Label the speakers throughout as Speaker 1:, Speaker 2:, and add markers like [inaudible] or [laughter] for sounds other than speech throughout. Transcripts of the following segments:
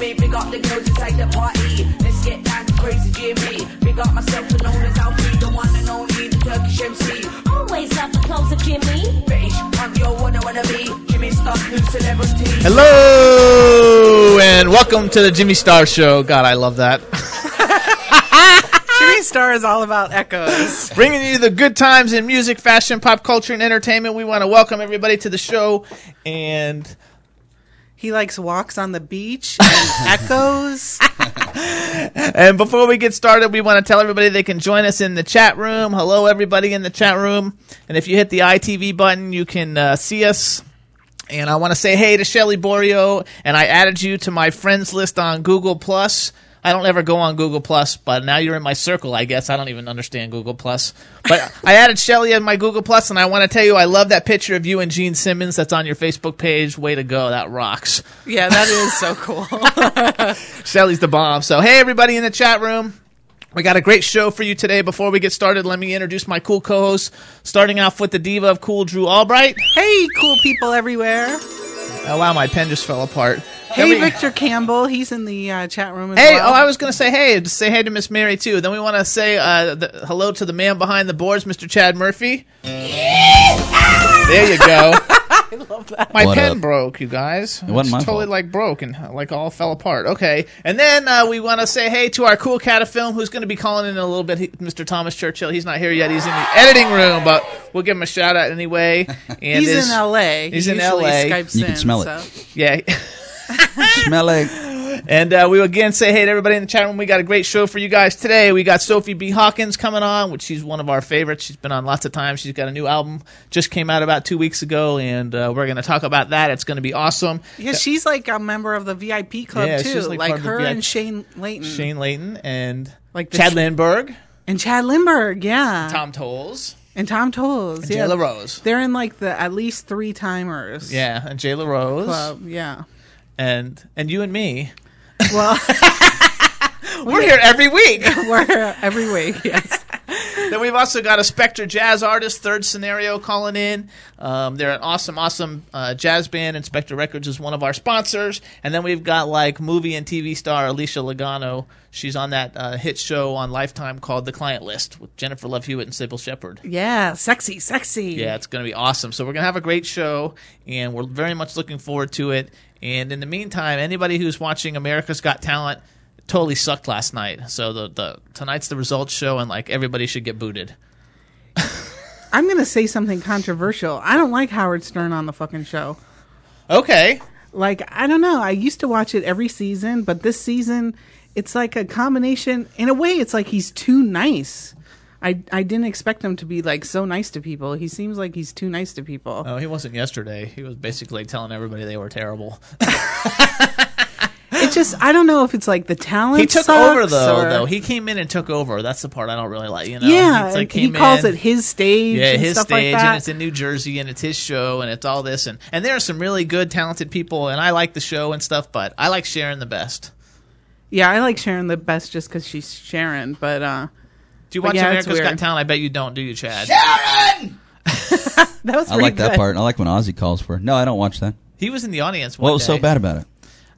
Speaker 1: Me. Big up the girls inside the party. Let's get down to crazy Jimmy. Big up myself, and known as Alfie, the one and only, the Turkish MC.
Speaker 2: Always love the clothes of Jimmy.
Speaker 1: British, I'm your one I wanna be. Jimmy Star, new celebrity.
Speaker 3: Hello and welcome to the Jimmy Star Show. God, I love that. [laughs]
Speaker 4: Jimmy Star is all about echoes. [laughs]
Speaker 3: Bringing you the good times in music, fashion, pop culture, and entertainment. We want to welcome everybody to the show. And
Speaker 4: He likes walks on the beach and [laughs] echoes.
Speaker 3: and before we get started, we want to tell everybody they can join us in the chat room. Hello, everybody in the chat room. And if you hit the ITV button, you can uh, see us. And I want to say hey to Shelly Borio, and I added you to my friends list on Google Plus. I don't ever go on Google Plus, but now you're in my circle, I guess. I don't even understand Google Plus. But [laughs] I added Shelly in my Google Plus, and I want to tell you I love that picture of you and Gene Simmons that's on your Facebook page. Way to go. That rocks.
Speaker 4: Yeah, that is so cool. [laughs]
Speaker 3: Shelly's the bomb. So, hey, everybody in the chat room. We got a great show for you today. Before we get started, let me introduce my cool co hosts. Starting off with the diva of cool, Drew Albright.
Speaker 4: hey, cool people everywhere.
Speaker 3: Oh, wow, my pen just fell apart.
Speaker 4: Hey,
Speaker 3: Then we-
Speaker 4: Victor Campbell. He's in the uh, chat room as
Speaker 3: Hey,
Speaker 4: well.
Speaker 3: oh, I was going to say hey, just say hey to Miss Mary, too. Then we want to say uh, the, hello to the man behind the boards, Mr. Chad Murphy. There you go. [laughs] [laughs] I love that. My
Speaker 5: What
Speaker 3: pen
Speaker 5: up?
Speaker 3: broke, you guys. It
Speaker 5: wasn't my
Speaker 3: totally
Speaker 5: fault.
Speaker 3: like broke and uh, like all fell apart. Okay, and then uh, we want to say hey to our cool cat of film, who's going to be calling in a little bit. He, Mr. Thomas Churchill. He's not here yet. He's in the editing room, but we'll give him a shout out anyway. [laughs] And
Speaker 4: He's
Speaker 3: his-
Speaker 4: in L.A.
Speaker 3: he's
Speaker 4: he
Speaker 3: in
Speaker 4: usually
Speaker 3: LA.
Speaker 4: Skypes
Speaker 5: You can
Speaker 4: in,
Speaker 5: smell it.
Speaker 4: so-
Speaker 3: Yeah.
Speaker 5: Smell it. [laughs]
Speaker 3: And uh, we will again say hey to everybody in the chat room. We got a great show for you guys today. We got Sophie B. Hawkins coming on, which she's one of our favorites. She's been on lots of times. She's got a new album just came out about two weeks ago, and uh, we're going to talk about that. It's going to be awesome.
Speaker 4: Yeah, she's like a member of the VIP club
Speaker 3: Yeah,
Speaker 4: too.
Speaker 3: like
Speaker 4: Like,
Speaker 3: part of the
Speaker 4: her and Shane Layton
Speaker 3: Shane Layton and
Speaker 4: Like
Speaker 3: Chad Lindberg,
Speaker 4: and Chad Lindberg. Yeah,
Speaker 3: Tom Tolles,
Speaker 4: and Tom Tolles.
Speaker 3: and
Speaker 4: Yeah,
Speaker 3: Jayla Rose.
Speaker 4: they're in like the at least three timers.
Speaker 3: Yeah, and Jayla Rose,
Speaker 4: club. Yeah.
Speaker 3: and and you and me.
Speaker 4: Well, [laughs]
Speaker 3: We're here every week. [laughs]
Speaker 4: we're here every week. Yes.
Speaker 3: Then we've also got a Spectre jazz artist, Third Scenario, calling in. Um, they're an awesome, awesome uh, jazz band, and Spectre Records is one of our sponsors. And then we've got like movie and TV star Alicia Lagano. She's on that uh, hit show on Lifetime called The Client List with Jennifer Love Hewitt and Cybill Shepherd.
Speaker 4: Yeah, sexy, sexy.
Speaker 3: Yeah, it's going to be awesome. So we're going to have a great show, and we're very much looking forward to it. And in the meantime, anybody who's watching America's Got Talent totally sucked last night. So the, the tonight's the results show, and like everybody should get booted. [laughs]
Speaker 4: I'm gonna say something controversial. I don't like Howard Stern on the fucking show.
Speaker 3: Okay.
Speaker 4: Like, I don't know. I used to watch it every season, but this season, it's like a combination. In a way, it's like he's too nice. I I didn't expect him to be like so nice to people. He seems like he's too nice to people.
Speaker 3: Oh, he wasn't yesterday. He was basically telling everybody they were terrible. [laughs] [laughs]
Speaker 4: It just I don't know if it's like the talent.
Speaker 3: He took
Speaker 4: sucks
Speaker 3: over though.
Speaker 4: or-
Speaker 3: Though he came in and took over. That's the part I don't really like. You know.
Speaker 4: yeah,
Speaker 3: He's, like,
Speaker 4: and he calls
Speaker 3: in-
Speaker 4: it his stage.
Speaker 3: Yeah,
Speaker 4: and
Speaker 3: his
Speaker 4: stuff
Speaker 3: stage,
Speaker 4: like that.
Speaker 3: and it's in New Jersey, and it's his show, and it's all this, and and there are some really good, talented people, and I like the show and stuff, but I like Sharon the best.
Speaker 4: yeah, I like Sharon the best just because she's Sharon. But uh,
Speaker 3: Do you watch
Speaker 4: yeah,
Speaker 3: America's Got. Talent? I bet you don't, do you, Chad? Sharon. [laughs]
Speaker 4: that was
Speaker 5: I
Speaker 4: pretty
Speaker 5: like that
Speaker 4: good.
Speaker 5: part. I like when Ozzy calls for. No, I don't watch that.
Speaker 3: He was in the audience.
Speaker 5: What
Speaker 3: One
Speaker 5: was so bad about it?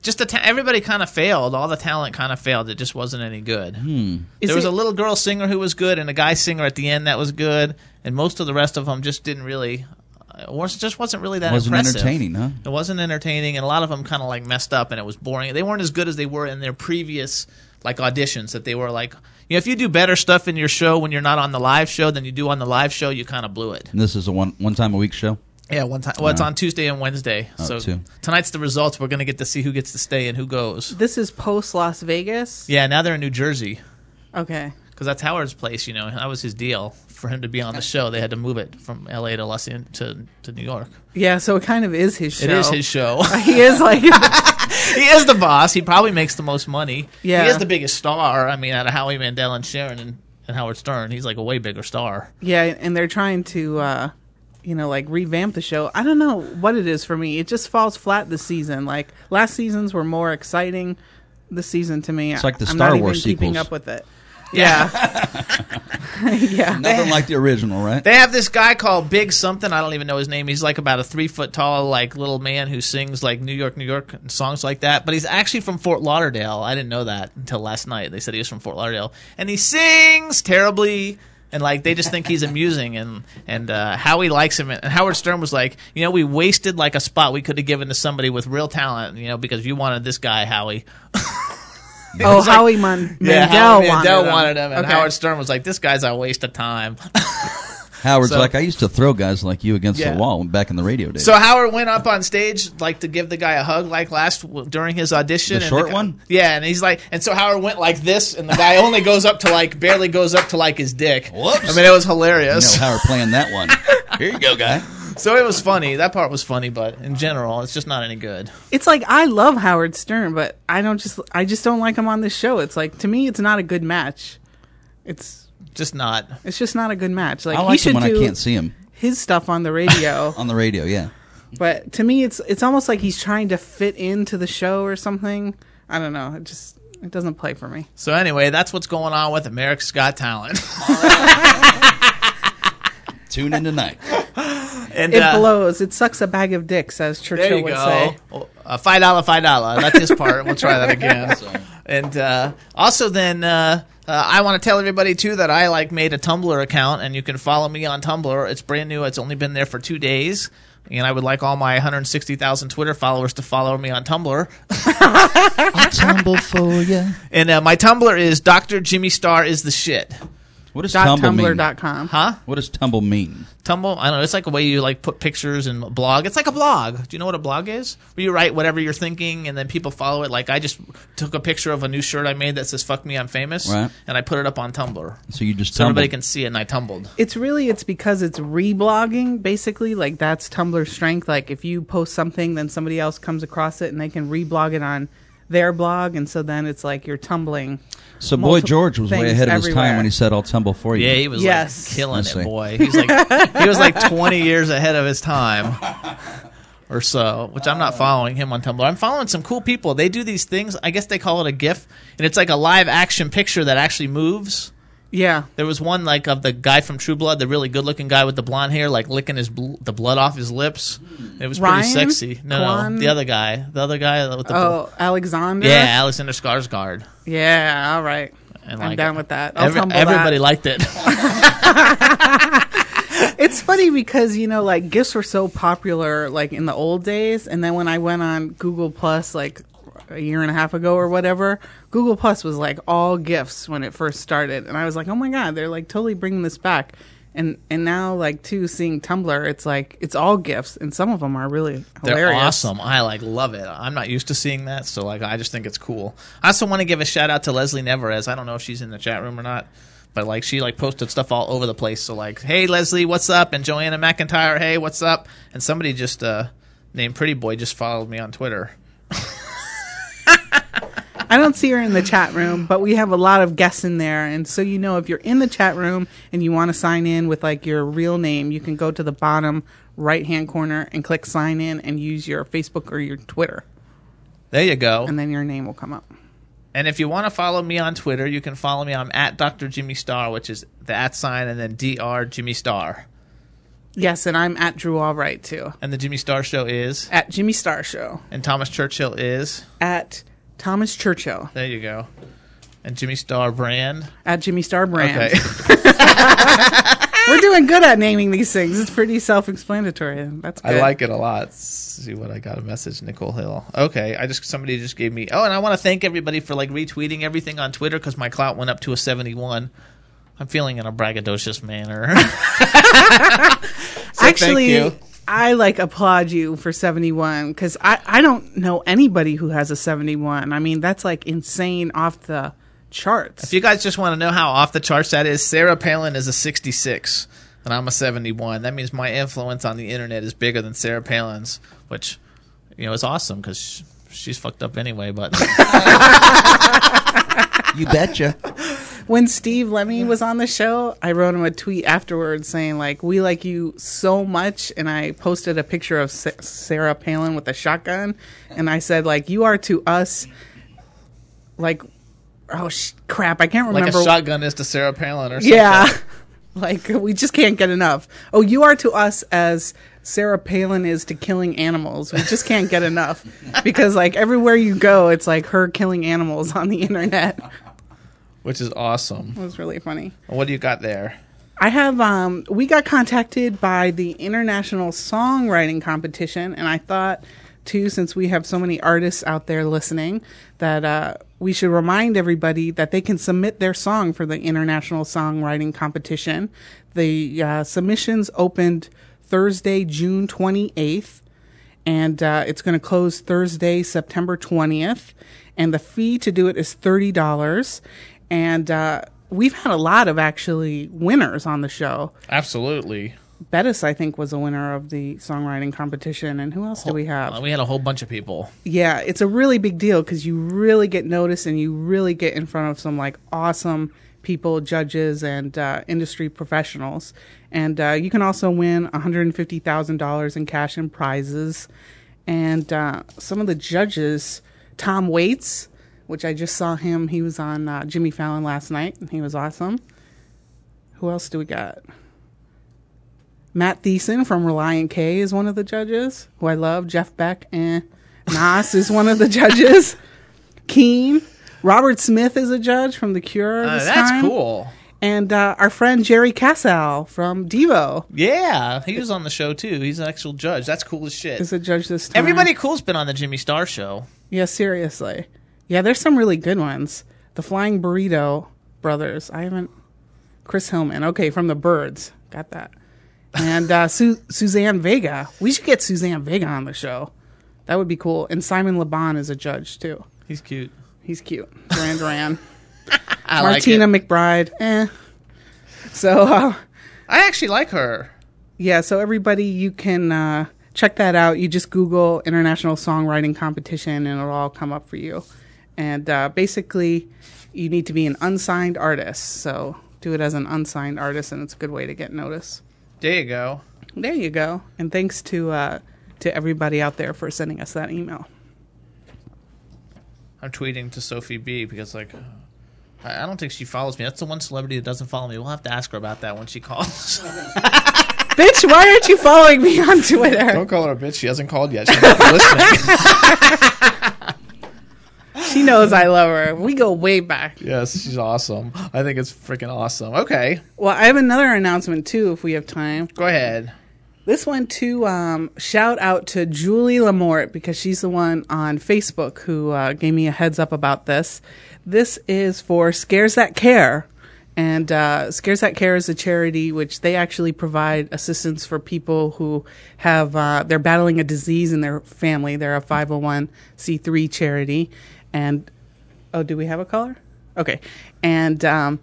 Speaker 3: Just the ta- everybody kind of failed. All the talent kind of failed. It just wasn't any good.
Speaker 5: Hmm.
Speaker 4: Is
Speaker 3: there was
Speaker 4: it-
Speaker 3: a little girl singer who was good, and a guy singer at the end that was good, and most of the rest of them just didn't really. uh, Was just wasn't really that
Speaker 5: Wasn't
Speaker 3: impressive.
Speaker 5: entertaining, huh?
Speaker 3: It wasn't entertaining, and a lot of them kind of like messed up, and it was boring. They weren't as good as they were in their previous like auditions. That they were like, you know, if you do better stuff in your show when you're not on the live show than you do on the live show, you kind of blew it.
Speaker 5: And this is a one one time a week show.
Speaker 3: Yeah, one time. Well, it's on Tuesday and Wednesday.
Speaker 5: Oh,
Speaker 3: so
Speaker 5: two.
Speaker 3: tonight's the results. We're going to get to see who gets to stay and who goes.
Speaker 4: This is post Las Vegas.
Speaker 3: Yeah, now they're in New Jersey
Speaker 4: Okay.
Speaker 3: because that's Howard's place. You know, that was his deal for him to be on the show. They had to move it from L.A. to Los An- to to New York.
Speaker 4: Yeah, so it kind of is his show.
Speaker 3: It is his show. [laughs]
Speaker 4: he is like [laughs]
Speaker 3: he is the boss. He probably makes the most money.
Speaker 4: Yeah.
Speaker 3: he is the biggest star. I mean, out of Howie Mandel and Sharon and, and Howard Stern, he's like a way bigger star.
Speaker 4: Yeah, and they're trying to, uh, you know, like revamp the show. I don't know what it is for me. It just falls flat this season. Like last seasons were more exciting. This season to me,
Speaker 5: It's like the
Speaker 4: I'm
Speaker 5: Star
Speaker 4: not
Speaker 5: Wars
Speaker 4: even keeping up with it. [laughs] Yeah, yeah. [laughs]
Speaker 5: Nothing like the original, right?
Speaker 3: They have this guy called Big something. I don't even know his name. He's like about a three foot tall, like little man who sings like New York, New York and songs like that. But he's actually from Fort Lauderdale. I didn't know that until last night. They said he was from Fort Lauderdale, and he sings terribly. And like they just think he's amusing, and and uh, Howie likes him. And Howard Stern was like, you know, we wasted like a spot we could have given to somebody with real talent, you know, because you wanted this guy, Howie. [laughs]
Speaker 4: Oh,
Speaker 3: like-
Speaker 4: Howie Man- Mandel,
Speaker 3: yeah, Howie
Speaker 4: wanted, him.
Speaker 3: wanted him, and
Speaker 4: Okay.
Speaker 3: Howard Stern was like, this guy's a waste of time. [laughs]
Speaker 5: Howard's
Speaker 3: So-
Speaker 5: like, I used to throw guys like you against
Speaker 3: Yeah.
Speaker 5: the wall back in the radio days.
Speaker 3: So Howard went up on stage like to give the guy a hug, like last during his audition.
Speaker 5: The
Speaker 3: and
Speaker 5: short
Speaker 3: guy-
Speaker 5: one?
Speaker 3: Yeah, and he's like, and so Howard went like this, and the guy only goes up to like barely goes up to like his dick.
Speaker 5: Whoops.
Speaker 3: I mean, it was
Speaker 5: you
Speaker 3: hilarious.
Speaker 5: know, Howard playing that one. [laughs] Here you go, guy.
Speaker 3: so it was funny. That part was funny, but in general, it's just not any good.
Speaker 4: It's like I love Howard Stern, but I don't just I just don't like him on this show. It's like to me, it's not a good match. It's
Speaker 3: Just not.
Speaker 4: it's just not a good match. Like
Speaker 5: I
Speaker 4: he
Speaker 5: like
Speaker 4: should
Speaker 5: him when I can't see him
Speaker 4: his stuff on the radio. [laughs]
Speaker 5: on the radio. Yeah.
Speaker 4: But to me, it's it's almost like he's trying to fit into the show or something. I don't know. It just it doesn't play for me.
Speaker 3: So anyway, that's what's going on with America's Got Talent. [laughs]
Speaker 5: Tune in tonight.
Speaker 3: and
Speaker 4: It
Speaker 3: uh,
Speaker 4: blows. It sucks a bag of dicks, as
Speaker 3: There
Speaker 4: Churchill
Speaker 3: you
Speaker 4: would
Speaker 3: go.
Speaker 4: say.
Speaker 3: Uh, five dollar, five dollar. That's his part. We'll try that again. [laughs] And uh, also, then uh, I want to tell everybody too that I like made a Tumblr account, and you can follow me on Tumblr. It's brand new. It's only been there for two days. And I would like all my 160,000 Twitter followers to follow me on Tumblr. [laughs]
Speaker 5: I'll tumble for you.
Speaker 3: And uh, my Tumblr is Dr. Jimmy Star is the shit.
Speaker 5: What does
Speaker 4: Dot
Speaker 5: tumble mean?
Speaker 4: tumblr.com.
Speaker 3: Huh?
Speaker 5: What does tumble mean?
Speaker 3: Tumble? I don't know. It's like a way you like put pictures and blog. It's like a blog. Do you know what a blog is? Where you write whatever you're thinking and then people follow it. Like I just took a picture of a new shirt I made that says "fuck me, I'm famous,"
Speaker 5: Right.
Speaker 3: and I put it up on Tumblr
Speaker 5: So you just
Speaker 3: so everybody can see it. And I tumbled.
Speaker 4: It's really it's because it's reblogging basically. Like that's Tumblr's strength. Like if you post something, then somebody else comes across it and they can reblog it on their blog, and so then it's like you're tumbling.
Speaker 5: So boy George was way ahead of his
Speaker 4: everywhere.
Speaker 5: time when he said, "I'll tumble for you."
Speaker 3: Yeah, he was
Speaker 4: Yes.
Speaker 3: like killing
Speaker 5: I
Speaker 3: it,
Speaker 5: see.
Speaker 3: boy. He's like he was like 20 years ahead of his time. Or so, which I'm not following him on Tumblr. I'm following some cool people. They do these things. I guess they call it a GIF, and it's like a live action picture that actually moves.
Speaker 4: Yeah,
Speaker 3: There was one like of the guy from True Blood, the really good-looking guy with the blonde hair, like licking his bl- the blood off his lips. It was pretty sexy. No, no, the other guy, the other guy with the
Speaker 4: Oh, Alexander.
Speaker 3: yeah, Alexander Skarsgård.
Speaker 4: Yeah. All right.
Speaker 3: And
Speaker 4: I'm down with that.
Speaker 3: Every- everybody
Speaker 4: that.
Speaker 3: liked it. [laughs]
Speaker 4: It's funny because you know, like gifs were so popular, like in the old days, and then when I went on Google Plus, like a year and a half ago or whatever, Google Plus was like all gifts when it first started, and I was like, oh my god, they're like totally bringing this back. And and now like too seeing Tumblr, it's like it's all gifts, and some of them are really
Speaker 3: They're awesome. I like love it. I'm not used to seeing that, so like I just think it's cool. I also want to give a shout out to Leslie Neverez. I don't know if she's in the chat room or not, but like she like posted stuff all over the place. So like, hey Leslie, what's up? And Joanna McIntyre, hey, what's up? And somebody just uh named Pretty Boy just followed me on Twitter. [laughs]
Speaker 4: I don't see her in the chat room, but we have a lot of guests in there. And so, you know, if you're in the chat room and you want to sign in with like your real name, you can go to the bottom right hand corner and click sign in and use your Facebook or your Twitter.
Speaker 3: There you go.
Speaker 4: And then your name will come up.
Speaker 3: And if you want to follow me on Twitter, you can follow me. I'm at Dr. Jimmy Star, which is the at sign and then Dr. Jimmy Star.
Speaker 4: Yes, and I'm at Drew Albright too.
Speaker 3: And the Jimmy Star Show is,
Speaker 4: At Jimmy Star Show.
Speaker 3: and Thomas Churchill is.
Speaker 4: At Thomas Churchill.
Speaker 3: There you go. And Jimmy Star Brand.
Speaker 4: At Jimmy Star Brand.
Speaker 3: Okay. [laughs]
Speaker 4: We're doing good at naming these things. It's pretty self explanatory. That's good.
Speaker 3: I like it a lot. Let's see what I got a message, Nicole Hill. Okay, I just somebody just gave me. Oh, and I want to thank everybody for like retweeting everything on Twitter because my clout went up to a seventy-one. I'm feeling in a braggadocious manner. [laughs] So
Speaker 4: Actually,
Speaker 3: thank you.
Speaker 4: I like applaud you for 71 because I, I don't know anybody who has a 71. I mean, that's like insane off the charts.
Speaker 3: If you guys just want to know how off the charts that is, Sarah Palin is a 66 and I'm a 71. That means my influence on the internet is bigger than Sarah Palin's, which you know is awesome because she's fucked up anyway. But [laughs]
Speaker 5: You betcha.
Speaker 4: When Steve Lemmy was on the show, I wrote him a tweet afterwards saying like, "We like you so much," and I posted a picture of Sa- Sarah Palin with a shotgun, and I said like, "You are to us like." Oh sh- crap! I can't
Speaker 3: like
Speaker 4: remember.
Speaker 3: a shotgun is to Sarah Palin or something.
Speaker 4: Yeah. [laughs] Like we just can't get enough. Oh, you are to us as Sarah Palin is to killing animals. We just can't get enough [laughs] because like everywhere you go, it's like her killing animals on the internet.
Speaker 3: Which is awesome.
Speaker 4: It was really funny.
Speaker 3: What do you got there?
Speaker 4: I have um we got contacted by the International Songwriting Competition and I thought too since we have so many artists out there listening that uh we should remind everybody that they can submit their song for the International Songwriting Competition. The uh, submissions opened Thursday, June 28th and uh, it's going to close Thursday, September 20th. And the fee to do it is $30. And uh, we've had a lot of actually winners on the show.
Speaker 3: Absolutely.
Speaker 4: Bettis, I think, was a winner of the songwriting competition. And who else do we have?
Speaker 3: we had a whole bunch of people.
Speaker 4: Yeah, it's a really big deal because you really get noticed and you really get in front of some like awesome people, judges, and uh, industry professionals. And uh, you can also win $150,000 in cash and prizes. And uh, some of the judges, Tom Waits, which I just saw him, he was on uh, Jimmy Fallon last night, and he was awesome. Who else do we got? Matt Thiessen from Relient K is one of the judges, who I love. Jeff Beck and Nas is one of the [laughs] judges. Keen. Robert Smith is a judge from The Cure.
Speaker 3: Uh, that's
Speaker 4: time.
Speaker 3: cool.
Speaker 4: And uh, our friend Jerry Casale from Devo
Speaker 3: Yeah, he was on the show too. He's an actual judge. That's cool as shit.
Speaker 4: is a judge this time.
Speaker 3: Everybody cool's been on the Jimmy Star show.
Speaker 4: Yeah, seriously. Yeah, there's some really good ones. The Flying Burrito Brothers. I haven't. Chris Hillman. Okay, from the Byrds. Got that. And uh, Su- [laughs] Suzanne Vega. We should get Suzanne Vega on the show. That would be cool. And Simon Le Bon is a judge too.
Speaker 3: He's cute.
Speaker 4: He's cute. Duran Duran. [laughs]
Speaker 3: I
Speaker 4: Martina
Speaker 3: like.
Speaker 4: McBride. Eh. So uh,
Speaker 3: I actually like her.
Speaker 4: yeah, so everybody, you can uh, check that out. You just Google International Songwriting Competition, and it'll all come up for you. And uh, basically, you need to be an unsigned artist. So do it as an unsigned artist, and it's a good way to get notice.
Speaker 3: There you go.
Speaker 4: There you go. And thanks to uh, to everybody out there for sending us that email.
Speaker 3: I'm tweeting to Sophie B because like I I don't think she follows me. That's the one celebrity that doesn't follow me. We'll have to ask her about that when she calls. [laughs] [laughs]
Speaker 4: Bitch, why aren't you following me on Twitter?
Speaker 3: don't call her a bitch. She hasn't called yet. She might be listening. [laughs]
Speaker 4: She knows I love her. We go way back.
Speaker 3: yes, she's awesome. I think it's freaking awesome. Okay,
Speaker 4: Well, I have another announcement too, if we have time.
Speaker 3: go ahead.
Speaker 4: This one too. Um, shout out to Julie Lamort because she's the one on Facebook who uh, gave me a heads up about this. This is for Scares That Care, and uh, Scares That Care is a charity which they actually provide assistance for people who have uh, they're battling a disease in their family. They're a five hundred one c three charity, and oh, do we have a caller? Okay, and um,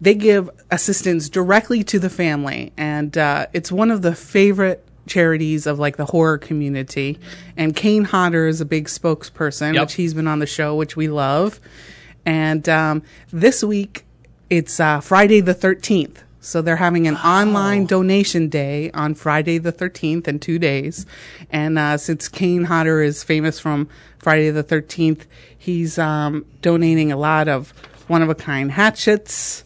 Speaker 4: they give assistance directly to the family, and uh, it's one of the favorite charities of like the horror community. And Kane Hodder is a big spokesperson,
Speaker 3: Yep.
Speaker 4: which he's been on the show, which we love. And um, this week, it's uh, Friday the thirteenth. So they're having an online donation day on Friday the 13th in two days. And uh, since Kane Hodder is famous from Friday the 13th, he's um, donating a lot of one of a kind hatchets,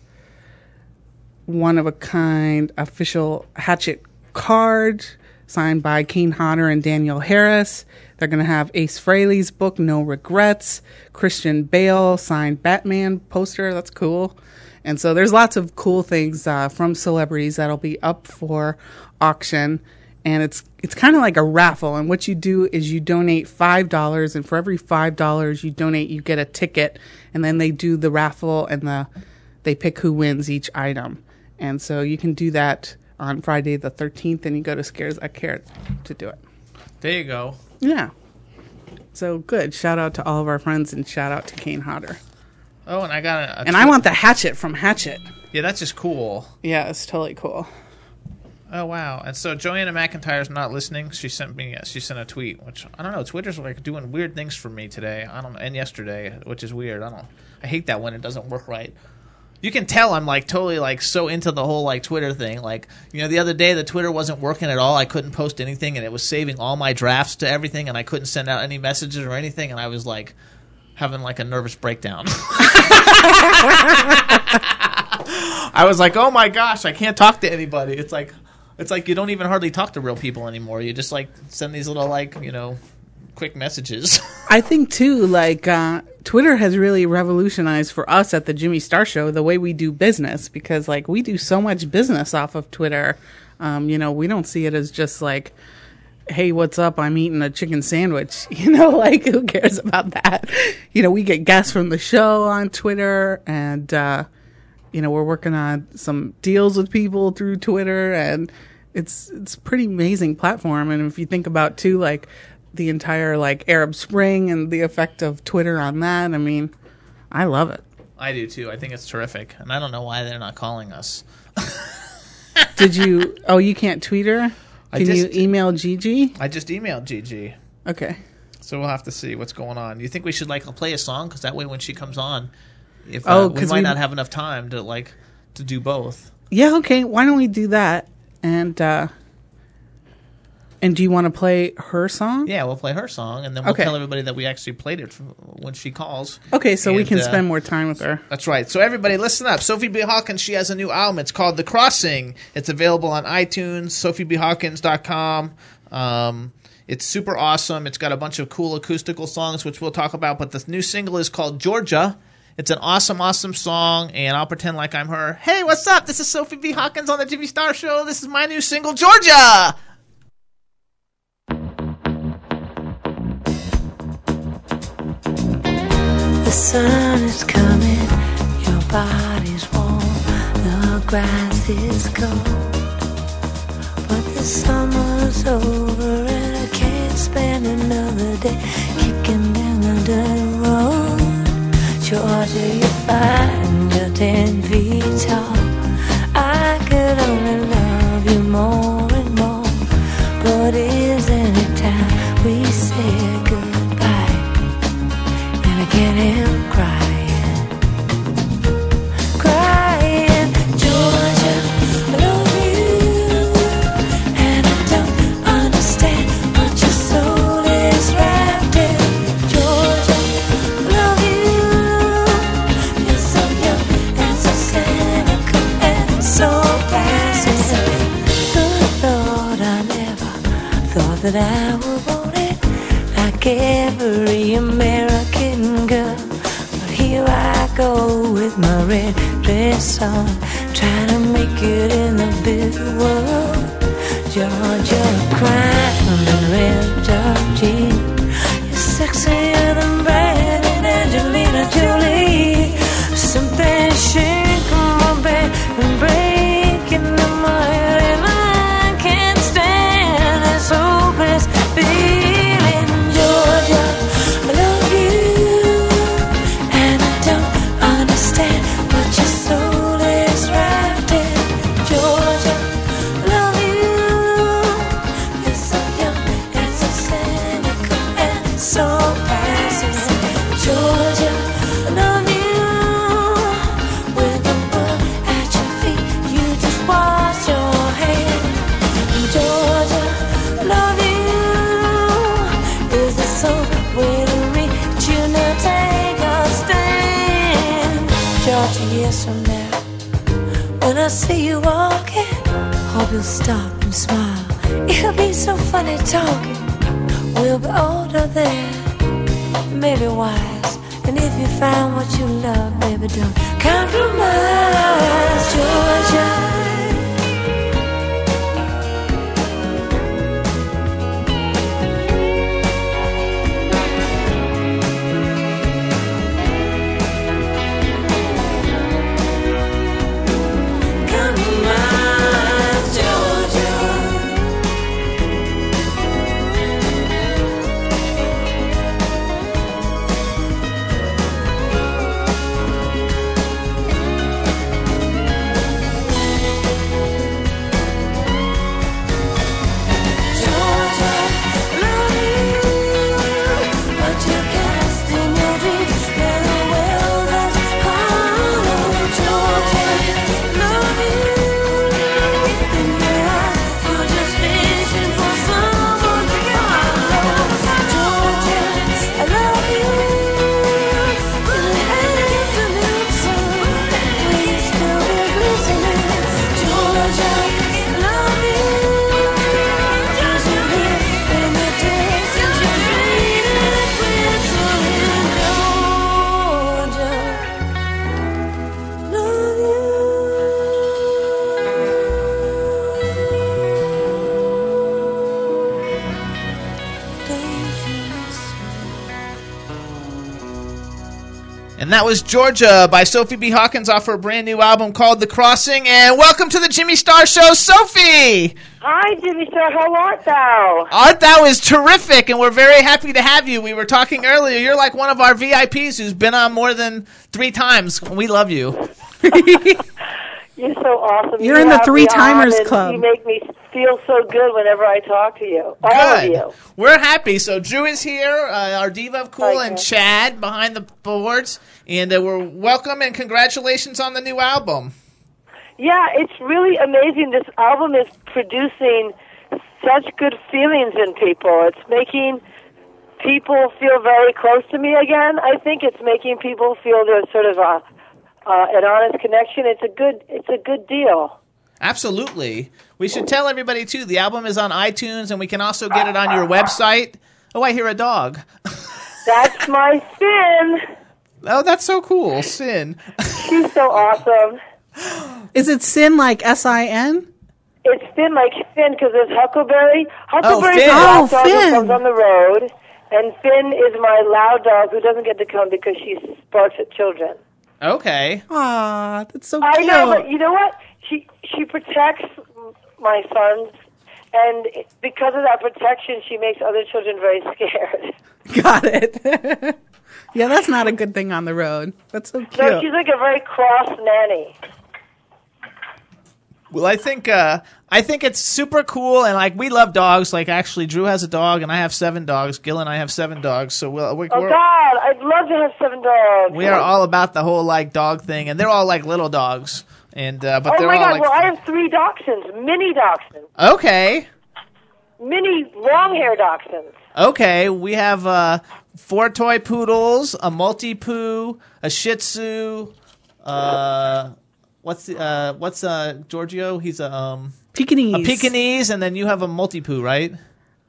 Speaker 4: one of a kind official hatchet card signed by Kane Hodder and Danielle Harris. They're going to have Ace Frehley's book, No Regrets, Christian Bale signed Batman poster. That's cool. And so there's lots of cool things uh, from celebrities that'll be up for auction. And it's it's kind of like a raffle. And what you do is you donate five dollars, and for every five dollars you donate, you get a ticket. And then they do the raffle, and the they pick who wins each item. And so you can do that on Friday the 13th, and you go to Scares That Care to do it.
Speaker 3: There you go.
Speaker 4: Yeah. So good. Shout out to all of our friends and shout out to Kane Hodder.
Speaker 3: Oh, and I got a, a
Speaker 4: And I want the hatchet from Hatchet.
Speaker 3: yeah, that's just cool.
Speaker 4: Yeah, it's totally cool.
Speaker 3: Oh wow! And so Joanna McIntyre's not listening. She sent me. She sent a tweet, which I don't know. Twitter's like doing weird things for me today. I don't and yesterday, which is weird. I don't. I hate that when it doesn't work right. You can tell I'm like totally like so into the whole like Twitter thing. Like you know, the other day the Twitter wasn't working at all. I couldn't post anything, and it was saving all my drafts to everything, and I couldn't send out any messages or anything, and I was like having like a nervous breakdown. [laughs] I was like, "Oh my gosh, I can't talk to anybody." It's like it's like you don't even hardly talk to real people anymore. You just like send these little like, you know, quick messages. [laughs]
Speaker 4: I think too, like uh, Twitter has really revolutionized for us at the Jimmy Star Show the way we do business because like we do so much business off of Twitter. Um, you know, we don't see it as just like, "Hey, what's up? I'm eating a chicken sandwich." [laughs] You know, like who cares about that? You know, we get guests from the show on Twitter, and uh, you know, we're working on some deals with people through Twitter, and it's it's a pretty amazing platform. And if you think about too, like the entire like Arab Spring and the effect of Twitter on that, I mean, I love it.
Speaker 3: I do too. I think it's terrific, and I don't know why they're not calling us.
Speaker 4: Did you? oh, you can't tweet her.
Speaker 3: I
Speaker 4: Can you email Gigi?
Speaker 3: I just emailed Gigi,
Speaker 4: Okay.
Speaker 3: so we'll have to see what's going on. You think we should like play a song because that way when she comes on, if
Speaker 4: Oh,
Speaker 3: uh, we
Speaker 4: 'cause
Speaker 3: might
Speaker 4: we-
Speaker 3: not have enough time to like to do both.
Speaker 4: Yeah. Okay. Why don't we do that? And uh and do you want to play her song?
Speaker 3: Yeah, we'll play her song, and then we'll
Speaker 4: Okay.
Speaker 3: tell everybody that we actually played it when she calls.
Speaker 4: Okay, so we
Speaker 3: And,
Speaker 4: can
Speaker 3: uh,
Speaker 4: spend more time with her.
Speaker 3: That's right. So everybody, listen up. Sophie B. Hawkins, she has a new album. It's called The Crossing. It's available on iTunes, sophiebhawkins.com. Um, it's super awesome. It's got a bunch of cool acoustical songs, which we'll talk about. But the new single is called Georgia. It's an awesome, awesome song, and I'll pretend like I'm her. Hey, what's up? This is Sophie B. Hawkins on the Jimmy Star Show. This is my new single, Georgia.
Speaker 6: Sun is coming, your body's warm, the grass is cold. But the summer's over and I can't spend another day kicking down the dirt road. Georgia, you're fine, you're ten feet tall. I could only love you more more. That I would want it like every American girl. But here I go with my red dress on, trying to make it in the big world. Georgia crying in red jeans. You're sexier than Brad and Angelina Jolie. Something shaking my back and breaking you'll stop and smile. It'll be so funny talking. We'll be older then, maybe wise. And if you find what you love, baby, don't. Compromise, Georgia.
Speaker 3: That was Georgia by Sophie B. Hawkins off her brand new album called The Crossing. And welcome to the Jimmy Star Show, Sophie!
Speaker 7: Hi, Jimmy Star. How art thou?
Speaker 3: Art Thou is terrific, and we're very happy to have you. We were talking earlier. You're like one of our VIPs who's been on more than three times. We love you. [laughs]
Speaker 7: You're so awesome.
Speaker 4: You're
Speaker 7: You
Speaker 4: in the Three Timers Club.
Speaker 7: You make me feel so good whenever I talk to you. All of
Speaker 3: Good.
Speaker 7: you.
Speaker 3: We're happy. So Drew is here, uh, our diva of cool, and. Chad behind the boards, and uh, we're welcome and congratulations on the new album.
Speaker 7: Yeah, it's really amazing. This album is producing such good feelings in people. It's making people feel very close to me again. I think it's making people feel there's sort of a uh, an honest connection. It's a good it's a good deal.
Speaker 3: Absolutely. We should tell everybody too. The album is on iTunes, and we can also get it on your website. Oh, I hear a dog. [laughs]
Speaker 7: That's my sin.
Speaker 3: Oh, that's so cool. Sin.
Speaker 7: She's so awesome. [gasps]
Speaker 4: Is it sin like S I N?
Speaker 7: It's Finn like Finn because there's Huckleberry. Huckleberry's
Speaker 3: Finn.
Speaker 7: the black
Speaker 4: Oh,
Speaker 7: dog who comes on the road, and Finn is my loud dog who doesn't get to come because she barks at children.
Speaker 3: Okay.
Speaker 4: Ah, that's so
Speaker 7: I
Speaker 4: cute.
Speaker 7: know, but you know what? She she protects my sons, and because of that protection, she makes other children very scared. [laughs]
Speaker 4: Got it. [laughs] yeah, that's not a good thing on the road. That's so cute.
Speaker 7: So she's like a very cross nanny.
Speaker 3: Well, I think uh, I think it's super cool, and like we love dogs. Like actually, Drew has a dog, and I have seven dogs. Gil and I have seven dogs. So we'll, we're,
Speaker 7: Oh
Speaker 3: we're
Speaker 7: God, I'd love to have seven dogs.
Speaker 3: we are all about the whole like dog thing, and they're all like little dogs, and uh, but
Speaker 7: Oh
Speaker 3: they're
Speaker 7: my
Speaker 3: all
Speaker 7: God!
Speaker 3: like
Speaker 7: well, I have three dachshunds, mini dachshunds,
Speaker 3: okay,
Speaker 7: mini long hair dachshunds.
Speaker 3: okay. We have uh, four toy poodles, a multi poo, a Shih Tzu. Uh, what's the, uh, what's uh, Giorgio? He's a um,
Speaker 4: Pekingese.
Speaker 3: a Pekingese, and then you have a multi poo, right?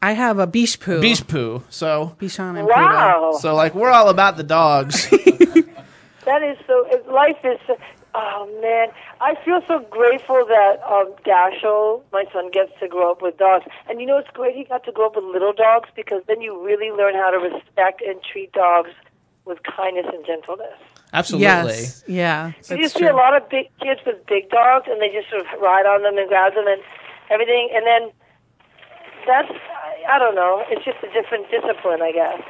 Speaker 4: I have a Biche Poo.
Speaker 3: Beach poo. So
Speaker 4: Bichon and
Speaker 7: Wow,
Speaker 3: so like we're all about the dogs. [laughs]
Speaker 7: that is so. Life is. so- Oh man, I feel so grateful that um, Dashiell, my son, gets to grow up with dogs. And you know, it's great he got to grow up with little dogs because then you really learn how to respect and treat dogs with kindness and gentleness.
Speaker 3: Absolutely.
Speaker 4: Yes. Yeah.
Speaker 7: You
Speaker 4: That's
Speaker 7: just
Speaker 4: true.
Speaker 7: see a lot of big kids with big dogs, and they just sort of ride on them and grab them and everything. And then that's, I- I don't know, it's just a different discipline, I guess.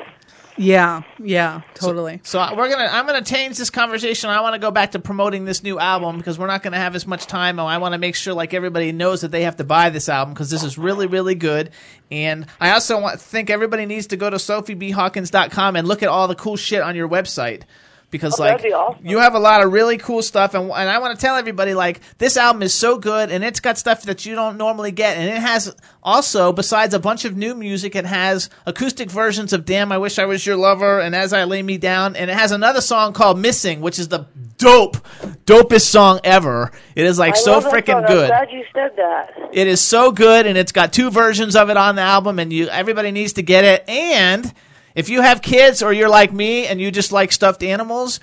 Speaker 4: Yeah. Yeah. Totally.
Speaker 3: So we're gonna. I'm gonna change this conversation. I want to go back to promoting this new album because we're not gonna have as much time. And I want to make sure like everybody knows that they have to buy this album because this is really really good. And I also want think everybody needs to go to sophiebhawkins.com and look at all the cool shit on your website. Because
Speaker 7: Oh,
Speaker 3: like
Speaker 7: awesome.
Speaker 3: you have a lot of really cool stuff, and, and I want to tell everybody like this album is so good, and it's got stuff that you don't normally get, and it has also besides a bunch of new music, it has acoustic versions of "Damn, I Wish I Was Your Lover" and "As I Lay Me Down," and it has another song called "Missing," which is the dope, dopest song ever. It is like
Speaker 7: I
Speaker 3: so
Speaker 7: love that song.
Speaker 3: freaking
Speaker 7: I'm
Speaker 3: good.
Speaker 7: glad you said that.
Speaker 3: It is so good, and it's got two versions of it on the album, and you everybody needs to get it. And if you have kids or you're like me and you just like stuffed animals,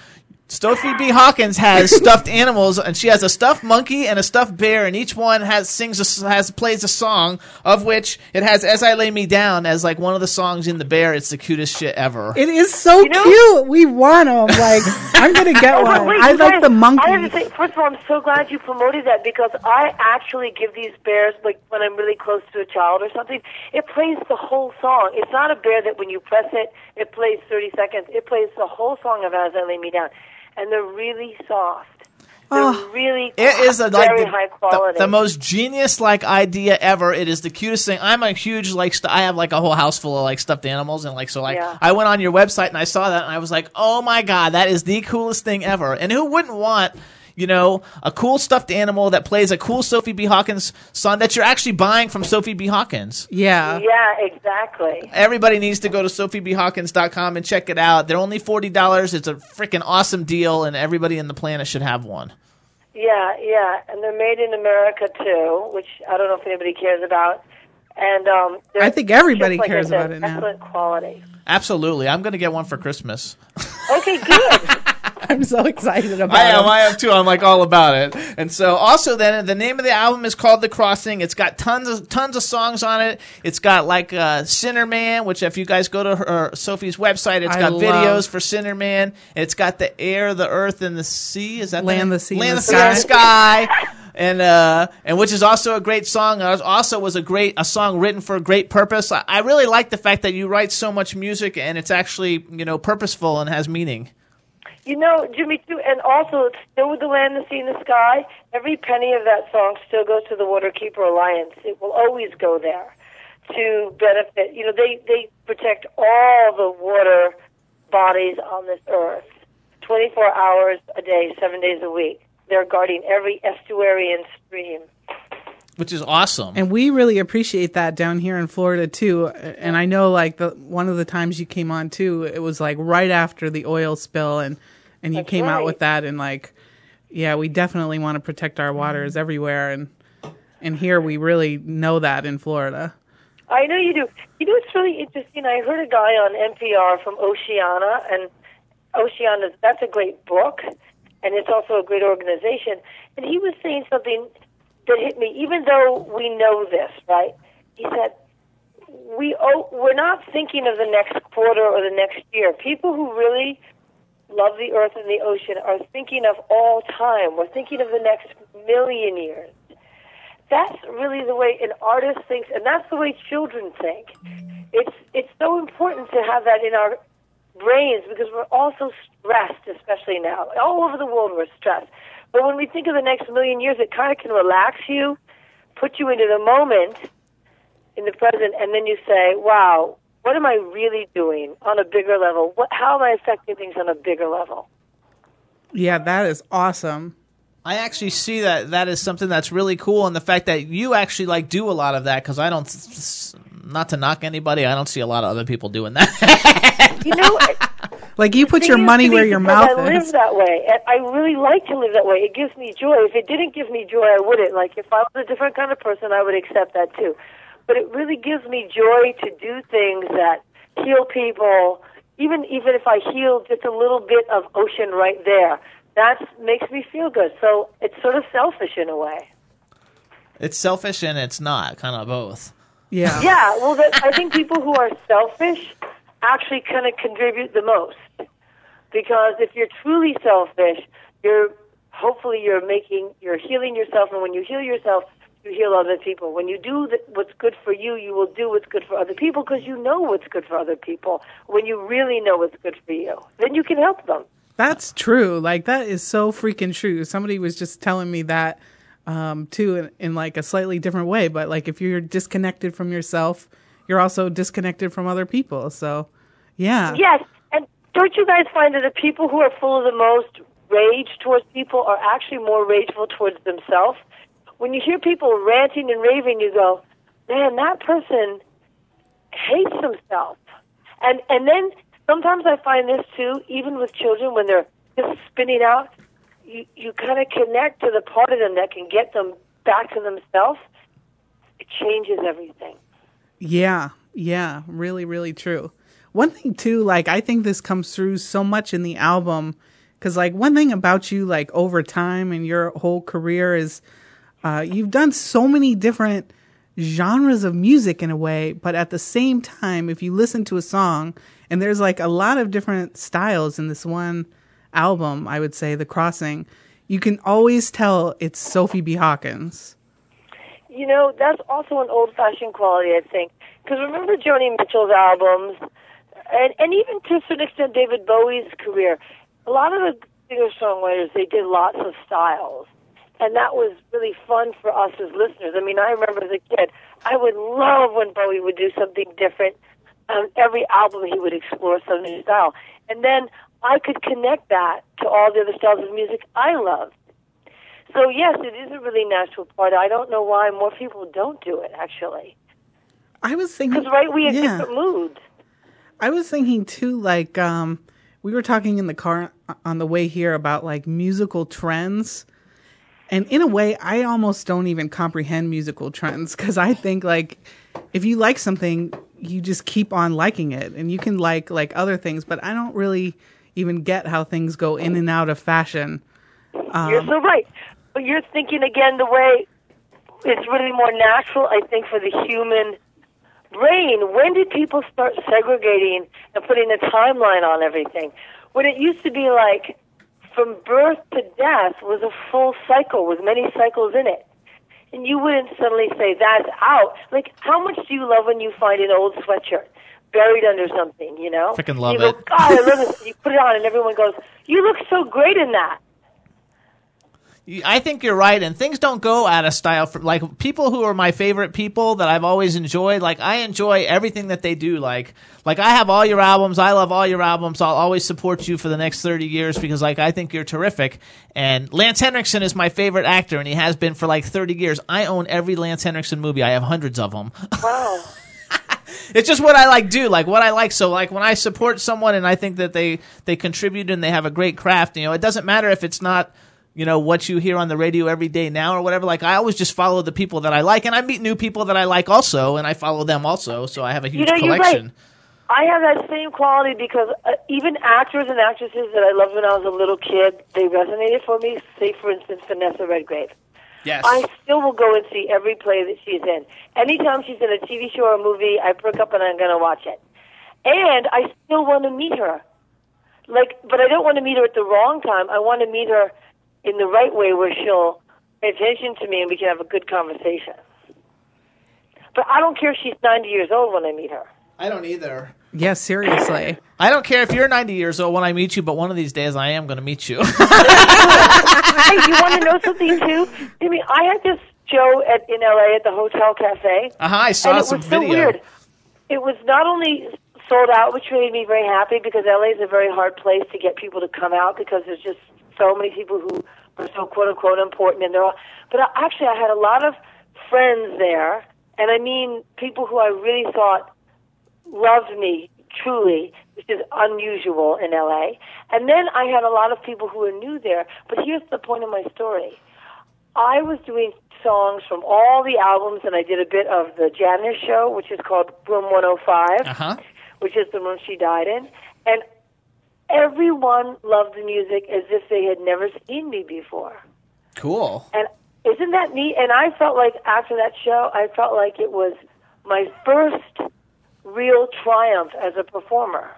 Speaker 3: Sophie B. Hawkins has [laughs] stuffed animals, and she has a stuffed monkey and a stuffed bear, and each one has sings a, has plays a song of which it has "As I Lay Me Down" as like one of the songs in the bear. It's the cutest shit ever.
Speaker 4: It is so
Speaker 7: You know-
Speaker 4: cute. We want them. Like, [laughs] I'm gonna get
Speaker 7: Oh, but
Speaker 4: one.
Speaker 7: wait,
Speaker 4: I like
Speaker 7: guys,
Speaker 4: the monkey.
Speaker 7: I have to say, first of all, I'm so glad you promoted that because I actually give these bears, like when I'm really close to a child or something, it plays the whole song. It's not a bear that when you press it, it plays 30 seconds. It plays the whole song of As I Lay Me Down. And they're really soft. They're
Speaker 4: Oh.
Speaker 7: really
Speaker 3: It is a, like
Speaker 7: very
Speaker 3: the,
Speaker 7: high
Speaker 3: the,
Speaker 7: quality.
Speaker 3: the most genius like idea ever. It is the cutest thing. I'm a huge like st- I have like a whole house full of like stuffed animals and like so like
Speaker 7: Yeah.
Speaker 3: I went on your website and I saw that and I was like, oh my god, that is the coolest thing ever. And who wouldn't want you know, a cool stuffed animal that plays a cool Sophie B. Hawkins song that you're actually buying from Sophie B. Hawkins.
Speaker 4: yeah.
Speaker 7: yeah, exactly.
Speaker 3: Everybody needs to go to sophiebhawkins.com and check it out. They're only $40. It's a freaking awesome deal, and everybody in the planet should have one.
Speaker 7: Yeah, yeah, and they're made in America too, which I don't know if anybody cares about. And um,
Speaker 4: I think everybody
Speaker 7: like
Speaker 4: cares about it now.
Speaker 7: Excellent quality.
Speaker 3: Absolutely. I'm going to get one for Christmas.
Speaker 7: Okay, good. [laughs] [laughs]
Speaker 4: I'm so excited about
Speaker 3: I am. I am too. I'm like all about it. And so, also, then the name of the album is called The Crossing. It's got tons of tons of songs on it. It's got like uh, Sinner Man, which if you guys go to her, Sophie's website, it's
Speaker 4: I
Speaker 3: got videos for Sinner Man. It's got the air, the earth, and the sea. Is that
Speaker 4: Land,
Speaker 3: the,
Speaker 4: the sea,
Speaker 3: land,
Speaker 4: and
Speaker 3: the
Speaker 4: the
Speaker 3: sea, and the sky? And uh, and which is also a great song. Uh, Also was a great a song written for a great purpose. I, I really like the fact that you write so much music and it's actually you know purposeful and has meaning.
Speaker 7: You know, Jimmy, too, and also it's still with the land, the sea, and the sky. Every penny of that song still goes to the Waterkeeper Alliance. It will always go there to benefit. You know, they they protect all the water bodies on this earth, 24 hours a day, seven days a week. They're guarding every estuary and stream.
Speaker 3: Which is awesome.
Speaker 4: And we really appreciate that down here in Florida too. And I know like the one of the times you came on too, it was like right after the oil spill and and you
Speaker 7: That's
Speaker 4: came out with that and like yeah, we definitely want to protect our waters mm-hmm. everywhere and and here we really know that in Florida.
Speaker 7: I know you do. You know, it's really interesting. I heard a guy on NPR from Oceana, and Oceana, that's a great book, and it's also a great organization. And he was saying something that hit me, even though we know this, right? He said, we oh, we're not thinking of the next quarter or the next year. People who really love the earth and the ocean are thinking of all time. We're thinking of the next million years that's really the way an artist thinks, and that's the way children think. It's it's so important to have that in our brains because we're all so stressed, especially now. All over the world, we're stressed. But when we think of the next million years, it kind of can relax you, put you into the moment, in the present, and then you say, "Wow, what am I really doing on a bigger level? What, how am I affecting things on a bigger level?"
Speaker 4: Yeah, that is awesome.
Speaker 3: I actually see that that is something that's really cool, and the fact that you actually like do a lot of that because I don't. Not to knock anybody, I don't see a lot of other people doing that.
Speaker 7: You know, [laughs] [laughs]
Speaker 4: Like you put your money where your
Speaker 7: because
Speaker 4: mouth
Speaker 7: I live
Speaker 4: is.
Speaker 7: that way, and I really like to live that way. It gives me joy. If it didn't give me joy, I wouldn't. Like if I was a different kind of person, I would accept that too. But it really gives me joy to do things that heal people. Even even if I heal just a little bit of ocean right there, that makes me feel good. So it's sort of selfish in a way.
Speaker 3: it's selfish and it's not, kind of both.
Speaker 4: Yeah.
Speaker 7: Yeah, well, that, I think people who are selfish actually kind of contribute the most because if you're truly selfish, you're hopefully you're making you're healing yourself, and when you heal yourself, you heal other people. When you do th- what's good for you, you will do what's good for other people because you know what's good for other people. When you really know what's good for you, then you can help them.
Speaker 4: That's true. Like that is so freaking true. Somebody was just telling me that um too in, in like a slightly different way, but like if you're disconnected from yourself, you're also disconnected from other people. So, yeah.
Speaker 7: Yes, and don't you guys find that the people who are full of the most rage towards people are actually more rageful towards themselves? When you hear people ranting and raving, you go, "Man, that person hates himself." And and then sometimes I find this too, even with children when they're just spinning out, you you kind of connect to the part of them that can get them back to themselves. It changes everything.
Speaker 4: Yeah, yeah, really, really true. One thing too, like I think this comes through so much in the album, because like one thing about you, like over time and your whole career is, uh, you've done so many different genres of music in a way, but at the same time, if you listen to a song, and there's like a lot of different styles in this one album, I would say, The Crossing, you can always tell it's Sophie B. Hawkins.
Speaker 7: You know, that's also an old fashioned quality, I think. Because remember Joni Mitchell's albums, and, and even to a certain extent David Bowie's career, a lot of the singer songwriters, they did lots of styles. And that was really fun for us as listeners. I mean, I remember as a kid, I would love when Bowie would do something different. On every album, he would explore some new style. And then I could connect that to all the other styles of music I loved. So yes, it is a really natural part. I don't know why more people don't do it actually.
Speaker 4: I was thinking,
Speaker 7: Because right, we have
Speaker 4: yeah.
Speaker 7: different moods.
Speaker 4: I was thinking too, like, um, we were talking in the car on the way here about like musical trends. And in a way, I almost don't even comprehend musical trends because I think like if you like something, you just keep on liking it and you can like like other things, but I don't really even get how things go in and out of fashion.
Speaker 7: You're so right. You're thinking again the way it's really more natural, I think, for the human brain. When did people start segregating and putting a timeline on everything? When it used to be like from birth to death was a full cycle with many cycles in it. And you wouldn't suddenly say that's out. Like, how much do you love when you find an old sweatshirt buried under something, you know?
Speaker 3: Frickin' love
Speaker 7: you go,
Speaker 3: it.
Speaker 7: God, I love [laughs] this. You put it on and everyone goes, you look so great in that.
Speaker 3: I think you're right, and things don't go out of style. For, like people who are my favorite people that I've always enjoyed. Like I enjoy everything that they do. Like like I have all your albums. I love all your albums. I'll always support you for the next thirty years because like I think you're terrific. And Lance Henriksen is my favorite actor, and he has been for like thirty years. I own every Lance Henriksen movie. I have hundreds of them. [laughs]
Speaker 7: Wow.
Speaker 3: it's just what I like do, like what I like. So like when I support someone and I think that they they contribute and they have a great craft, you know, it doesn't matter if it's not you know what you hear on the radio every day now or whatever. Like I always just follow the people that I like, and I meet new people that I like also, and I follow them also. So I have a huge
Speaker 7: You know,
Speaker 3: collection.
Speaker 7: I have that same quality because uh, even actors and actresses that I loved when I was a little kid, they resonated for me. Say, for instance, Vanessa Redgrave.
Speaker 3: Yes.
Speaker 7: I still will go and see every play that she's in. Anytime she's in a TV show or a movie, I perk up and I'm going to watch it. And I still want to meet her. Like, but I don't want to meet her at the wrong time. I want to meet her in the right way where she'll pay attention to me and we can have a good conversation. But I don't care if she's 90 years old when I meet her.
Speaker 3: I don't either.
Speaker 4: Yeah, seriously.
Speaker 3: I don't care if you're 90 years old when I meet you, but one of these days I am going to meet you. [laughs]
Speaker 7: hey, you want to know something too? I mean, I had this show at in LA at the Hotel Cafe.
Speaker 3: uh-huh, I saw
Speaker 7: and it
Speaker 3: some
Speaker 7: was so
Speaker 3: video.
Speaker 7: weird. It was not only sold out, which made me very happy because LA is a very hard place to get people to come out because there's just so many people who are so quote unquote important, and they're all. But I- actually, I had a lot of friends there, and I mean people who I really thought loved me truly, which is unusual in LA. And then I had a lot of people who were new there. But here's the point of my story. I was doing songs from all the albums, and I did a bit of the Janis show, which is called Room 105,
Speaker 3: Uh-huh.
Speaker 7: which is the room she died in. And everyone loved the music as if they had never seen me before.
Speaker 3: Cool.
Speaker 7: And isn't that neat? And I felt like after that show, I felt like it was my first real triumph as a performer.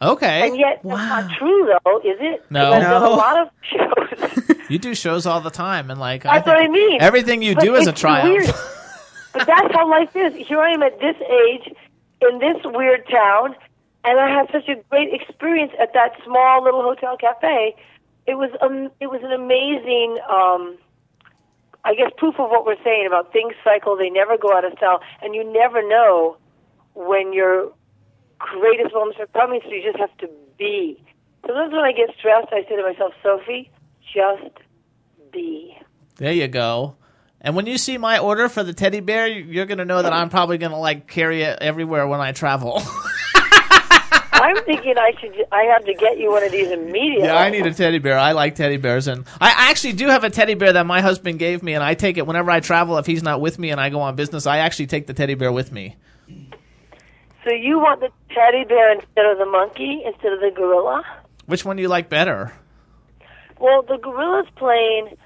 Speaker 3: Okay.
Speaker 7: And yet, that's not true, though, is it?
Speaker 3: No.
Speaker 7: Because I've done
Speaker 4: No.
Speaker 7: a lot of shows. [laughs]
Speaker 3: You do shows all the time, and like
Speaker 7: That's what I mean.
Speaker 3: Everything you
Speaker 7: But
Speaker 3: do is a triumph.
Speaker 7: Weird. but that's how life is. Here I am at this age, in this weird town, and I had such a great experience at that small little hotel cafe. It was um, it was an amazing, um, I guess, proof of what we're saying about things cycle. They never go out of style, and you never know when your greatest moments are coming. So you just have to be. Sometimes when I get stressed. I say to myself, Sophie, just be.
Speaker 3: There you go. And when you see my order for the teddy bear, you're going to know that I'm probably going to like carry it everywhere when I travel. [laughs]
Speaker 7: I'm thinking I should. I have to get you one of these immediately.
Speaker 3: yeah, I need a teddy bear. I like teddy bears, and I actually do have a teddy bear that my husband gave me, and I take it whenever I travel. If he's not with me and I go on business, I actually take the teddy bear with me.
Speaker 7: So you want the teddy bear instead of the monkey, instead of the gorilla?
Speaker 3: Which one do you like better?
Speaker 7: Well, the gorilla's playing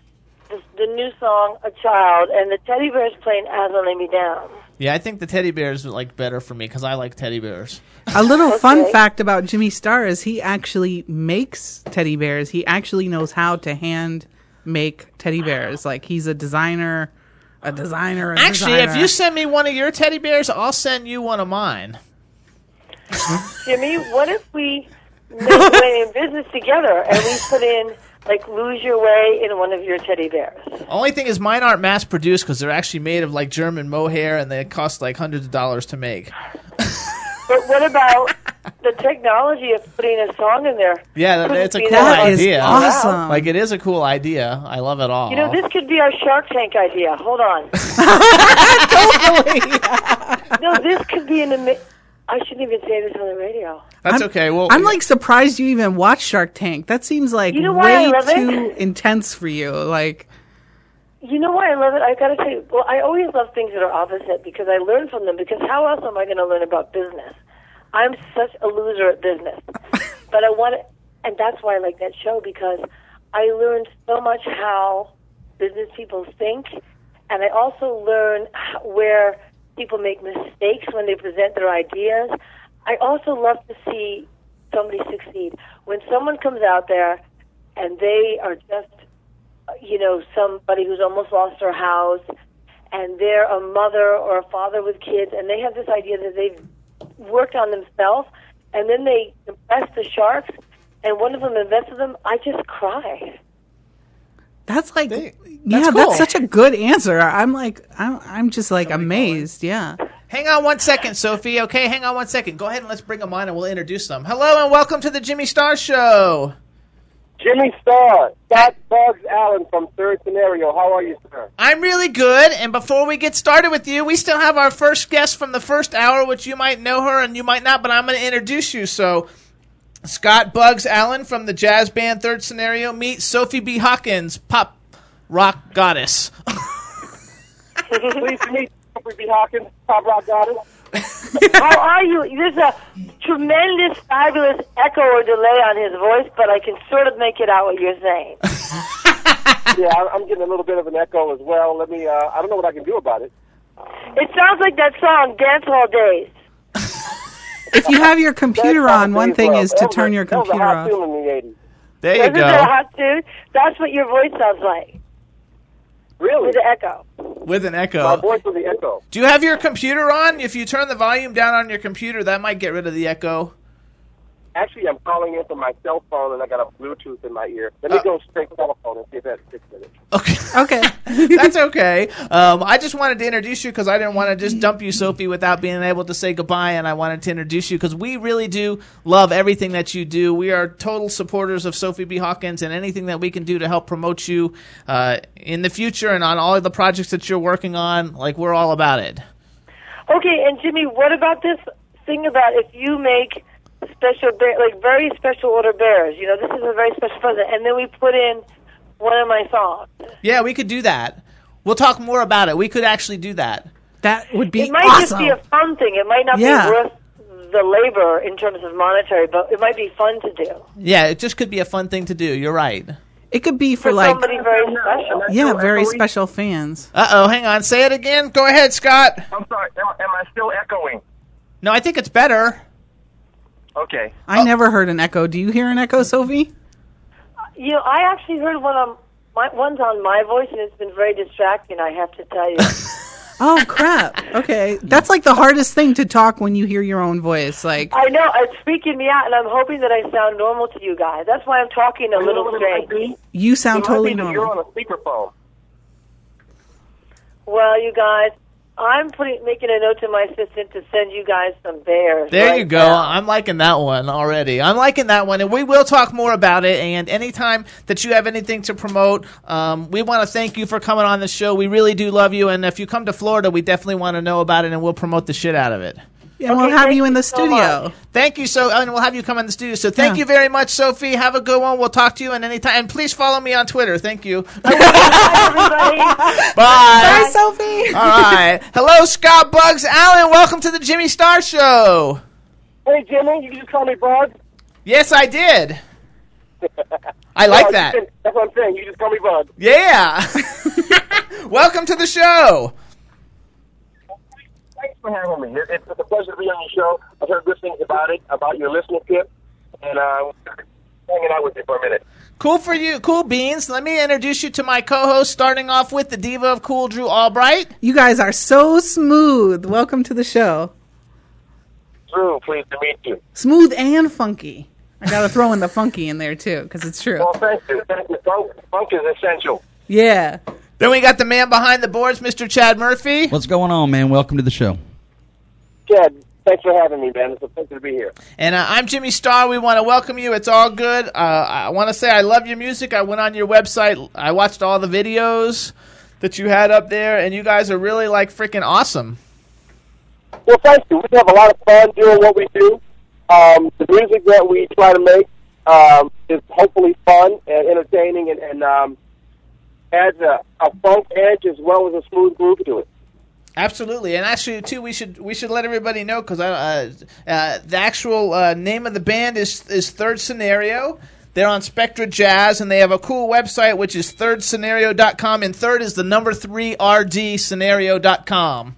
Speaker 7: the, the new song "A Child," and the teddy bear's playing "As I Lay Me Down."
Speaker 3: Yeah, I think the teddy bears like better for me because I like teddy bears.
Speaker 4: A little [laughs] fun fact about Jimmy Star is he actually makes teddy bears. He actually knows how to hand make teddy bears. Like he's a designer, a designer. A
Speaker 3: Actually, if you send me one of your teddy bears, I'll send you one of mine.
Speaker 7: Jimmy, what if we make way in business together and we put in like "Lose Your Way" in one of your teddy bears?
Speaker 3: Only thing is, mine aren't mass produced because they're actually made of like German mohair and they cost like hundreds of dollars to make. [laughs]
Speaker 7: But what about the technology of putting a song in there?
Speaker 3: Yeah, that, it's a cool
Speaker 7: that
Speaker 4: that is
Speaker 3: idea.
Speaker 4: awesome.
Speaker 3: Like it is a cool idea. I love it all.
Speaker 7: You know, this could be our Shark Tank idea. Hold on. [laughs] [laughs] no, this could be an. Ama- I shouldn't even say this on the radio.
Speaker 3: That's
Speaker 4: I'm-
Speaker 3: okay. Well,
Speaker 4: I'm like surprised you even watch Shark Tank. That seems like
Speaker 7: You know
Speaker 4: way
Speaker 7: love it?
Speaker 4: too intense for you. Like
Speaker 7: You know why I love it? I gotta tell you. Well, I always love things that are opposite because I learn from them. Because how else am I going to learn about business? I'm such a loser at business, [laughs] but I want to. and that's why I like that show because I learned so much how business people think, and I also learn h- where people make mistakes when they present their ideas. I also love to see somebody succeed. When someone comes out there and they are just, you know, somebody who's almost lost their house, and they're a mother or a father with kids, and they have this idea that they've worked on themselves, and then they impress the sharks, and one of them invests in them, I just cry.
Speaker 4: That's like,
Speaker 3: They-
Speaker 4: yeah,
Speaker 3: that's
Speaker 4: that's such a good answer. I'm like, I'm, I'm just like amazed. Yeah.
Speaker 3: Hang on one second, Sophie. Okay, hang on one second. Go ahead and let's bring them on and we'll introduce them. Hello and welcome to the Jimmy Star Show.
Speaker 8: Jimmy Star, Scott Bugs Allen from Third Scenario. How are you, sir?
Speaker 3: I'm really good, and before we get started with you, we still have our first guest from the first hour, which you might know her and you might not, but I'm going to introduce you. So, Scott Bugs Allen from the jazz band Third Scenario. Meet Sophie B. Hawkins, pop rock goddess.
Speaker 8: Pleased to meet Sophie B. Hawkins, Pop Rock Goddess.
Speaker 7: How are you? There's a tremendous, fabulous echo or delay on his voice, but I can sort of make it out what you're saying. [laughs]
Speaker 8: Yeah, I- I'm getting a little bit of an echo as well. Let me, uh, I don't know what I can do about it.
Speaker 7: It sounds like that song, Dance Hall Days.
Speaker 4: If you have your computer on, one thing is to turn your
Speaker 8: that was a
Speaker 4: computer
Speaker 8: hot
Speaker 4: off.
Speaker 8: tune in the 80s.
Speaker 3: There you
Speaker 7: Isn't it a
Speaker 3: go.
Speaker 7: hot dude? That's what your voice sounds like,
Speaker 8: Really?
Speaker 7: with the echo.
Speaker 3: With an
Speaker 8: My
Speaker 3: echo.
Speaker 8: voice with the echo.
Speaker 3: Do you have your computer on? If you turn the volume down on your computer, that might get rid of the echo.
Speaker 8: Actually, I'm calling in from my cell phone, and I got a Bluetooth in my ear. Let me
Speaker 3: Uh.
Speaker 8: go straight telephone and see if that fixes it.
Speaker 3: Okay.
Speaker 4: Okay. [laughs]
Speaker 3: That's okay. Um, I just wanted to introduce you because I didn't want to just dump you, Sophie, without being able to say goodbye. And I wanted to introduce you because we really do love everything that you do. We are total supporters of Sophie B. Hawkins and anything that we can do to help promote you uh, in the future and on all of the projects that you're working on. Like, we're all about it.
Speaker 7: Okay, and Jimmy, what about this thing about if you make special bear, like very special order bears? You know, this is a very special present, and then we put in one of my songs.
Speaker 3: Yeah, we could do that. We'll talk more about it. We could actually do that.
Speaker 4: That would be
Speaker 7: It might
Speaker 4: awesome.
Speaker 7: just be a fun thing. It might not
Speaker 4: Yeah.
Speaker 7: be worth the labor in terms of monetary, but it might be fun to do
Speaker 3: Yeah, it just could be a fun thing to do. You're right.
Speaker 4: it could be for
Speaker 7: for
Speaker 4: like,
Speaker 7: somebody very special.
Speaker 4: yeah, very
Speaker 8: echoey?
Speaker 4: special fans.
Speaker 3: Uh oh, hang on. Say it again. Go ahead, Scott.
Speaker 8: I'm sorry, am, am I still echoing?
Speaker 3: No, I think it's better.
Speaker 8: Okay.
Speaker 4: I never heard an echo. Do you hear an echo, Sophie?
Speaker 7: You know, I actually heard one on my one's on my voice, and it's been very distracting. I have to tell you. [laughs]
Speaker 4: Oh crap. Okay. That's like the hardest thing to talk when you hear your own voice. Like
Speaker 7: I know it's freaking me out, and I'm hoping that I sound normal to you guys. That's why I'm talking a
Speaker 8: You
Speaker 7: little
Speaker 8: what it might
Speaker 7: strange.
Speaker 4: you sound
Speaker 8: It might
Speaker 4: totally
Speaker 8: normal. You're on a speakerphone.
Speaker 7: Well, you guys, I'm putting making a note to my assistant to send you guys some bears.
Speaker 3: There
Speaker 7: right
Speaker 3: you go.
Speaker 7: now.
Speaker 3: I'm liking that one already. I'm liking that one, and we will talk more about it. And anytime that you have anything to promote, um, we want to thank you for coming on the show. We really do love you, and if you come to Florida, we definitely want to know about it, and we'll promote the shit out of it.
Speaker 4: And we'll have you in the
Speaker 7: so
Speaker 4: studio.
Speaker 7: much.
Speaker 3: Thank you so, and we'll have you come in the studio. So thank
Speaker 4: Yeah.
Speaker 3: you very much, Sophie. Have a good one. We'll talk to you, in any time. And please follow me on Twitter. Thank you. [laughs]
Speaker 7: Bye, everybody. [laughs]
Speaker 3: Bye.
Speaker 4: Sophie. [laughs]
Speaker 3: All right. Hello, Scott Bugs Allen. Welcome to the Jimmy Star Show.
Speaker 8: Hey, Jimmy, you can just call me Bug.
Speaker 3: Yes, I did. I oh, like
Speaker 8: Oh, you
Speaker 3: that.
Speaker 8: can- That's what I'm saying. You just call me Bug.
Speaker 3: Yeah. Welcome to the show.
Speaker 8: Thanks for having me. It- It's a pleasure to be on your show. I've heard good things about it, about your listenership, and uh, hanging out with you for a minute.
Speaker 3: Cool for you. Cool beans. Let me introduce you to my co-host, starting off with the diva of cool, Drew Albright.
Speaker 4: You guys are so smooth. Welcome to the show.
Speaker 8: Drew, pleased to meet you.
Speaker 4: Smooth and funky. I got to throw in the funky in there too because it's true.
Speaker 8: Well, thank you. Thank you. Funk, funk is essential.
Speaker 4: Yeah.
Speaker 3: Then we got the man behind the boards, Mr. Chad Murphy.
Speaker 5: What's going on, man? Welcome to the show.
Speaker 8: Chad, thanks for having me, man. It's a pleasure to be here.
Speaker 3: And uh, I'm Jimmy Star. We want to welcome you. It's all good. Uh, I want to say I love your music. I went on your website. I watched all the videos that you had up there, and you guys are really like freaking awesome.
Speaker 8: Well, thank you. We have a lot of fun doing what we do. Um, the music that we try to make um, is hopefully fun and entertaining and, and um, adds a, a funk edge as well as a smooth groove to it.
Speaker 3: Absolutely, and actually, too, we should we should let everybody know because uh, uh, the actual uh, name of the band is is Third Scenario. They're on Spectra Jazz, and they have a cool website which is thirdscenario.com, and third is the number three RD scenario.com.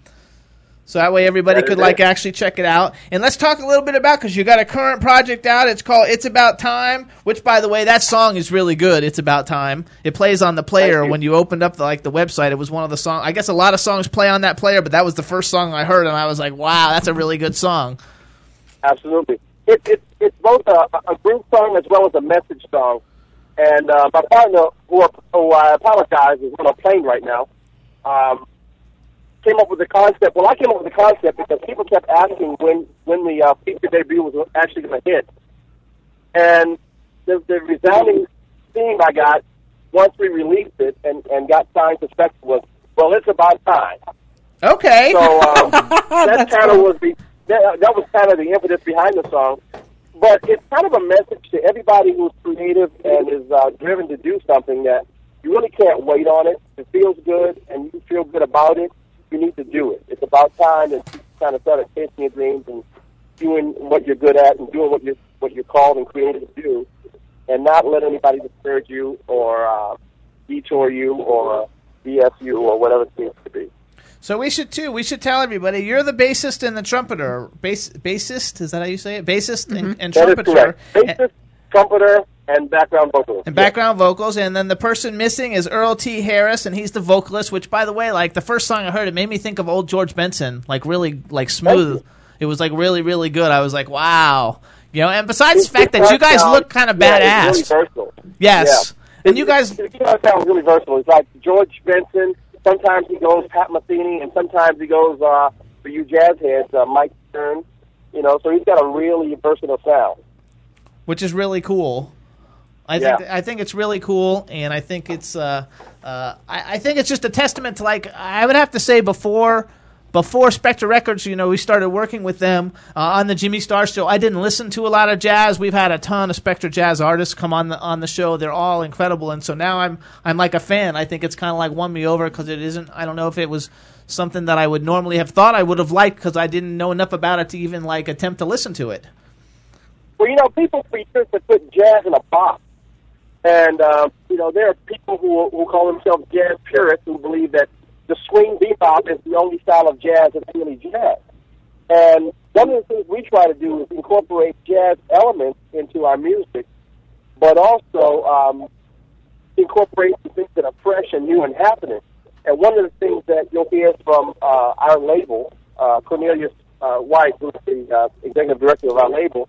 Speaker 3: So that way everybody
Speaker 8: That
Speaker 3: could like
Speaker 8: it.
Speaker 3: actually check it out. And let's talk a little bit about because you got a current project out. It's called "It's About Time," which, by the way, that song is really good. "It's About Time." It plays on the player
Speaker 8: you.
Speaker 3: when you opened up the, like the website. It was one of the songs. I guess a lot of songs play on that player, but that was the first song I heard, and I was like, "Wow, that's a really good song."
Speaker 8: Absolutely. It, it, it's both a, a group song as well as a message song. And uh, my partner, who, who I apologize, is on a plane right now, um, came up with the concept. Well, I came up with the concept because people kept asking when, when the uh, feature debut was actually going to hit. And the, the resounding theme I got once we released it and, and got signed to Spectre was, well, it's about time.
Speaker 3: Okay.
Speaker 8: So um, [laughs] that kind of was the that, that was kind of the impetus behind the song. But it's kind of a message to everybody who's creative and is uh, driven to do something that you really can't wait on it. It feels good and you feel good about it. You need to do it. It's about time that you kind of start chasing your dreams and doing what you're good at and doing what you're what you're called and created to do, and not let anybody discourage you or uh, detour you or uh, BS you or whatever it seems to be.
Speaker 3: So we should too. We should tell everybody you're the bassist and the trumpeter. Bass, bassist is that how you say it? Bassist and, and
Speaker 8: That is
Speaker 3: trumpeter.
Speaker 8: correct. Bassist, trumpeter, and background vocalist.
Speaker 3: and background vocals, and then the person missing is Earl T. Harris, and he's the vocalist. Which, by the way, like the first song I heard, it made me think of old George Benson, like really like smooth. It was like really really good. I was like, wow, you know. And besides the fact that you guys look kind of
Speaker 8: yeah,
Speaker 3: badass,
Speaker 8: really
Speaker 3: yes,
Speaker 8: Yeah.
Speaker 3: and you guys,
Speaker 8: His guitar sounds really versatile. It's like George Benson. Sometimes he goes Pat Metheny, and sometimes he goes uh, for you jazz heads, uh, Mike Stern. You know, so he's got a really versatile sound.
Speaker 3: which is really cool. I
Speaker 8: Yeah.
Speaker 3: think I think it's really cool, and I think it's uh, uh, I, I think it's just a testament to like I would have to say before before Spectre Records, you know, we started working with them uh, on the Jimmy Star Show. I didn't listen to a lot of jazz. We've had a ton of Spectre jazz artists come on the on the show. They're all incredible, and so now I'm I'm like a fan. I think it's kind of like won me over because it isn't. I don't know if it was something that I would normally have thought I would have liked because I didn't know enough about it to even like attempt to listen to it.
Speaker 8: Well, you know, people for to put jazz in a box. And, um, you know, there are people who, who call themselves jazz purists who believe that the swing bebop is the only style of jazz that's really jazz. And one of the things we try to do is incorporate jazz elements into our music, but also um, incorporate some things that are fresh and new and happening. And one of the things that you'll hear from uh, our label, uh, Cornelius uh, White, who's the uh, executive director of our label,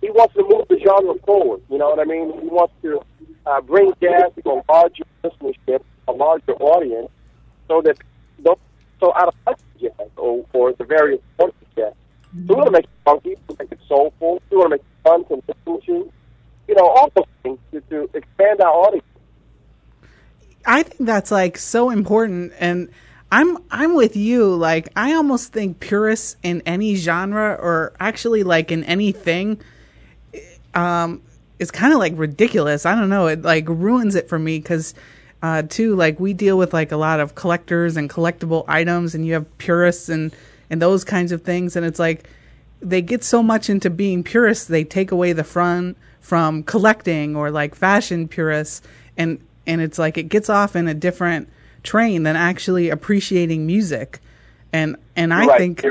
Speaker 8: he wants to move the genre forward. You know what I mean? He wants to uh, bring jazz to a larger listenership, a larger audience, so that don't so out of touch jazz or, or the various forms of jazz. So we want to make it funky, we want to make it soulful, we want to make it fun to listen to. You know, all those things to, to expand our audience.
Speaker 4: I think that's like so important and I'm I'm with you like I almost think purists in any genre or actually like in anything um is kind of like ridiculous. I don't know, it like ruins it for me cuz uh too like we deal with like a lot of collectors and collectible items and you have purists and and those kinds of things and it's like they get so much into being purists they take away the fun from collecting or like fashion purists and and it's like it gets off in a different train than actually appreciating music and and i
Speaker 8: right.
Speaker 4: think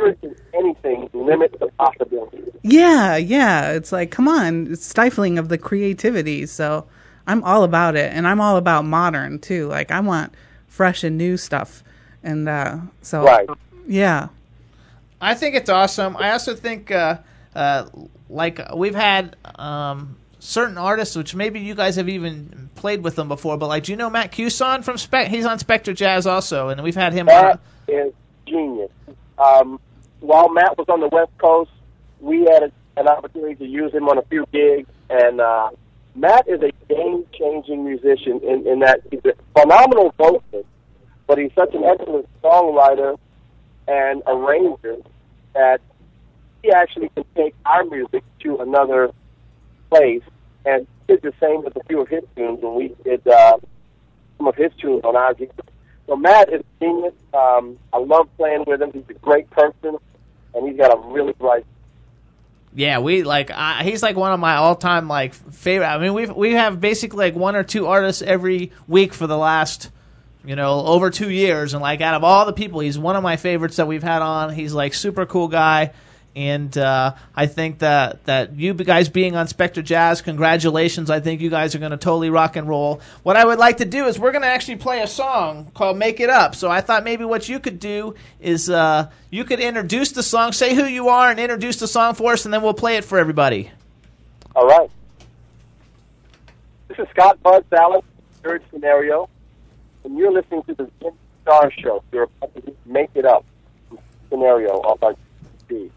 Speaker 8: anything limit the possibilities.
Speaker 4: yeah yeah it's like come on it's stifling of the creativity so i'm all about it and i'm all about modern too like i want fresh and new stuff and uh so
Speaker 8: Right.
Speaker 4: yeah
Speaker 3: I think it's awesome. I also think, uh, uh, like we've had um, certain artists, which maybe you guys have even played with them before, but like, do you know Matt Cusson from Spec? He's on Spectre Jazz also, and we've had him.
Speaker 8: Matt
Speaker 3: on.
Speaker 8: is genius. Um, while Matt was on the West Coast, we had a, an opportunity to use him on a few gigs, and uh, Matt is a game-changing musician in, in that he's a phenomenal vocalist, but he's such an excellent songwriter and arranger that he actually can take our music to another place and did the same with a few of his tunes when we did uh, some of his tunes on our gigs.
Speaker 9: So Matt is a genius. Um, I love playing with him. He's a great person, and he's got a really bright.
Speaker 3: Yeah, we like uh, he's like one of my all-time like favorite. I mean, we we have basically like one or two artists every week for the last you know over two years, and like out of all the people, he's one of my favorites that we've had on. He's like super cool guy, and uh, I think that that you guys being on Spectre Jazz, congratulations. I think you guys are going to totally rock and roll. What I would like to do is we're going to actually play a song called "Make It Up." So I thought maybe what you could do is uh, you could introduce the song, say who you are, and introduce the song for us, and then we'll play it for everybody.
Speaker 9: All right. This is Scott Bugs Allen, third scenario, and you're listening to the Jim Star Show. You're about to make it up scenario off our TV.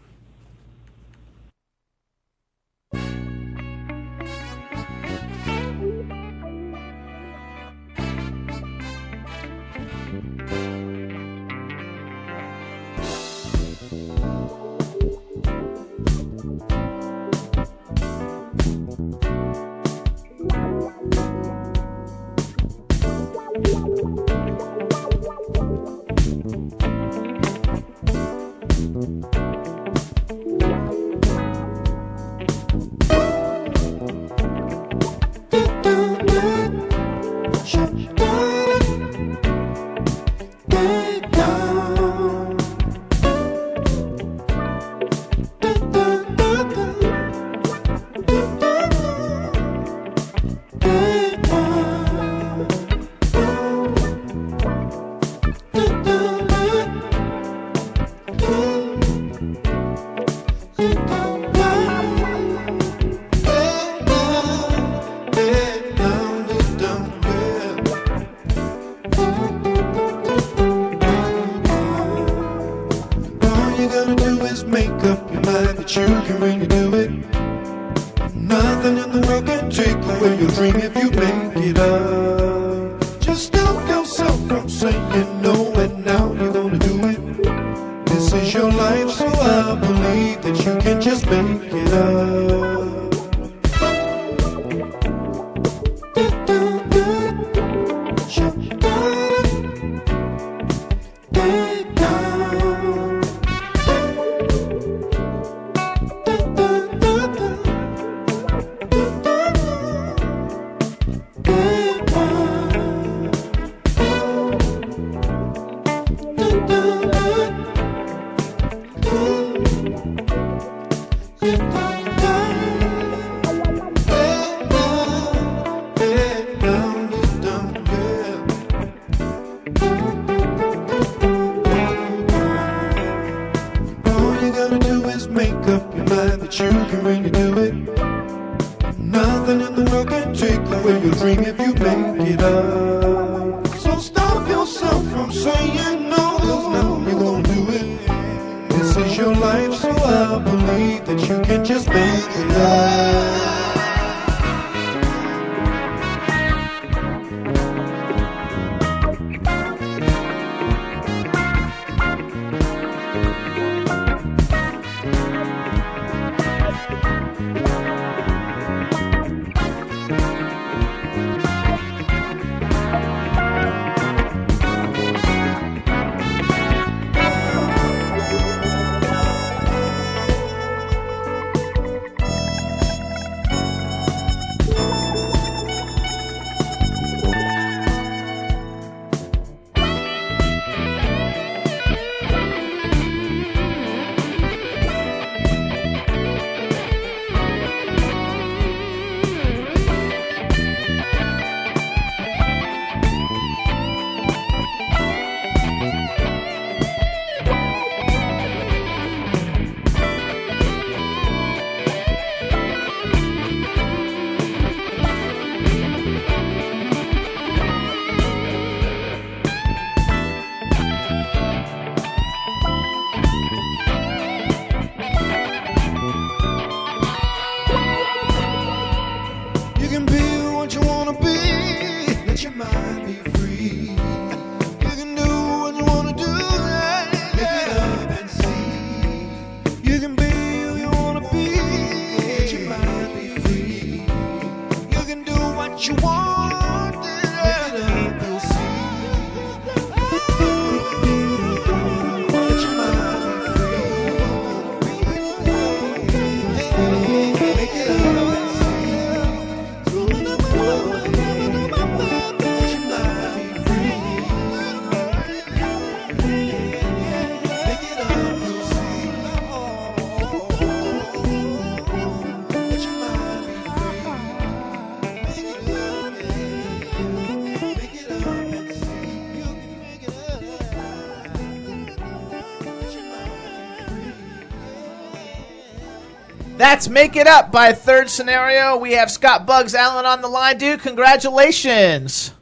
Speaker 3: That's Make It Up by Third Scenario. We have Scott Bugs Allen on the line, dude. Congratulations.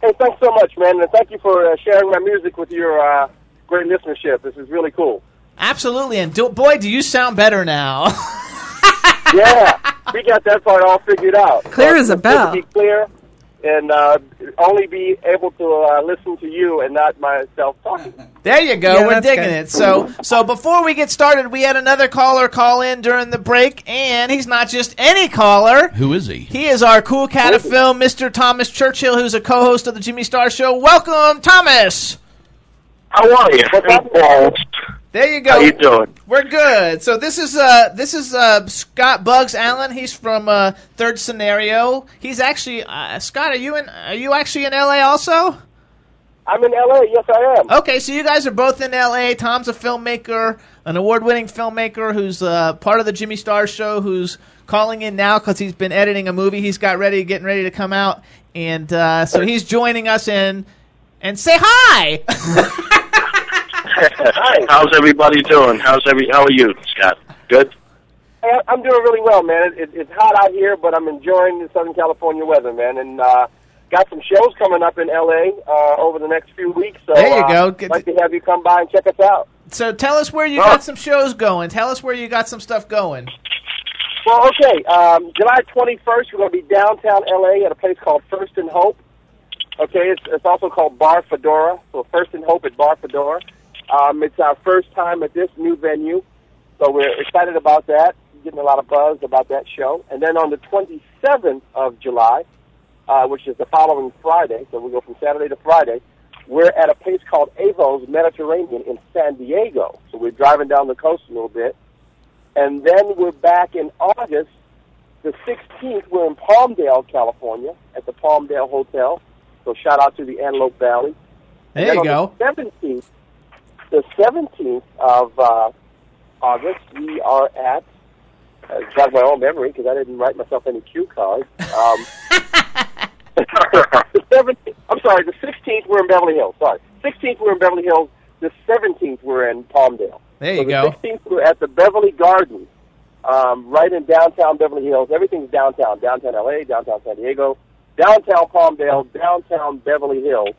Speaker 8: Hey, thanks so much, man, and thank you for uh, sharing my music with your uh, great listenership. This is really cool.
Speaker 3: Absolutely. And do, boy, do you sound better now. [laughs]
Speaker 8: yeah, we got that part all figured out.
Speaker 4: Clear as a bell.
Speaker 8: To be clear, and uh, only be able to uh, listen to you and not myself talking. [laughs]
Speaker 3: There you go.
Speaker 4: Yeah,
Speaker 3: We're digging
Speaker 4: good.
Speaker 3: it. So, so before we get started, we had another caller call in during the break, and he's not just any caller.
Speaker 5: Who is he?
Speaker 3: He is our cool cat of film, Mr. Thomas Churchill, who's a co-host of the Jimmy Star Show. Welcome, Thomas.
Speaker 10: How are you? Footballs.
Speaker 3: There you go.
Speaker 10: How you doing?
Speaker 3: We're good. So this is uh this is uh Scott Bugs Allen. He's from uh Third Scenario. He's actually uh, Scott. Are you in? Are you actually in L.A. also?
Speaker 8: I'm in LA. Yes, I am.
Speaker 3: Okay, so you guys are both in L.A. Tom's a filmmaker, an award-winning filmmaker who's uh, part of the Jimmy Star Show. Who's calling in now because he's been editing a movie he's got ready, getting ready to come out, and uh, so he's joining us in. And say hi. [laughs]
Speaker 10: How's everybody doing? How's every? How are you, Scott? Good.
Speaker 8: Hey, I'm doing really well, man. It, it, it's hot out here, but I'm enjoying the Southern California weather, man. And uh, got some shows coming up in LA uh, over the next few weeks. So,
Speaker 3: There you
Speaker 8: uh,
Speaker 3: go. Get
Speaker 8: I'd like to have you come by and check us out.
Speaker 3: so tell us where you
Speaker 8: Oh.
Speaker 3: got some shows going. Tell us where you got some stuff going.
Speaker 8: Well, okay. Um, July 21st, we're going to be downtown LA at a place called First and Hope. Okay, it's, it's also called Bar Fedora. So First and Hope at Bar Fedora. Um, it's our first time at this new venue, so we're excited about that. Getting a lot of buzz about that show. And then on the 27th of July, uh, which is the following Friday, so we go from Saturday to Friday, we're at a place called Avos Mediterranean in San Diego. So we're driving down the coast a little bit. And then we're back in August. The 16th, we're in Palmdale, California, at the Palmdale Hotel. So shout out to the Antelope Valley.
Speaker 3: There you go.
Speaker 8: The 17th, the 17th of uh, August, we are at, uh, jog my own memory because I didn't write myself any cue cards. Um, [laughs] the 17th, I'm sorry, the 16th, we're in Beverly Hills. Sorry. 16th, we're in Beverly Hills. The 17th, we're in Palmdale.
Speaker 3: There
Speaker 8: So
Speaker 3: you
Speaker 8: the
Speaker 3: go.
Speaker 8: 16th, we're at the Beverly Gardens, um, right in downtown Beverly Hills. Everything's downtown. Downtown LA, downtown San Diego, downtown Palmdale, downtown Beverly Hills.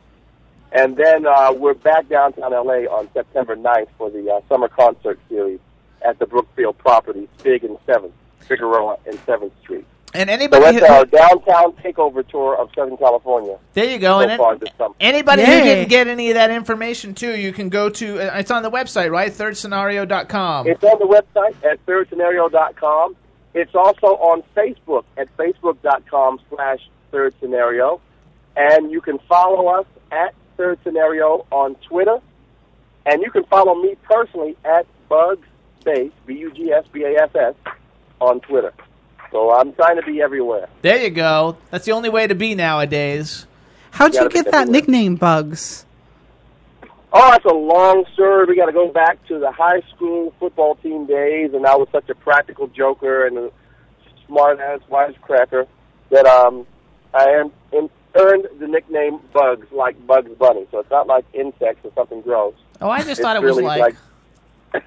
Speaker 8: And then uh, we're back downtown LA on September 9th for the uh, summer concert series at the Brookfield Properties, Big and 7th, Figueroa and 7th Street.
Speaker 3: And
Speaker 8: So
Speaker 3: anybody
Speaker 8: that's
Speaker 3: who,
Speaker 8: our downtown takeover tour of Southern California.
Speaker 3: there you go.
Speaker 8: So
Speaker 3: and
Speaker 8: far
Speaker 3: an-
Speaker 8: this summer.
Speaker 3: anybody who didn't get any of that information too, you can go to. Uh, it's on the website, right? ThirdScenario.com.
Speaker 8: It's on the website at thirdscenario.com. It's also on Facebook at facebook.com slash third scenario. And you can follow us at third scenario on Twitter. And you can follow me personally at Bugs Bass, B-U-G-S-B-A-S-S, on Twitter. So I'm trying to be everywhere.
Speaker 3: There you go. That's the only way to be nowadays.
Speaker 4: How'd you
Speaker 8: Gotta
Speaker 4: get that
Speaker 8: everywhere.
Speaker 4: nickname, Bugs?
Speaker 8: Oh, that's a long story. We got to go back to the high school football team days, and I was such a practical joker and a smart ass wisecracker that um, I am, am earned the nickname Bugs, like Bugs Bunny. So it's not like insects or something gross.
Speaker 3: Oh, I just
Speaker 8: It's
Speaker 3: thought it was
Speaker 8: really
Speaker 3: like. [laughs]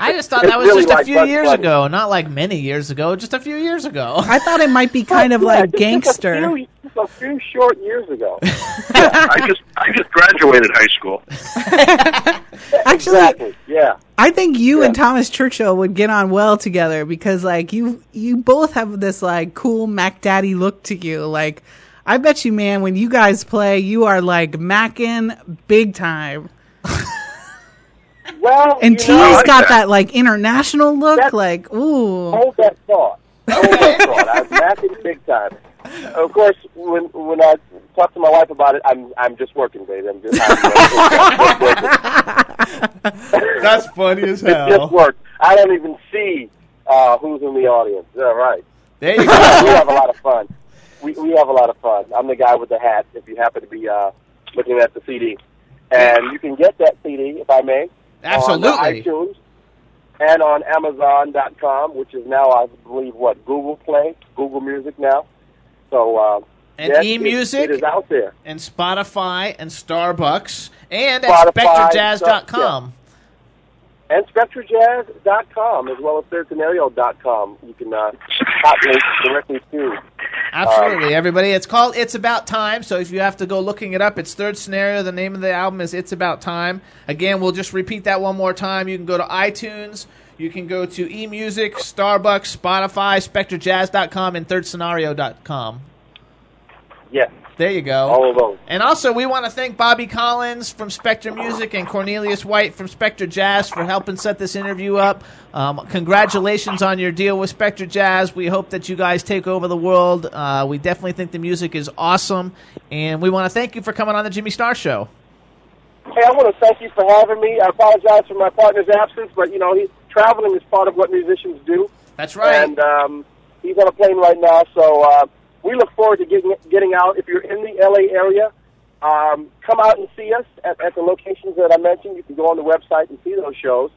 Speaker 3: I just thought that was
Speaker 8: really
Speaker 3: just a few
Speaker 8: Bugs
Speaker 3: years
Speaker 8: Bunny.
Speaker 3: ago, not like many years ago, just a few years ago.
Speaker 4: I thought it might be kind of
Speaker 8: Yeah,
Speaker 4: like
Speaker 8: just- just a
Speaker 4: gangster.
Speaker 8: few- Just a few short years ago. [laughs]
Speaker 10: I just I just graduated high school. [laughs]
Speaker 4: Actually,
Speaker 8: exactly. Yeah.
Speaker 4: I think you
Speaker 8: Yeah.
Speaker 4: and Thomas Churchill would get on well together because like you you both have this like cool Mac Daddy look to you. Like I bet you man when you guys play you are like macking big time.
Speaker 8: Well,
Speaker 4: And
Speaker 8: you
Speaker 4: T's
Speaker 8: know,
Speaker 4: got that like international look
Speaker 8: That's-
Speaker 4: like ooh.
Speaker 8: Hold that thought. Hold that thought. I'm laughing big time. Of course, when when I talk to my wife about it, I'm I'm just working, baby. I'm just, I'm just working.
Speaker 3: That's funny as hell. [laughs]
Speaker 8: It's just work. I don't even see uh, who's in the audience. All right.
Speaker 3: There you go.
Speaker 8: we have a lot of fun. We we have a lot of fun. I'm the guy with the hat. If you happen to be uh, looking at the CD, and you can get that CD, if I may,
Speaker 3: Absolutely.
Speaker 8: on iTunes and on Amazon.com, which is now, I believe, what Google Play, Google Music now. So uh,
Speaker 3: And
Speaker 8: yes,
Speaker 3: eMusic.
Speaker 8: it, it is out there.
Speaker 3: and Spotify and Starbucks and at SpectreJazz.com.
Speaker 8: and SpectreJazz.com, as well as ThirdScenario.com. You can uh, hot link directly to.
Speaker 3: Absolutely, everybody. It's called It's About Time. So if you have to go looking it up, it's Third Scenario. The name of the album is It's About Time. Again, we'll just repeat that one more time. You can go to iTunes. You can go to eMusic, Starbucks, Spotify, SpectreJazz.com, and ThirdScenario.com.
Speaker 8: Yes.
Speaker 3: There you go.
Speaker 8: All of those.
Speaker 3: And also, we want to thank Bobby Collins from Spectre Music and Cornelius White from Spectre Jazz for helping set this interview up. Um, congratulations on your deal with Spectre Jazz. We hope that you guys take over the world. Uh, we definitely think the music is awesome, and we want to thank you for coming on the Jimmy Star Show.
Speaker 8: Hey, I want to thank you for having me. I apologize for my partner's absence, but you know, he, traveling is part of what musicians do.
Speaker 3: That's right.
Speaker 8: And um, he's on a plane right now, so uh, we look forward to getting getting out. If you're in the LA area, um, come out and see us at, at the locations that I mentioned. You can go on the website and see those shows.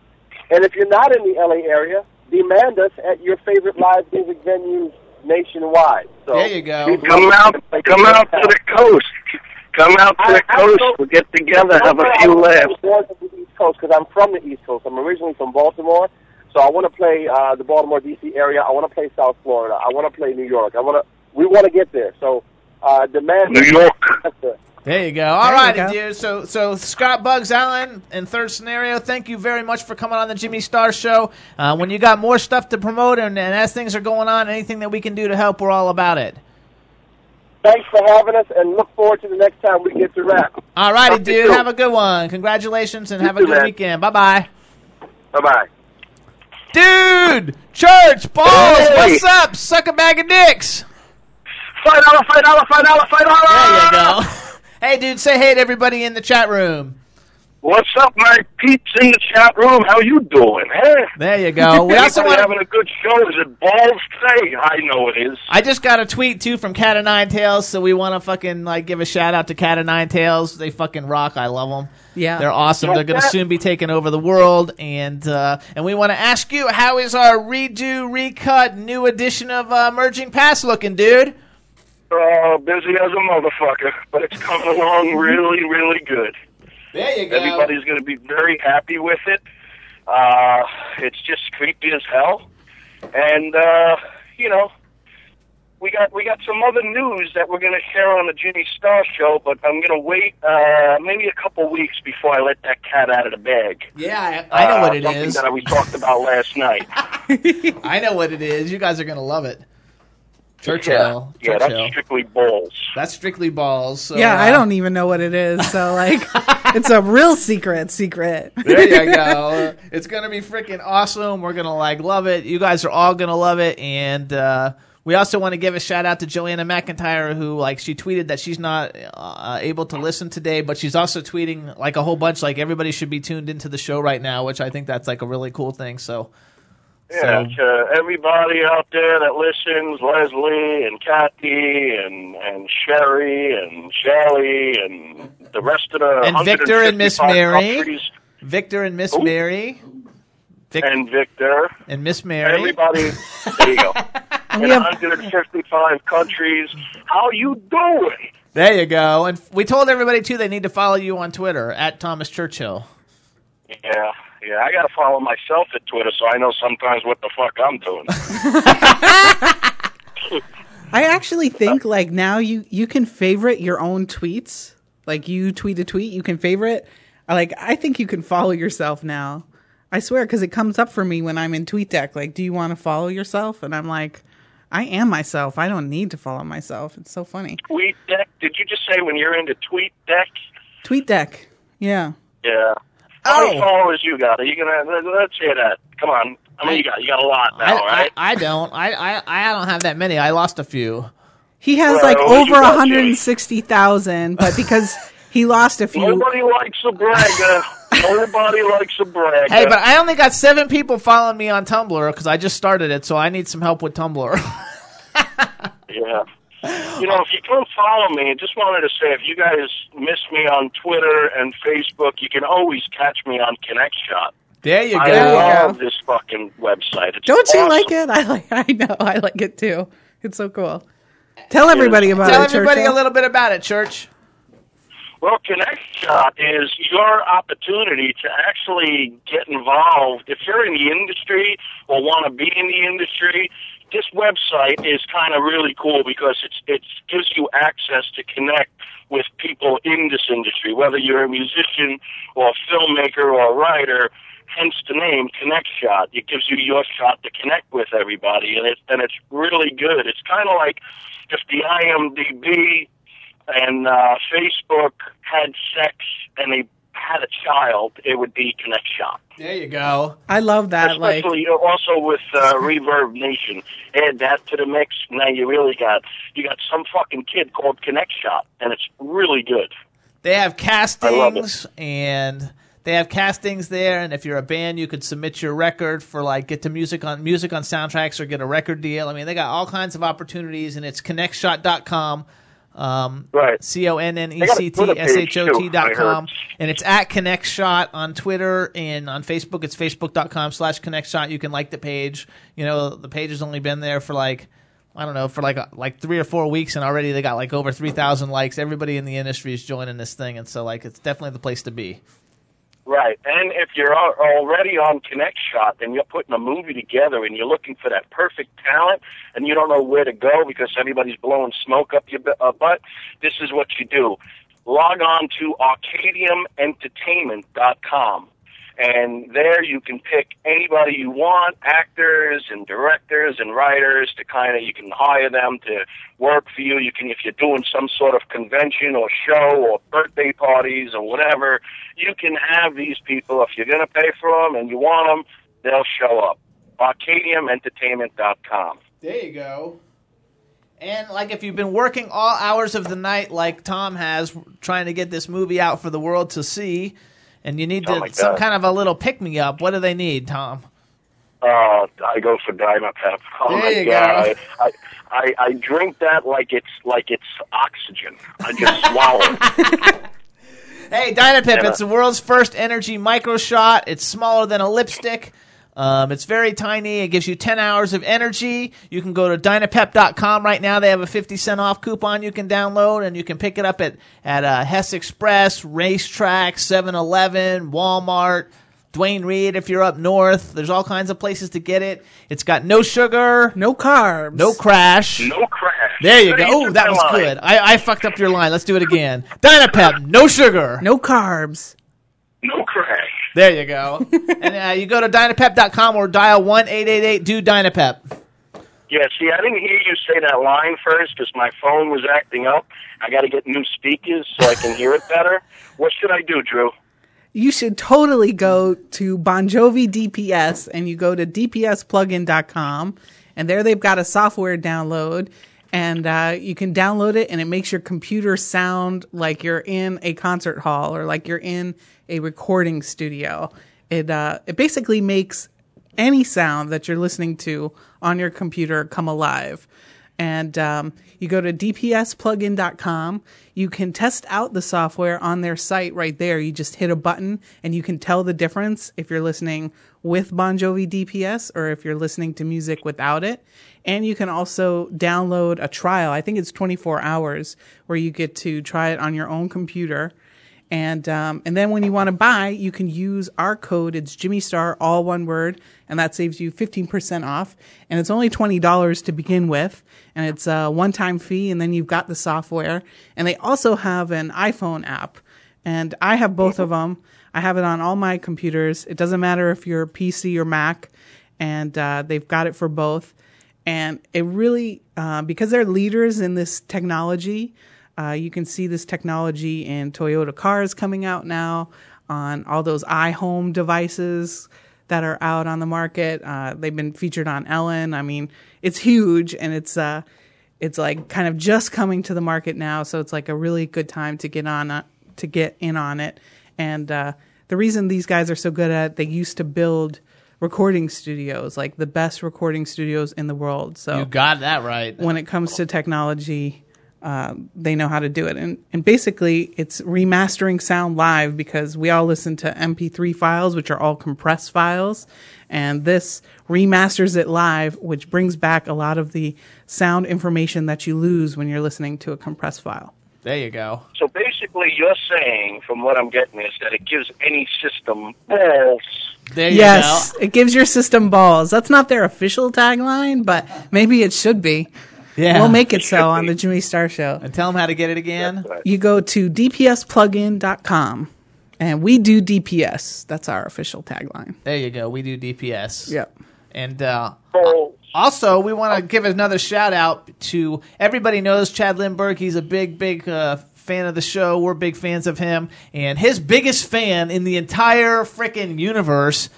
Speaker 8: And if you're not in the LA area, demand us at your favorite live music venues nationwide. So
Speaker 3: There you go.
Speaker 10: Come out,
Speaker 8: to
Speaker 10: come out to the coast. Come out to the
Speaker 8: I- I
Speaker 10: coast.
Speaker 8: don't-
Speaker 10: We'll get together, have a few
Speaker 8: was
Speaker 10: laughs.
Speaker 8: born from the East Coast because I'm from the East Coast. I'm originally from Baltimore, so I want to play uh, the Baltimore D.C. area. I want to play South Florida. I want to play New York. I want to. We want to get there. So uh, demand
Speaker 10: New York.
Speaker 3: There you go. All
Speaker 4: There
Speaker 3: right,
Speaker 4: go.
Speaker 3: dude. So, so Scott Bugs Allen in Third Scenario, thank you very much for coming on the Jimmy Star Show. Uh, when you got more stuff to promote and, and as things are going on, anything that we can do to help, we're all about it.
Speaker 8: Thanks for having us, and look forward to the next time we get to rap.
Speaker 3: All righty,
Speaker 8: Talk you
Speaker 3: dude. Have a good one. Congratulations and
Speaker 8: You
Speaker 3: have a
Speaker 8: too,
Speaker 3: good
Speaker 8: man.
Speaker 3: weekend. Bye bye.
Speaker 8: Bye bye.
Speaker 3: Dude! Church! Balls!
Speaker 10: Hey!
Speaker 3: What's up? Suck a bag of dicks!
Speaker 10: Fight dollar, fight dollar, fight dollar, fight dollar.
Speaker 3: There you go. [laughs] hey, dude, say hey to everybody in the chat room.
Speaker 10: What's up, my peeps in the chat room? How you doing? Hey.
Speaker 3: There you go. [laughs] We also
Speaker 10: Anybody
Speaker 3: want
Speaker 10: having a good show? Is it balls today? I know it is.
Speaker 3: I just got a tweet too from Cat of Nine Tails, so we want to fucking like give a shout out to Cat of Nine Tails. They fucking rock. I love them.
Speaker 4: Yeah.
Speaker 3: They're awesome. They're going to soon be taking over the world, and uh, and we want to ask you, how is our redo, recut, new edition of uh, Emerging Past looking, dude?
Speaker 10: Oh, busy as a motherfucker, but it's coming along [laughs] really, really good.
Speaker 3: There you go.
Speaker 10: Everybody's going to be very happy with it. Uh, it's just creepy as hell, and uh, you know, we got we got some other news that we're going to share on the Jimmy Star show, but I'm going to wait uh, maybe a couple weeks before I let that cat out of the bag.
Speaker 3: Yeah, I, I know
Speaker 10: Uh,
Speaker 3: what it
Speaker 10: something
Speaker 3: is.
Speaker 10: that we talked about last night. [laughs]
Speaker 3: I know what it is. You guys are going to love it. Churchill.
Speaker 10: Yeah, yeah,
Speaker 3: Churchill.
Speaker 10: that's strictly balls.
Speaker 3: That's strictly balls. So,
Speaker 4: yeah, I
Speaker 3: uh,
Speaker 4: don't even know what it is. So [laughs] like, it's a real secret. Secret.
Speaker 3: There you go. [laughs] it's gonna be freaking awesome. We're gonna like love it. You guys are all gonna love it, and uh, we also want to give a shout out to Joanna McIntyre, who like she tweeted that she's not uh, able to listen today, but she's also tweeting like a whole bunch. Like everybody should be tuned into the show right now, which I think that's like a really cool thing. So
Speaker 10: Yeah, to everybody out there that listens, Leslie and Kathy and and Sherry and Shelly and the rest of the
Speaker 3: and Victor and Miss Mary,
Speaker 10: countries,
Speaker 3: Victor and Miss
Speaker 10: Ooh.
Speaker 3: Mary, Vic-
Speaker 10: and Victor,
Speaker 3: and Miss Mary.
Speaker 10: everybody. there you go. [laughs] In
Speaker 4: have
Speaker 10: 155 countries, how you doing?
Speaker 3: There you go. And we told everybody too they need to follow you on Twitter at Thomas Churchill.
Speaker 10: Yeah, yeah. I got to follow myself at Twitter so I know sometimes what the fuck I'm doing. [laughs] [laughs]
Speaker 4: I actually think like now you you can favorite your own tweets. Like you tweet a tweet, you can favorite. Like I think you can follow yourself now. I swear because it comes up for me when I'm in TweetDeck. Like, do you want to follow yourself? And I'm like, I am myself. I don't need to follow myself. It's so funny.
Speaker 10: Tweet deck? Did you just say when you're into tweet deck?
Speaker 4: TweetDeck. Yeah.
Speaker 10: Yeah. How many
Speaker 3: Oh.
Speaker 10: followers you got? Are you gonna? let- Let's hear that. Come on. How many you got? You got a lot
Speaker 3: I,
Speaker 10: now, right?
Speaker 3: I, I don't. I, I I don't have that many. I lost a few.
Speaker 4: He has
Speaker 10: Well,
Speaker 4: like over 160,000, but because [laughs] he lost a few.
Speaker 10: Nobody likes a bragger. Nobody likes a bragger.
Speaker 3: Hey, but I only got seven people following me on Tumblr because I just started it, so I need some help with Tumblr. [laughs]
Speaker 10: Yeah. You know, if you don't follow me, I just wanted to say if you guys miss me on Twitter and Facebook, you can always catch me on Connect Shot.
Speaker 3: there you go.
Speaker 10: I
Speaker 3: go.
Speaker 10: love this fucking website. It's
Speaker 4: Don't you like it? [laughs] I like. I know. I like it too. It's so cool. Tell everybody about
Speaker 3: Tell
Speaker 4: it.
Speaker 3: Tell everybody
Speaker 4: Churchill.
Speaker 3: a little bit about it, Church.
Speaker 10: Well, Connect Shot is your opportunity to actually get involved. If you're in the industry or want to be in the industry, this website is kind of really cool because it's it gives you access to connect with people in this industry, whether you're a musician or a filmmaker or a writer. Hence the name Connect Shot. It gives you your shot to connect with everybody, and it's and it's really good. It's kind of like if the IMDb and uh, Facebook had sex and they had a child, it would be Connect Shot.
Speaker 3: There you go.
Speaker 4: I love that. Especially like,
Speaker 10: Especially also with uh, [laughs] Reverb Nation, add that to the mix. Now you really got you got some fucking kid called Connect Shot, and it's really good.
Speaker 3: They have castings and they have castings there and if you're a band you could submit your record for like get to music on music on soundtracks or get a record deal. I mean they got all kinds of opportunities and it's connectshot.com. Um,
Speaker 10: right.
Speaker 3: C O N N E C T S H O T dot com. And it's at Connect Shot on Twitter and on Facebook. It's facebook.com slash Connect Shot. You can like the page. You know, the page has only been there for like, I don't know, for like like three or four weeks, and already they got like over three thousand likes. Everybody in the industry is joining this thing, and so like it's definitely the place to be.
Speaker 10: Right. And if you're already on Connect Shot and you're putting a movie together and you're looking for that perfect talent and you don't know where to go because everybody's blowing smoke up your uh, butt, this is what you do. Log on to arcadiumentertainment.com. And there you can pick anybody you want, actors and directors and writers to kind of, you can hire them to work for you. You can, if you're doing some sort of convention or show or birthday parties or whatever, you can have these people. If you're going to pay for them and you want them, they'll show up. ArcadiumEntertainment.com.
Speaker 3: There you go. And like if you've been working all hours of the night, like Tom has, trying to get this movie out for the world to see, and you need to
Speaker 10: my
Speaker 3: some kind of a little pick me up. What do they need, Tom?
Speaker 10: Oh, I go for Dynapep. [laughs] Oh
Speaker 3: There
Speaker 10: my
Speaker 3: you
Speaker 10: god,
Speaker 3: go.
Speaker 10: I, I I I drink that like it's like it's oxygen. I just [laughs] swallow. it.
Speaker 3: Hey, Dynapep,
Speaker 10: Yeah.
Speaker 3: it's the world's first energy micro shot. It's smaller than a lipstick. Um, it's very tiny. It gives you 10 hours of energy. You can go to dynapep.com right now. They have a 50 cent off coupon you can download, and you can pick it up at, at uh, Hess Express, RaceTrac, 7 Eleven, Walmart, Duane Reade if you're up north. There's all kinds of places to get it. It's got no sugar,
Speaker 4: no carbs,
Speaker 3: no crash.
Speaker 10: No crash.
Speaker 3: There you go. Oh, that was good. I, I fucked up your line. Let's do it again. Dynapep, no sugar.
Speaker 4: no carbs.
Speaker 10: No crash.
Speaker 3: There you go. [laughs] and uh, you go to dynapep.com or dial 1 888 do Dynapep.
Speaker 10: Yeah, see, I didn't hear you say that line first because my phone was acting up. I got to get new speakers so I can hear it better. What should I do, Drew?
Speaker 4: You should totally go to Bongiovi DPS and you go to dpsplugin.com and there they've got a software download and uh, you can download it and it makes your computer sound like you're in a concert hall or like you're in a recording studio. It uh, it basically makes any sound that you're listening to on your computer come alive. And um, you go to dpsplugin.com. You can test out the software on their site right there. You just hit a button and you can tell the difference if you're listening with Bongiovi DPS or if you're listening to music without it. And you can also download a trial. I think it's 24 hours where you get to try it on your own computer. And um, and then when you want to buy, you can use our code. It's Jimmy Star, all one word, and that saves you fifteen percent off. And it's only twenty dollars to begin with, and it's a one-time fee. And then you've got the software. And they also have an iPhone app, and I have both of them. I have it on all my computers. It doesn't matter if you're PC or Mac, and uh, they've got it for both. And it really, uh, because they're leaders in this technology, uh, you can see this technology in Toyota cars coming out now, on all those iHome devices that are out on the market. Uh, they've been featured on Ellen. I mean, it's huge and it's uh, it's like kind of just coming to the market now. So it's like a really good time to get on uh, to get in on it. And uh, the reason these guys are so good at it, they used to build recording studios, like the best recording studios in the world. So
Speaker 3: You got that right.
Speaker 4: when it comes to technology, uh, they know how to do it. And, and basically, it's remastering sound live because we all listen to MP3 files, which are all compressed files. And this remasters it live, which brings back a lot of the sound information that you lose when you're listening to a compressed file.
Speaker 3: There you go.
Speaker 10: So basic, basically you're saying, from what I'm getting, is that it gives any system balls.
Speaker 3: There you
Speaker 4: Yes, it gives your system balls. That's not their official tagline, but maybe it should be.
Speaker 3: Yeah.
Speaker 4: We'll make it so on the Jimmy Star Show.
Speaker 3: And tell them how to get it again.
Speaker 4: You go to dpsplugin.com and we do DPS. That's our official tagline.
Speaker 3: There you go. We do DPS.
Speaker 4: Yep.
Speaker 3: And uh, also, we want to give another shout out to everybody knows Chad Lindberg. He's a big, big uh, fan of the show. We're big fans of him, and his biggest fan in the entire freaking universe.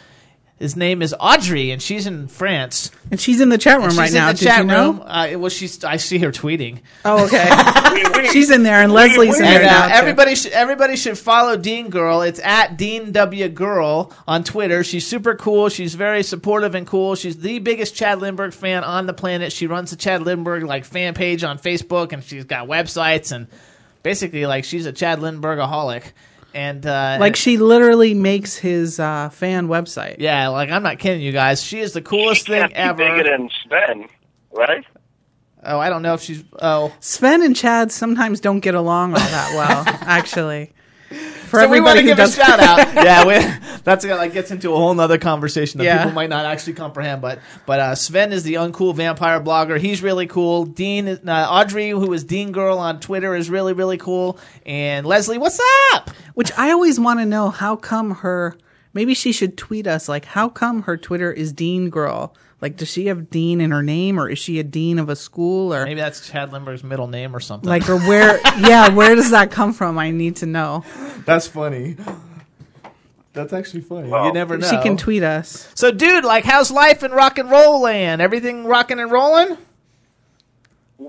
Speaker 3: His name is Audrey, and she's in France.
Speaker 4: And she's in the chat room
Speaker 3: And
Speaker 4: right
Speaker 3: she's
Speaker 4: now.
Speaker 3: In the
Speaker 4: Did
Speaker 3: chat
Speaker 4: you know?
Speaker 3: room. Uh, well, she's. I see her tweeting.
Speaker 4: Oh, okay. [laughs] she's in there, and Leslie's in
Speaker 3: And,
Speaker 4: there
Speaker 3: uh,
Speaker 4: now. too.
Speaker 3: everybody should everybody should follow Dean Girl. It's at Dean W Girl on Twitter. She's super cool. She's very supportive and cool. She's the biggest Chad Lindberg fan on the planet. She runs the Chad Lindberg like fan page on Facebook, and she's got websites and basically like she's a Chad Lindberghaholic. And uh,
Speaker 4: like she literally makes his uh, fan website.
Speaker 3: yeah, like I'm not kidding you guys. She is the coolest thing ever.
Speaker 10: bigger than Sven, right?
Speaker 3: Oh, I don't know if she's. Oh,
Speaker 4: Sven and Chad sometimes don't get along all that well, [laughs] actually. For
Speaker 3: so we want
Speaker 4: everybody
Speaker 3: to
Speaker 4: who
Speaker 3: give
Speaker 4: does
Speaker 3: a shout out. [laughs] yeah, we, [laughs] that's like gets into a whole nother conversation that
Speaker 4: Yeah.
Speaker 3: people might not actually comprehend. But but uh, Sven is the uncool vampire blogger. He's really cool. Dean, uh, Audrey, who is Dean Girl on Twitter, is really really cool. And Leslie, what's up?
Speaker 4: Which I always want to know how come her. Maybe she should tweet us like how come her Twitter is Dean Girl. Like, does she have Dean in her name, or is she a dean of a school, or
Speaker 3: Maybe that's Chad Lindberg's middle name or something.
Speaker 4: like, or where? yeah, where does that come from? I need to know.
Speaker 3: that's funny. That's actually funny. you never know.
Speaker 4: She can tweet us.
Speaker 3: So, dude, like, how's life in rock and roll land? Everything rocking and rolling?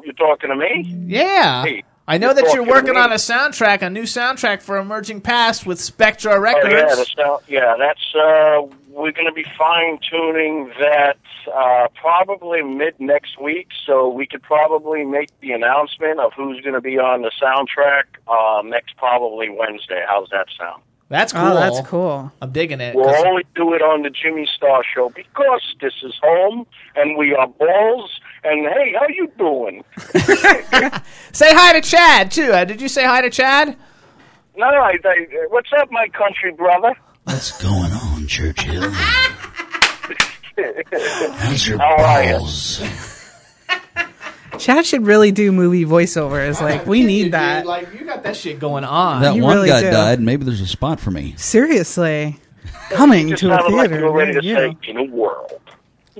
Speaker 10: You're talking to me?
Speaker 3: Yeah.
Speaker 10: Hey,
Speaker 3: I know
Speaker 10: you're
Speaker 3: that you're working on a soundtrack, a new soundtrack for Emerging Past with Spectra
Speaker 10: Oh
Speaker 3: Records.
Speaker 10: yeah, the sound, yeah. That's uh, we're going to be fine tuning that uh, probably mid next week, so we could probably make the announcement of who's going to be on the soundtrack uh, next probably Wednesday. How's that sound?
Speaker 3: That's cool.
Speaker 4: Oh, that's cool.
Speaker 3: I'm digging it.
Speaker 10: We'll only do it on the Jimmy Star Show because this is home and we are balls. And hey, how you doing? [laughs]
Speaker 3: Say hi to Chad too. Uh, did you say hi to Chad?
Speaker 10: No, I, I, what's up, my country brother?
Speaker 11: What's going on, Churchill? How's your
Speaker 10: How
Speaker 11: balls?
Speaker 4: Chad should really do movie voiceovers. Like, we need that.
Speaker 3: Like you got that shit going on.
Speaker 5: That
Speaker 4: You
Speaker 5: one
Speaker 4: really
Speaker 5: guy
Speaker 4: do.
Speaker 5: died. Maybe there's a spot for me.
Speaker 4: Seriously, coming to a
Speaker 10: sounded like
Speaker 4: theater.
Speaker 10: were ready to
Speaker 4: near
Speaker 10: say, in a world.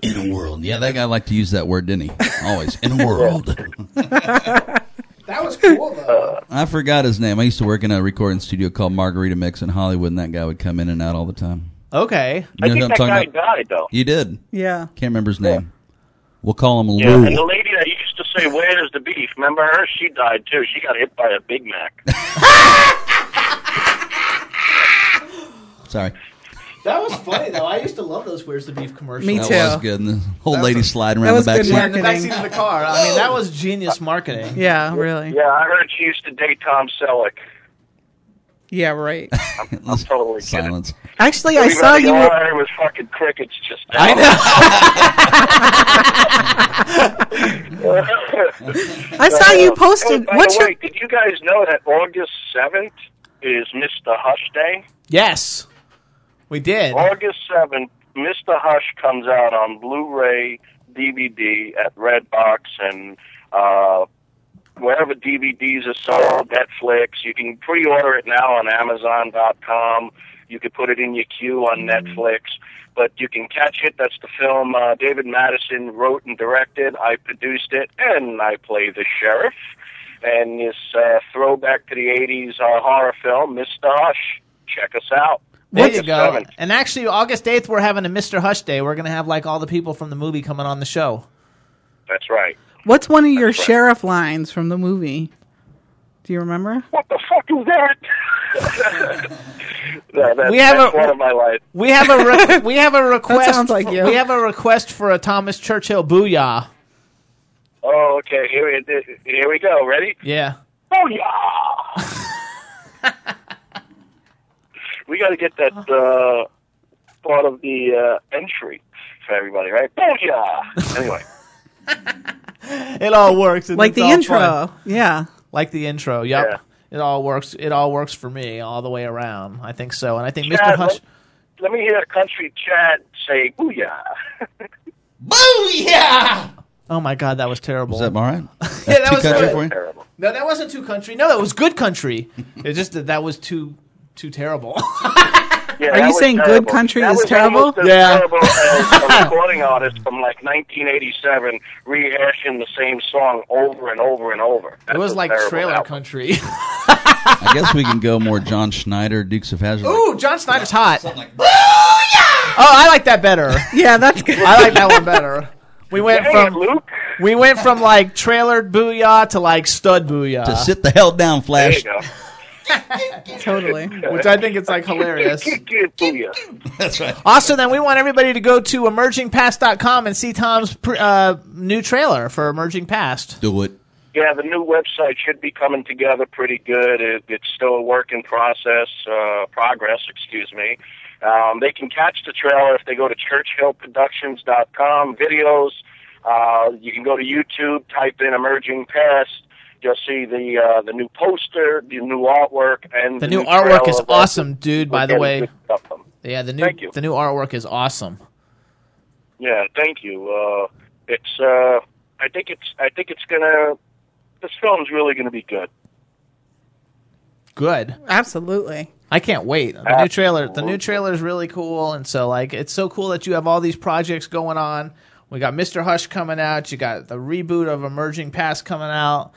Speaker 5: In a world. Yeah, that guy liked to use that word, didn't he? Always. In a world. [laughs]
Speaker 3: that was cool though.
Speaker 5: I forgot his name. I used to work in a recording studio called Margarita Mix in Hollywood, and that guy would come in and out all the time.
Speaker 3: Okay.
Speaker 5: You know
Speaker 10: think
Speaker 5: who I'm
Speaker 10: that
Speaker 5: talking
Speaker 10: guy
Speaker 5: about?
Speaker 10: died, though.
Speaker 5: You did.
Speaker 4: Yeah.
Speaker 5: Can't remember his name. We'll call him
Speaker 10: Yeah,
Speaker 5: Lou.
Speaker 10: and the lady that used to say, "Where's the beef?" Remember her? She died too. She got hit by a Big Mac. [laughs]
Speaker 5: Sorry.
Speaker 3: That was funny though. I used to love those "Where's the Beef" commercials.
Speaker 4: Me
Speaker 5: That
Speaker 4: too.
Speaker 5: was good. And the old
Speaker 3: That
Speaker 5: lady
Speaker 3: was-
Speaker 5: sliding
Speaker 4: that
Speaker 5: around
Speaker 4: was
Speaker 5: the back
Speaker 4: good
Speaker 5: seat.
Speaker 3: Yeah, in the
Speaker 4: Marketing.
Speaker 3: backseat of the car. I mean, that was genius marketing.
Speaker 4: Yeah, really.
Speaker 10: yeah, I heard she used to date Tom Selleck.
Speaker 4: Yeah, right.
Speaker 10: I'm [laughs] totally kidding.
Speaker 5: Silence.
Speaker 4: Actually, I saw
Speaker 10: Everybody
Speaker 4: you
Speaker 10: all
Speaker 4: were.
Speaker 10: I heard was fucking crickets just now.
Speaker 3: I know. [laughs]
Speaker 4: I saw you posted.
Speaker 10: By
Speaker 4: What's
Speaker 10: the
Speaker 4: your?
Speaker 10: way, did you guys know that August 7th is Mr. Hush Day?
Speaker 3: Yes, we did.
Speaker 10: August 7th, Mr. Hush comes out on Blu-ray, DVD at Redbox, and uh, wherever DVDs are sold, Netflix. You can pre-order it now on Amazon.com. You can put it in your queue on Netflix. But you can catch it. That's the film uh, David Madison wrote and directed. I produced it, and I play the sheriff. And this uh, throwback to the 80s uh, horror film, Mr. Hush. Check us out.
Speaker 3: There you go.
Speaker 10: 7th.
Speaker 3: And actually, August eighth, we're having a Mr. Hush Day. We're gonna have like all the people from the movie coming on the show.
Speaker 10: That's right.
Speaker 4: What's one of your sheriff lines from the movie? Do you remember?
Speaker 10: What the fuck is that? [laughs] no, that's,
Speaker 3: We have
Speaker 10: that's
Speaker 3: a-
Speaker 10: one of my life.
Speaker 3: We have a re- [laughs] we have a request.
Speaker 4: sounds like you.
Speaker 3: We have a request for a Thomas Churchill booyah.
Speaker 10: Oh, okay. Here, we- here we go. Ready?
Speaker 3: Yeah.
Speaker 10: Yeah. [laughs] we got to get that uh, part of the uh, entry for everybody, right? Oh yeah. Anyway, [laughs]
Speaker 3: It all works. and
Speaker 4: Like the intro.
Speaker 3: fun.
Speaker 4: Yeah.
Speaker 3: Like the intro. Yep.
Speaker 10: Yeah.
Speaker 3: it all works. It all works for me all the way around. I think so, and I think Mr. Hush.
Speaker 10: let, let me hear a country Chad say "booyah." [laughs]
Speaker 3: Booyah! Oh my God, that was terrible.
Speaker 5: Was that all right? [laughs]
Speaker 3: yeah, that
Speaker 5: too
Speaker 3: was
Speaker 5: country
Speaker 3: good.
Speaker 5: for you?
Speaker 3: No, that wasn't too country. No, that was good country. it just that that was too too terrible. [laughs]
Speaker 10: Yeah,
Speaker 4: Are you
Speaker 10: was
Speaker 4: saying good country
Speaker 10: that
Speaker 4: is
Speaker 10: was
Speaker 4: terrible?
Speaker 10: almost
Speaker 3: Yeah.
Speaker 10: terrible as a [laughs] recording artist from like 1987 rehashing the same song over and over and over. That
Speaker 3: it was like trailer
Speaker 10: album.
Speaker 3: country. [laughs]
Speaker 5: I guess we can go more John Schneider, Dukes of Hazzard.
Speaker 3: Ooh, John Schneider's hot. Oh, I like that better.
Speaker 4: Yeah, that's good.
Speaker 3: I like that one better. We went
Speaker 10: Dang
Speaker 3: from
Speaker 10: it, Luke.
Speaker 3: we went from like trailered booyah to like stud booyah,
Speaker 5: To sit the hell down,
Speaker 10: There you
Speaker 5: Flash.
Speaker 10: Go. [laughs]
Speaker 4: Totally.
Speaker 3: which I think it's like hilarious. [laughs]
Speaker 5: That's right.
Speaker 3: Also, then we want everybody to go to emergingpast.com and see Tom's pr- uh, new trailer for Emerging Past.
Speaker 5: Do it.
Speaker 10: Yeah, the new website should be coming together pretty good. It, it's still a work in process, uh, progress, excuse me. Um, they can catch the trailer if they go to churchhillproductions.com, videos. Uh, you can go to YouTube, type in Emerging Past. You'll see the uh, the new poster, the new artwork, and
Speaker 3: The new
Speaker 10: new
Speaker 3: artwork is
Speaker 10: that
Speaker 3: awesome, dude. By the way,
Speaker 10: good stuff from.
Speaker 3: yeah, the new
Speaker 10: Thank you.
Speaker 3: the new artwork is awesome.
Speaker 10: Yeah, thank you. Uh, it's uh, I think it's I think it's gonna this film's really gonna be good.
Speaker 3: Good.
Speaker 4: Absolutely.
Speaker 3: I can't wait. The new trailer, the new trailer is really cool, and so like it's so cool that you have all these projects going on. We got Mr. Hush coming out. You got the reboot of Emerging Past coming out.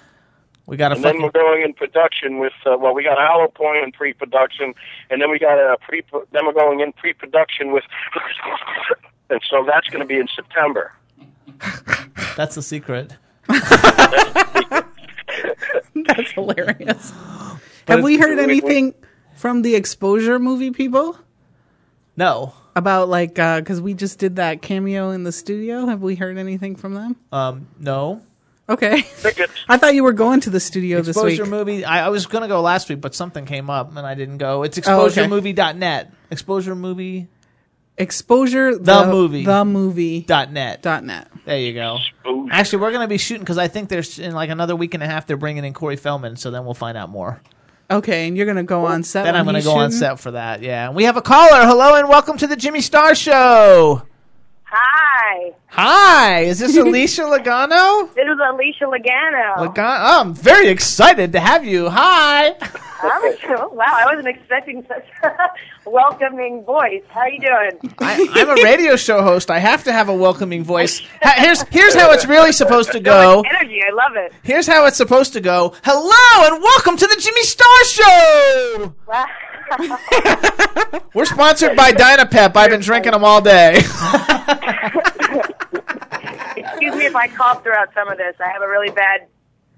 Speaker 3: We got a
Speaker 10: and then
Speaker 3: fucking
Speaker 10: we're going in production with uh, well, we got Hollow Point in pre-production, and then we got a pre. Then we're going in pre-production with, and so that's going to be in September.
Speaker 3: that's the secret. [laughs]
Speaker 4: That's hilarious.
Speaker 3: But
Speaker 4: Have we heard anything from the exposure movie people
Speaker 3: No,
Speaker 4: about like because we just did that cameo in the studio? Have we heard anything from them?
Speaker 3: um, no.
Speaker 4: Okay, [laughs] I thought you were going to the studio this week.
Speaker 3: Exposure movie. I, I was gonna go last week, but something came up and I didn't go. It's
Speaker 4: Oh, okay.
Speaker 3: exposuremovie.net. Exposure movie
Speaker 4: Exposure
Speaker 3: The movie.
Speaker 4: the movie
Speaker 3: dot net.
Speaker 4: dot net.
Speaker 3: There you go.
Speaker 10: Exposure.
Speaker 3: Actually, we're gonna be shooting because I think there's in like another week and a half they're bringing in Corey Feldman, so then we'll find out more.
Speaker 4: Okay, and you're gonna go on set.
Speaker 3: Then I'm gonna
Speaker 4: he's
Speaker 3: go on set for that. Yeah, and we have a caller. Hello and welcome to the Jimmy Star Show.
Speaker 12: Hi,
Speaker 3: Hi, is this [laughs] Alicia Lagano?
Speaker 12: this is Alicia Lagano.
Speaker 3: Lagano. Oh, I'm very excited to have you. Hi.
Speaker 12: I'm, [laughs] wow, I wasn't expecting such a [laughs] welcoming voice. How you doing?
Speaker 3: I, I'm a radio show host. I have to have a welcoming voice. Here's here's how it's really supposed to go.
Speaker 12: Energy, I love it.
Speaker 3: Here's how it's supposed to go. Hello and welcome to the Jimmy Star Show.
Speaker 12: Wow. [laughs]
Speaker 3: We're sponsored by Dynapep. I've been drinking them all day.
Speaker 12: Excuse me if I cough throughout some of this. I have a really bad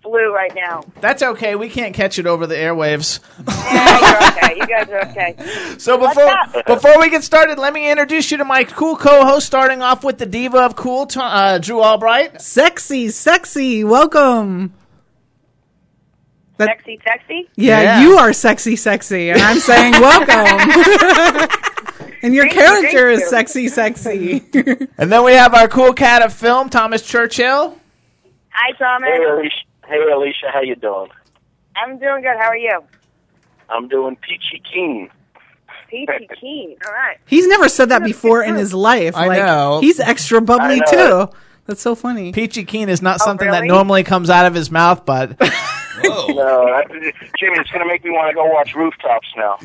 Speaker 12: flu right now.
Speaker 3: That's okay. We can't catch it over the airwaves.
Speaker 12: Yeah, you're okay. You guys are okay. [laughs]
Speaker 3: So before before we get started, let me introduce you to my cool co-host. Starting off with the diva of cool, uh, Drew Albright.
Speaker 4: Sexy, sexy. Welcome. That-
Speaker 12: Sexy, sexy.
Speaker 4: Yeah,
Speaker 3: Yeah.
Speaker 4: you are sexy, sexy, and I'm saying [laughs] welcome. [laughs] and your
Speaker 12: Thank
Speaker 4: character
Speaker 12: thank
Speaker 4: is
Speaker 12: you.
Speaker 4: sexy, sexy. [laughs]
Speaker 3: And then we have our cool cat of film, Thomas Churchill.
Speaker 12: Hi, Thomas.
Speaker 10: Hey Alicia, hey Alicia, how you doing?
Speaker 12: I'm doing good. How are you?
Speaker 10: I'm doing peachy keen.
Speaker 12: Peachy keen. All right.
Speaker 4: He's never said that before in his life.
Speaker 3: I
Speaker 4: like,
Speaker 3: know.
Speaker 4: He's extra bubbly
Speaker 10: I know.
Speaker 4: too. That's so funny.
Speaker 3: Peachy Keen is not
Speaker 12: Oh,
Speaker 3: something that
Speaker 12: really?
Speaker 3: normally comes out of his mouth, but [laughs]
Speaker 5: Whoa.
Speaker 10: No, that, Jimmy, it's going to make me want to go watch Rooftops now.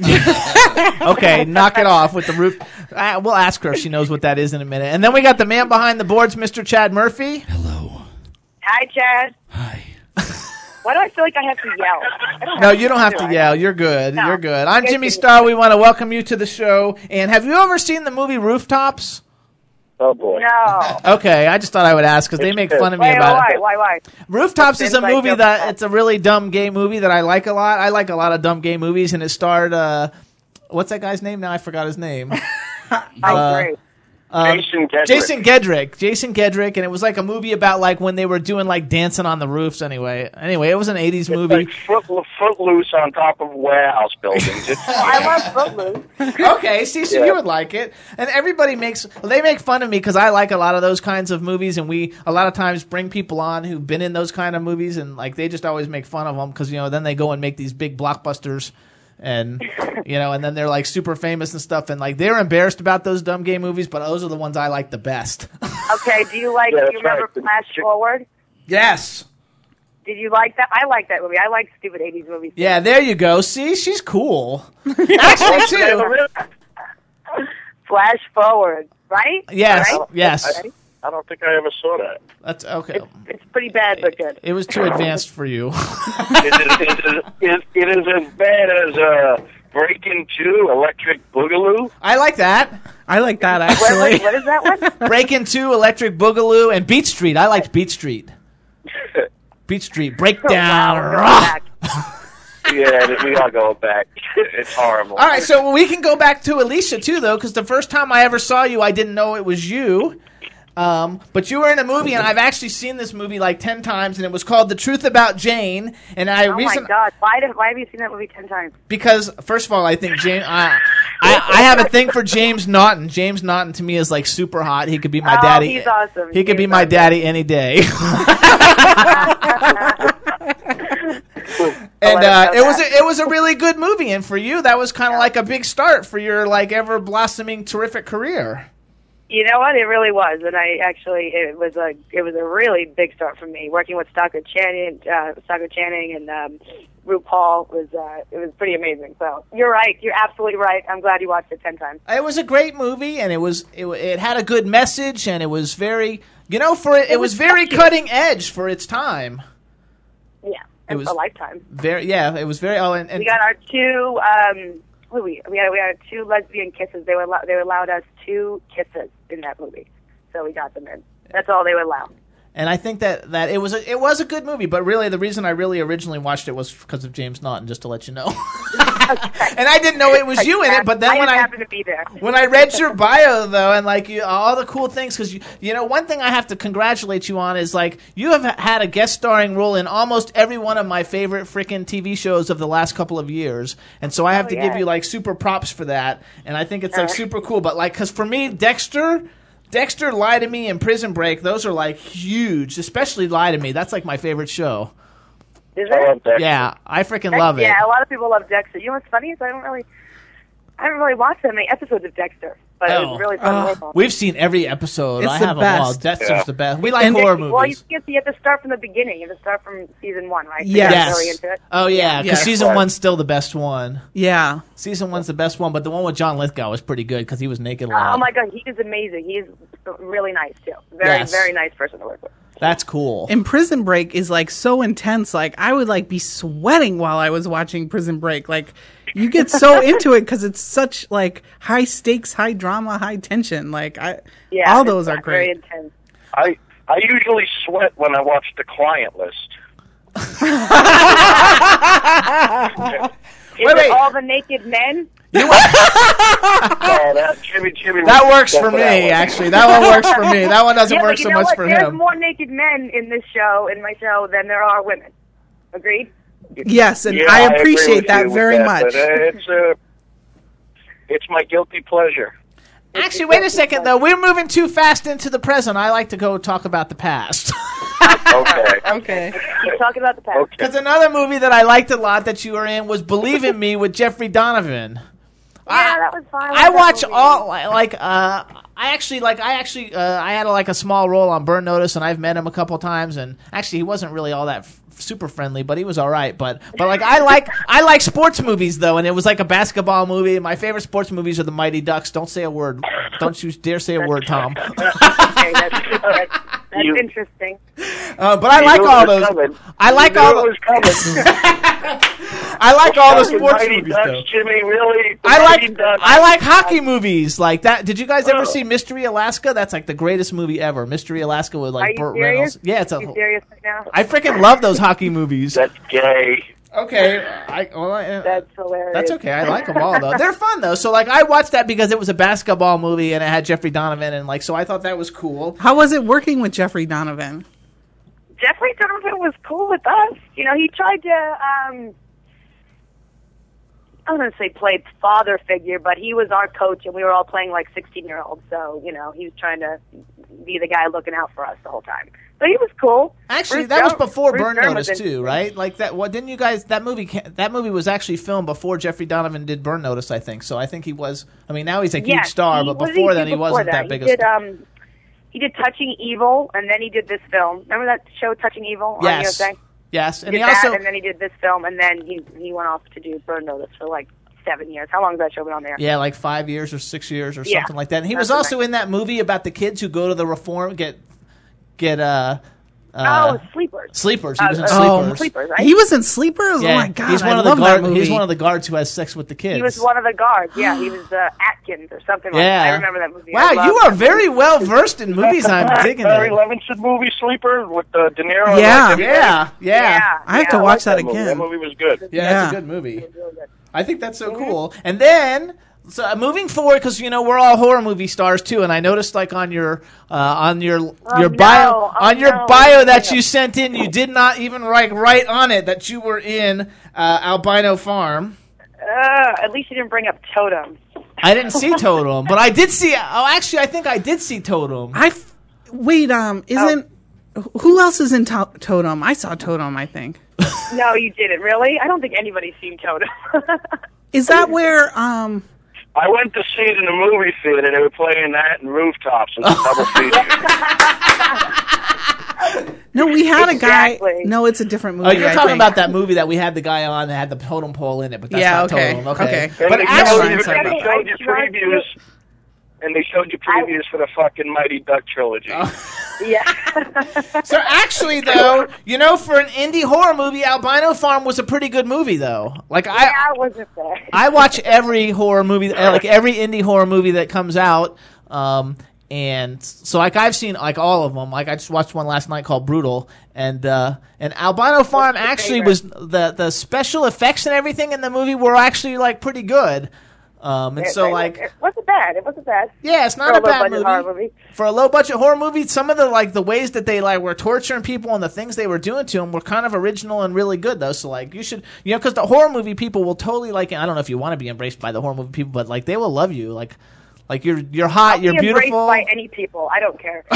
Speaker 10: [laughs]
Speaker 3: okay, knock it off with the roof. Uh, we'll ask her if she knows what that is in a minute. And then we got the man behind the boards, Mr. Chad Murphy.
Speaker 5: Hello.
Speaker 12: Hi, Chad.
Speaker 5: Hi.
Speaker 12: Why do I feel like I have to yell? I don't
Speaker 3: No, you don't have
Speaker 12: do
Speaker 3: to yell. You're good.
Speaker 12: No.
Speaker 3: You're good. I'm Jimmy
Speaker 12: can-
Speaker 3: Star. We want to welcome you to the show. And have you ever seen the movie Rooftops?
Speaker 10: Oh boy.
Speaker 12: No. [laughs]
Speaker 3: Okay, I just thought I would ask because they make fun of me
Speaker 12: Wait,
Speaker 3: about
Speaker 12: why?
Speaker 3: it.
Speaker 12: Why? Why?
Speaker 3: Rooftops is a movie
Speaker 12: joke.
Speaker 3: that it's a really dumb gay movie that I like a lot. I like a lot of dumb gay movies, and it starred uh, what's that guy's name now? I forgot his name. [laughs]
Speaker 12: I
Speaker 3: Uh,
Speaker 12: agree.
Speaker 3: Um,
Speaker 10: Jason Gedrick.
Speaker 3: Jason Gedrick. Jason Gedrick, and it was like a movie about like when they were doing like dancing on the roofs. Anyway, anyway, it was an '80s movie.
Speaker 10: Like foot, footloose on top of warehouse buildings. It's, [laughs]
Speaker 12: I love Footloose.
Speaker 3: okay, see, so
Speaker 10: Yeah.
Speaker 3: you would like it, and everybody makes they make fun of me because I like a lot of those kinds of movies, and we a lot of times bring people on who've been in those kind of movies, and like they just always make fun of them because you know then they go and make these big blockbusters. And you know, and then they're like super famous and stuff, and like they're embarrassed about those dumb gay movies, but those are the ones I like the best. [laughs]
Speaker 12: Okay, do you like?
Speaker 10: Yeah,
Speaker 12: do
Speaker 10: that's
Speaker 12: you remember
Speaker 10: right.
Speaker 12: Flash Forward?
Speaker 3: yes,
Speaker 12: Did you like that? I like that movie. I like stupid '80s movies.
Speaker 3: yeah, there you go. See, she's cool. [laughs] Actually, too.
Speaker 12: Flash Forward, right?
Speaker 3: Yes,
Speaker 12: Right?
Speaker 3: yes.
Speaker 12: Okay.
Speaker 10: I don't think I ever saw that.
Speaker 3: That's okay.
Speaker 12: It's pretty bad, but good.
Speaker 3: It was too advanced for you. [laughs]
Speaker 10: it, is, it, is, it, it is as bad as uh, Breaking Two, Electric Boogaloo.
Speaker 3: I like that.
Speaker 4: I like that
Speaker 12: What,
Speaker 4: actually.
Speaker 12: what, what is that one? [laughs]
Speaker 3: Break Into, Electric Boogaloo, and Beat Street. I liked Beat Street. [laughs] Beat Street, Breakdown.
Speaker 12: Wow, we're going
Speaker 3: Rah.
Speaker 12: back.
Speaker 10: yeah, we are going back. It's horrible.
Speaker 3: All right, so we can go back to Alicia too, though, because the first time I ever saw you, I didn't know it was you. Um, but you were in a movie, and I've actually seen this movie like ten times, and it was called The Truth About Jane. And I
Speaker 12: Oh my god! Why did, Why have you seen that movie ten times?
Speaker 3: because first of all, I think James. I, I I have a thing for James Naughton. James Naughton to me is like super hot. He could be my
Speaker 12: Oh,
Speaker 3: daddy.
Speaker 12: he's awesome.
Speaker 3: He could be
Speaker 12: He's
Speaker 3: my
Speaker 12: awesome.
Speaker 3: daddy any day. [laughs] and
Speaker 12: Oh,
Speaker 3: uh, it was a, it was a really good movie, and for you, that was kind of like a big start for your like ever blossoming terrific career.
Speaker 12: You know what? It really was, and I actually it was a it was a really big start for me. Working with Stockard Channing, uh, Stockard Channing, and um, RuPaul was uh, it was pretty amazing. So you're right. You're absolutely right. I'm glad you watched it ten times.
Speaker 3: It was a great movie, and it was it, it had a good message, and it was very you know for it, it,
Speaker 12: It
Speaker 3: was,
Speaker 12: was
Speaker 3: very cutting edge for its time.
Speaker 12: Yeah,
Speaker 3: It was
Speaker 12: a lifetime.
Speaker 3: Very yeah, it was very oh and, and
Speaker 12: we got our two. Um, we we had we had two lesbian kisses. They were they allowed us two kisses in that movie, so we got them in. That's all they would allow.
Speaker 3: And I think that, that it was a, it was a good movie, but really the reason I really originally watched it was because of James Naughton, just to let you know. [laughs] and I didn't know it was you in it, but then
Speaker 12: I
Speaker 3: when I
Speaker 12: happened to be there.
Speaker 3: when I read your bio though, and like you, all the cool things, because you, you know, one thing I have to congratulate you on is like you have had a guest starring role in almost every one of my favorite freaking TV shows of the last couple of years, and so I oh, have
Speaker 12: Oh,
Speaker 3: to
Speaker 12: yeah.
Speaker 3: give you like super props for that, and I think it's like
Speaker 12: uh.
Speaker 3: super cool. But like, because for me, Dexter. Dexter, Lie to Me, and Prison Break, those are like huge, especially Lie to Me. That's like my favorite show.
Speaker 12: Is
Speaker 10: I
Speaker 12: it?
Speaker 10: love Dexter.
Speaker 3: Yeah, I freaking love it.
Speaker 12: Yeah, a lot of people love Dexter. You know what's funny is I don't really, I don't really watch that many episodes of Dexter, but it
Speaker 3: Oh.
Speaker 12: was really fun to work ah. on.
Speaker 3: We've seen every episode.
Speaker 4: It's
Speaker 3: I
Speaker 4: the
Speaker 3: have them all.
Speaker 4: best.
Speaker 3: Dexter's
Speaker 10: Yeah.
Speaker 3: the best. We like
Speaker 4: And-
Speaker 3: horror
Speaker 12: Well, you
Speaker 3: movies.
Speaker 12: get you have to start from the beginning. You have to start from season one, right? So
Speaker 4: Yes.
Speaker 3: Yes.
Speaker 12: Really into it.
Speaker 3: Oh yeah, because
Speaker 4: Yeah.
Speaker 3: season one's still the best one.
Speaker 4: Yeah.
Speaker 3: Season one's the best one, but the one with John Lithgow was pretty good because he was naked a lot.
Speaker 12: Oh my god, he is amazing. He is really nice too. Very,
Speaker 3: Yes.
Speaker 12: very nice person to work with.
Speaker 3: That's cool.
Speaker 4: And Prison Break is like so intense. Like I would like be sweating while I was watching Prison Break. Like you get so [laughs] into it because it's such like high stakes, high drama, high tension. Like I,
Speaker 12: Yeah,
Speaker 4: all those are
Speaker 12: Very
Speaker 4: great.
Speaker 12: intense.
Speaker 10: I I usually sweat when I watch the client list.
Speaker 12: Is [laughs]
Speaker 3: Wait,
Speaker 12: it
Speaker 3: wait.
Speaker 12: all the naked men? [laughs]
Speaker 10: Oh, that Jimmy Jimmy.
Speaker 3: That works for me.
Speaker 10: that.
Speaker 3: Actually, that one works for me. That one doesn't
Speaker 12: yeah,
Speaker 3: work so much
Speaker 12: what?
Speaker 3: for
Speaker 12: There's
Speaker 3: him.
Speaker 12: more naked men in this show, in my show, than there are women. Agreed?
Speaker 4: Yes, and
Speaker 10: Yeah,
Speaker 4: I appreciate
Speaker 10: with
Speaker 4: that very
Speaker 10: that,
Speaker 4: much.
Speaker 10: But, uh, it's uh, it's my guilty pleasure.
Speaker 3: Actually, wait a second though. We're moving too fast into the present. I like to go talk about the past. [laughs]
Speaker 10: Okay.
Speaker 4: okay. [laughs]
Speaker 12: Keep talking about the past.
Speaker 10: Okay.
Speaker 3: Because another movie that I liked a lot that you were in was Believe in Me with Jeffrey Donovan.
Speaker 12: Yeah, that was fine.
Speaker 3: I watch all like uh I actually like I actually uh, I had a, like a small role on Burn Notice and I've met him a couple times and actually he wasn't really all that f- super friendly but he was all right. But but like I like I like sports movies though and it was like a basketball movie. My favorite sports movies are the Mighty Ducks. Don't say a word. Don't you dare say a word Tom. [laughs]
Speaker 12: Okay, that's, that's, that's
Speaker 10: You-
Speaker 12: interesting.
Speaker 3: uh, but I like all those
Speaker 10: coming. [laughs]
Speaker 3: I like all
Speaker 10: those.
Speaker 3: I like all the sports movies
Speaker 10: Ducks,
Speaker 3: though
Speaker 10: Jimmy, really? The
Speaker 3: I like
Speaker 10: Ducks.
Speaker 3: I like hockey movies like that. Did you guys ever
Speaker 10: Oh.
Speaker 3: see Mystery Alaska? That's like the greatest movie ever. Mystery Alaska with like Burt
Speaker 12: serious?
Speaker 3: Reynolds. Yeah, it's
Speaker 12: Are you serious right now?
Speaker 3: I freaking love those hockey movies.
Speaker 10: That's gay.
Speaker 3: Okay, I, well, I,
Speaker 12: That's hilarious.
Speaker 3: That's okay. I like them all though. They're fun though. So like, I watched that because it was a basketball movie and it had Jeffrey Donovan and like, so I thought that was cool.
Speaker 4: How was it working with Jeffrey Donovan?
Speaker 12: Jeffrey Donovan was cool with us. You know, he tried to um I was gonna say play father figure, but he was our coach and we were all playing like sixteen year olds, so, you know, he was trying to be the guy looking out for us the whole time. But he was cool.
Speaker 3: Actually,
Speaker 12: Bruce
Speaker 3: that was before
Speaker 12: Bruce
Speaker 3: Burn
Speaker 12: Dern
Speaker 3: Notice too, right? Like that. What didn't you guys? That movie. That movie was actually filmed before Jeffrey Donovan did Burn Notice, I think. So I think he was. I mean, now he's a huge star,
Speaker 12: he-
Speaker 3: but before then he
Speaker 12: before
Speaker 3: wasn't
Speaker 12: that?
Speaker 3: that big
Speaker 12: he
Speaker 3: a
Speaker 12: did,
Speaker 3: star.
Speaker 12: um he did Touching Evil and then he did this film. Remember that show Touching Evil on
Speaker 3: Yes.
Speaker 12: USA?
Speaker 3: Yes,
Speaker 12: He
Speaker 3: and he
Speaker 12: that,
Speaker 3: also.
Speaker 12: and then he did this film, and then he he went off to do Burn Notice for like seven years. How long has that show been on there?
Speaker 3: Yeah, like five years or six years or
Speaker 12: Yeah.
Speaker 3: something like that. And he
Speaker 12: That's
Speaker 3: was also in that movie about the kids who go to the reform get get uh, uh
Speaker 12: oh, Sleepers.
Speaker 3: Sleepers. He was in
Speaker 12: Uh,
Speaker 4: Oh,
Speaker 3: Sleepers.
Speaker 12: Sleepers, right?
Speaker 4: He was in Sleepers.
Speaker 3: Yeah,
Speaker 4: oh my god,
Speaker 3: he's one
Speaker 4: I
Speaker 3: of the
Speaker 4: love
Speaker 3: guard,
Speaker 4: that movie.
Speaker 3: He's one of the guards who has sex with the kids.
Speaker 12: He was one of the guards. Yeah, he was uh, Atkins or something like
Speaker 3: Yeah.
Speaker 12: that. I remember that movie.
Speaker 3: Wow, you are very well versed in movies. I'm [laughs] digging
Speaker 10: Barry
Speaker 3: it.
Speaker 10: Levinson movie Sleeper with uh, De Niro. and
Speaker 4: Yeah.
Speaker 10: everybody.
Speaker 3: Yeah, yeah,
Speaker 12: Yeah.
Speaker 4: I have to watch
Speaker 10: like
Speaker 4: that
Speaker 10: movie. That
Speaker 4: again.
Speaker 10: movie was good.
Speaker 3: Yeah,
Speaker 4: Yeah.
Speaker 3: it's a good movie. I think that's so cool. And then, so uh, moving forward, because you know we're all horror movie stars too, and I noticed like on your uh, on your your
Speaker 12: no.
Speaker 3: bio
Speaker 12: Oh,
Speaker 3: on your
Speaker 12: no.
Speaker 3: bio that you sent in, you did not even write right on it that you were in uh, Albino Farm.
Speaker 12: Uh, at least you didn't bring up Totem.
Speaker 3: I didn't see [laughs] Totem, but I did see. Oh, actually, I think I did see Totem.
Speaker 4: I f- wait. Um, isn't who else is in to- Totem? I saw Totem. I think.
Speaker 12: No, you didn't. Really? I don't think anybody's seen Totem. [laughs]
Speaker 4: Is that where um?
Speaker 10: I went to see it in a movie theater. They were playing that and rooftops. and double feature.
Speaker 4: No, we had a guy. No, it's a different oh, movie.
Speaker 3: Oh, you're
Speaker 4: I
Speaker 3: talking
Speaker 4: think.
Speaker 3: about that movie that we had the guy on that had the totem pole in it, but that's
Speaker 4: Yeah,
Speaker 3: not
Speaker 4: okay,
Speaker 3: Totem. Okay.
Speaker 4: okay.
Speaker 10: And
Speaker 3: But
Speaker 10: they
Speaker 3: actually,
Speaker 10: showed, you,
Speaker 4: sorry
Speaker 10: they showed you previews, and they showed you previews for the fucking Mighty Duck trilogy. Oh. [laughs]
Speaker 12: yeah. [laughs]
Speaker 3: So actually, though, you know, for an indie horror movie, Albino Farm was a pretty good movie, though. Like I,
Speaker 12: yeah, it wasn't bad. [laughs]
Speaker 3: I watch every horror movie, uh, like every indie horror movie that comes out. Um, and so, like, I've seen like all of them. Like, I just watched one last night called Brutal, and uh, and Albino Farm actually
Speaker 12: favorite?
Speaker 3: was the the special effects and everything in the movie were actually like pretty good. Um, and
Speaker 12: It-
Speaker 3: so
Speaker 12: it-
Speaker 3: like,
Speaker 12: it wasn't bad. It wasn't bad.
Speaker 3: yeah, it's not
Speaker 12: For
Speaker 3: a bad movie.
Speaker 12: movie.
Speaker 3: For a low budget horror movie, some of the like the ways that they like were torturing people and the things they were doing to them were kind of original and really good though. So like you should you know because the horror movie people will totally like I don't know if you want to be embraced by the horror movie people, but like they will love you like like you're you're hot, you're
Speaker 12: Be embraced
Speaker 3: beautiful.
Speaker 12: by any people. I don't care. [laughs]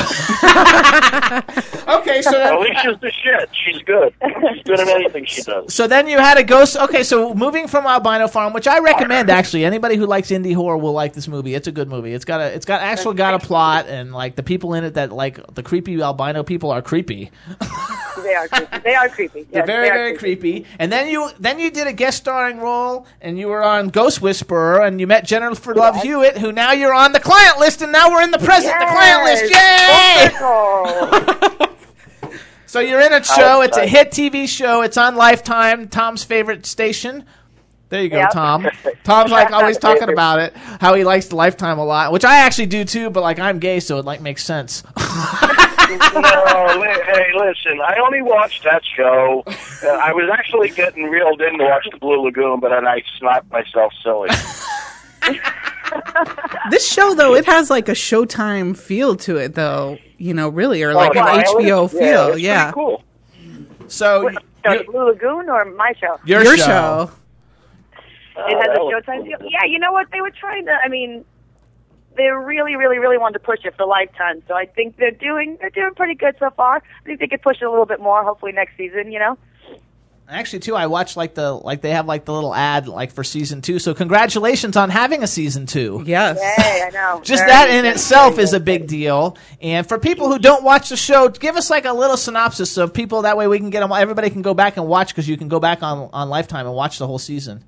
Speaker 3: okay, so then,
Speaker 10: Alicia's the shit. She's good. She's good at anything she does.
Speaker 3: so then you had a ghost. Okay, so moving from Albino Farm, which I recommend actually, anybody who likes indie horror will like this movie. It's a good movie. It's got a it's got actually got a plot and like the people in it that like the creepy albino people are creepy. [laughs]
Speaker 12: they are creepy. They are creepy.
Speaker 3: They're very,
Speaker 12: they
Speaker 3: very creepy. And then you then you did a guest starring role, and you were on Ghost Whisperer, and you met Jennifer Love Hewitt, who now you're on the client list, and now we're in the present, the client list. Yay! [laughs] So you're in a show. It's a hit TV show. It's on Lifetime, Tom's favorite station. There you go,
Speaker 12: Yep.
Speaker 3: Tom. [laughs] Tom's like always talking about it, how he likes Lifetime a lot, which I actually do too. But like I'm gay, so it like makes sense. [laughs]
Speaker 10: no, hey, listen. I only watched that show. Uh, I was actually getting reeled in to watch the Blue Lagoon, but then I slapped myself silly. [laughs]
Speaker 4: This show though, it has like a Showtime feel to it though. You know, really, or like
Speaker 10: Oh,
Speaker 4: an
Speaker 10: yeah,
Speaker 4: HBO
Speaker 10: it's-
Speaker 4: feel.
Speaker 10: it's pretty
Speaker 4: Yeah.
Speaker 10: cool.
Speaker 3: So
Speaker 12: So Blue Lagoon or my show?
Speaker 3: your,
Speaker 4: Your
Speaker 3: show.
Speaker 4: show.
Speaker 12: It has a oh,
Speaker 10: was
Speaker 12: Showtime deal. Yeah, you know what? They were trying to. I mean, they really, really, really wanted to push it for Lifetime. So I think they're doing they're doing pretty good so far. I think they could push it a little bit more. Hopefully next season. You know.
Speaker 3: Actually, too, I watched like the like they have like the little ad like for season two. So congratulations on having a season two.
Speaker 4: Yes.
Speaker 12: Hey, I know. [laughs]
Speaker 3: Just
Speaker 12: Very
Speaker 3: that in
Speaker 12: good.
Speaker 3: itself is a big deal. And for people who don't watch the show, give us like a little synopsis of people. That way we can get them. Everybody can go back and watch because you can go back on on Lifetime and watch the whole season.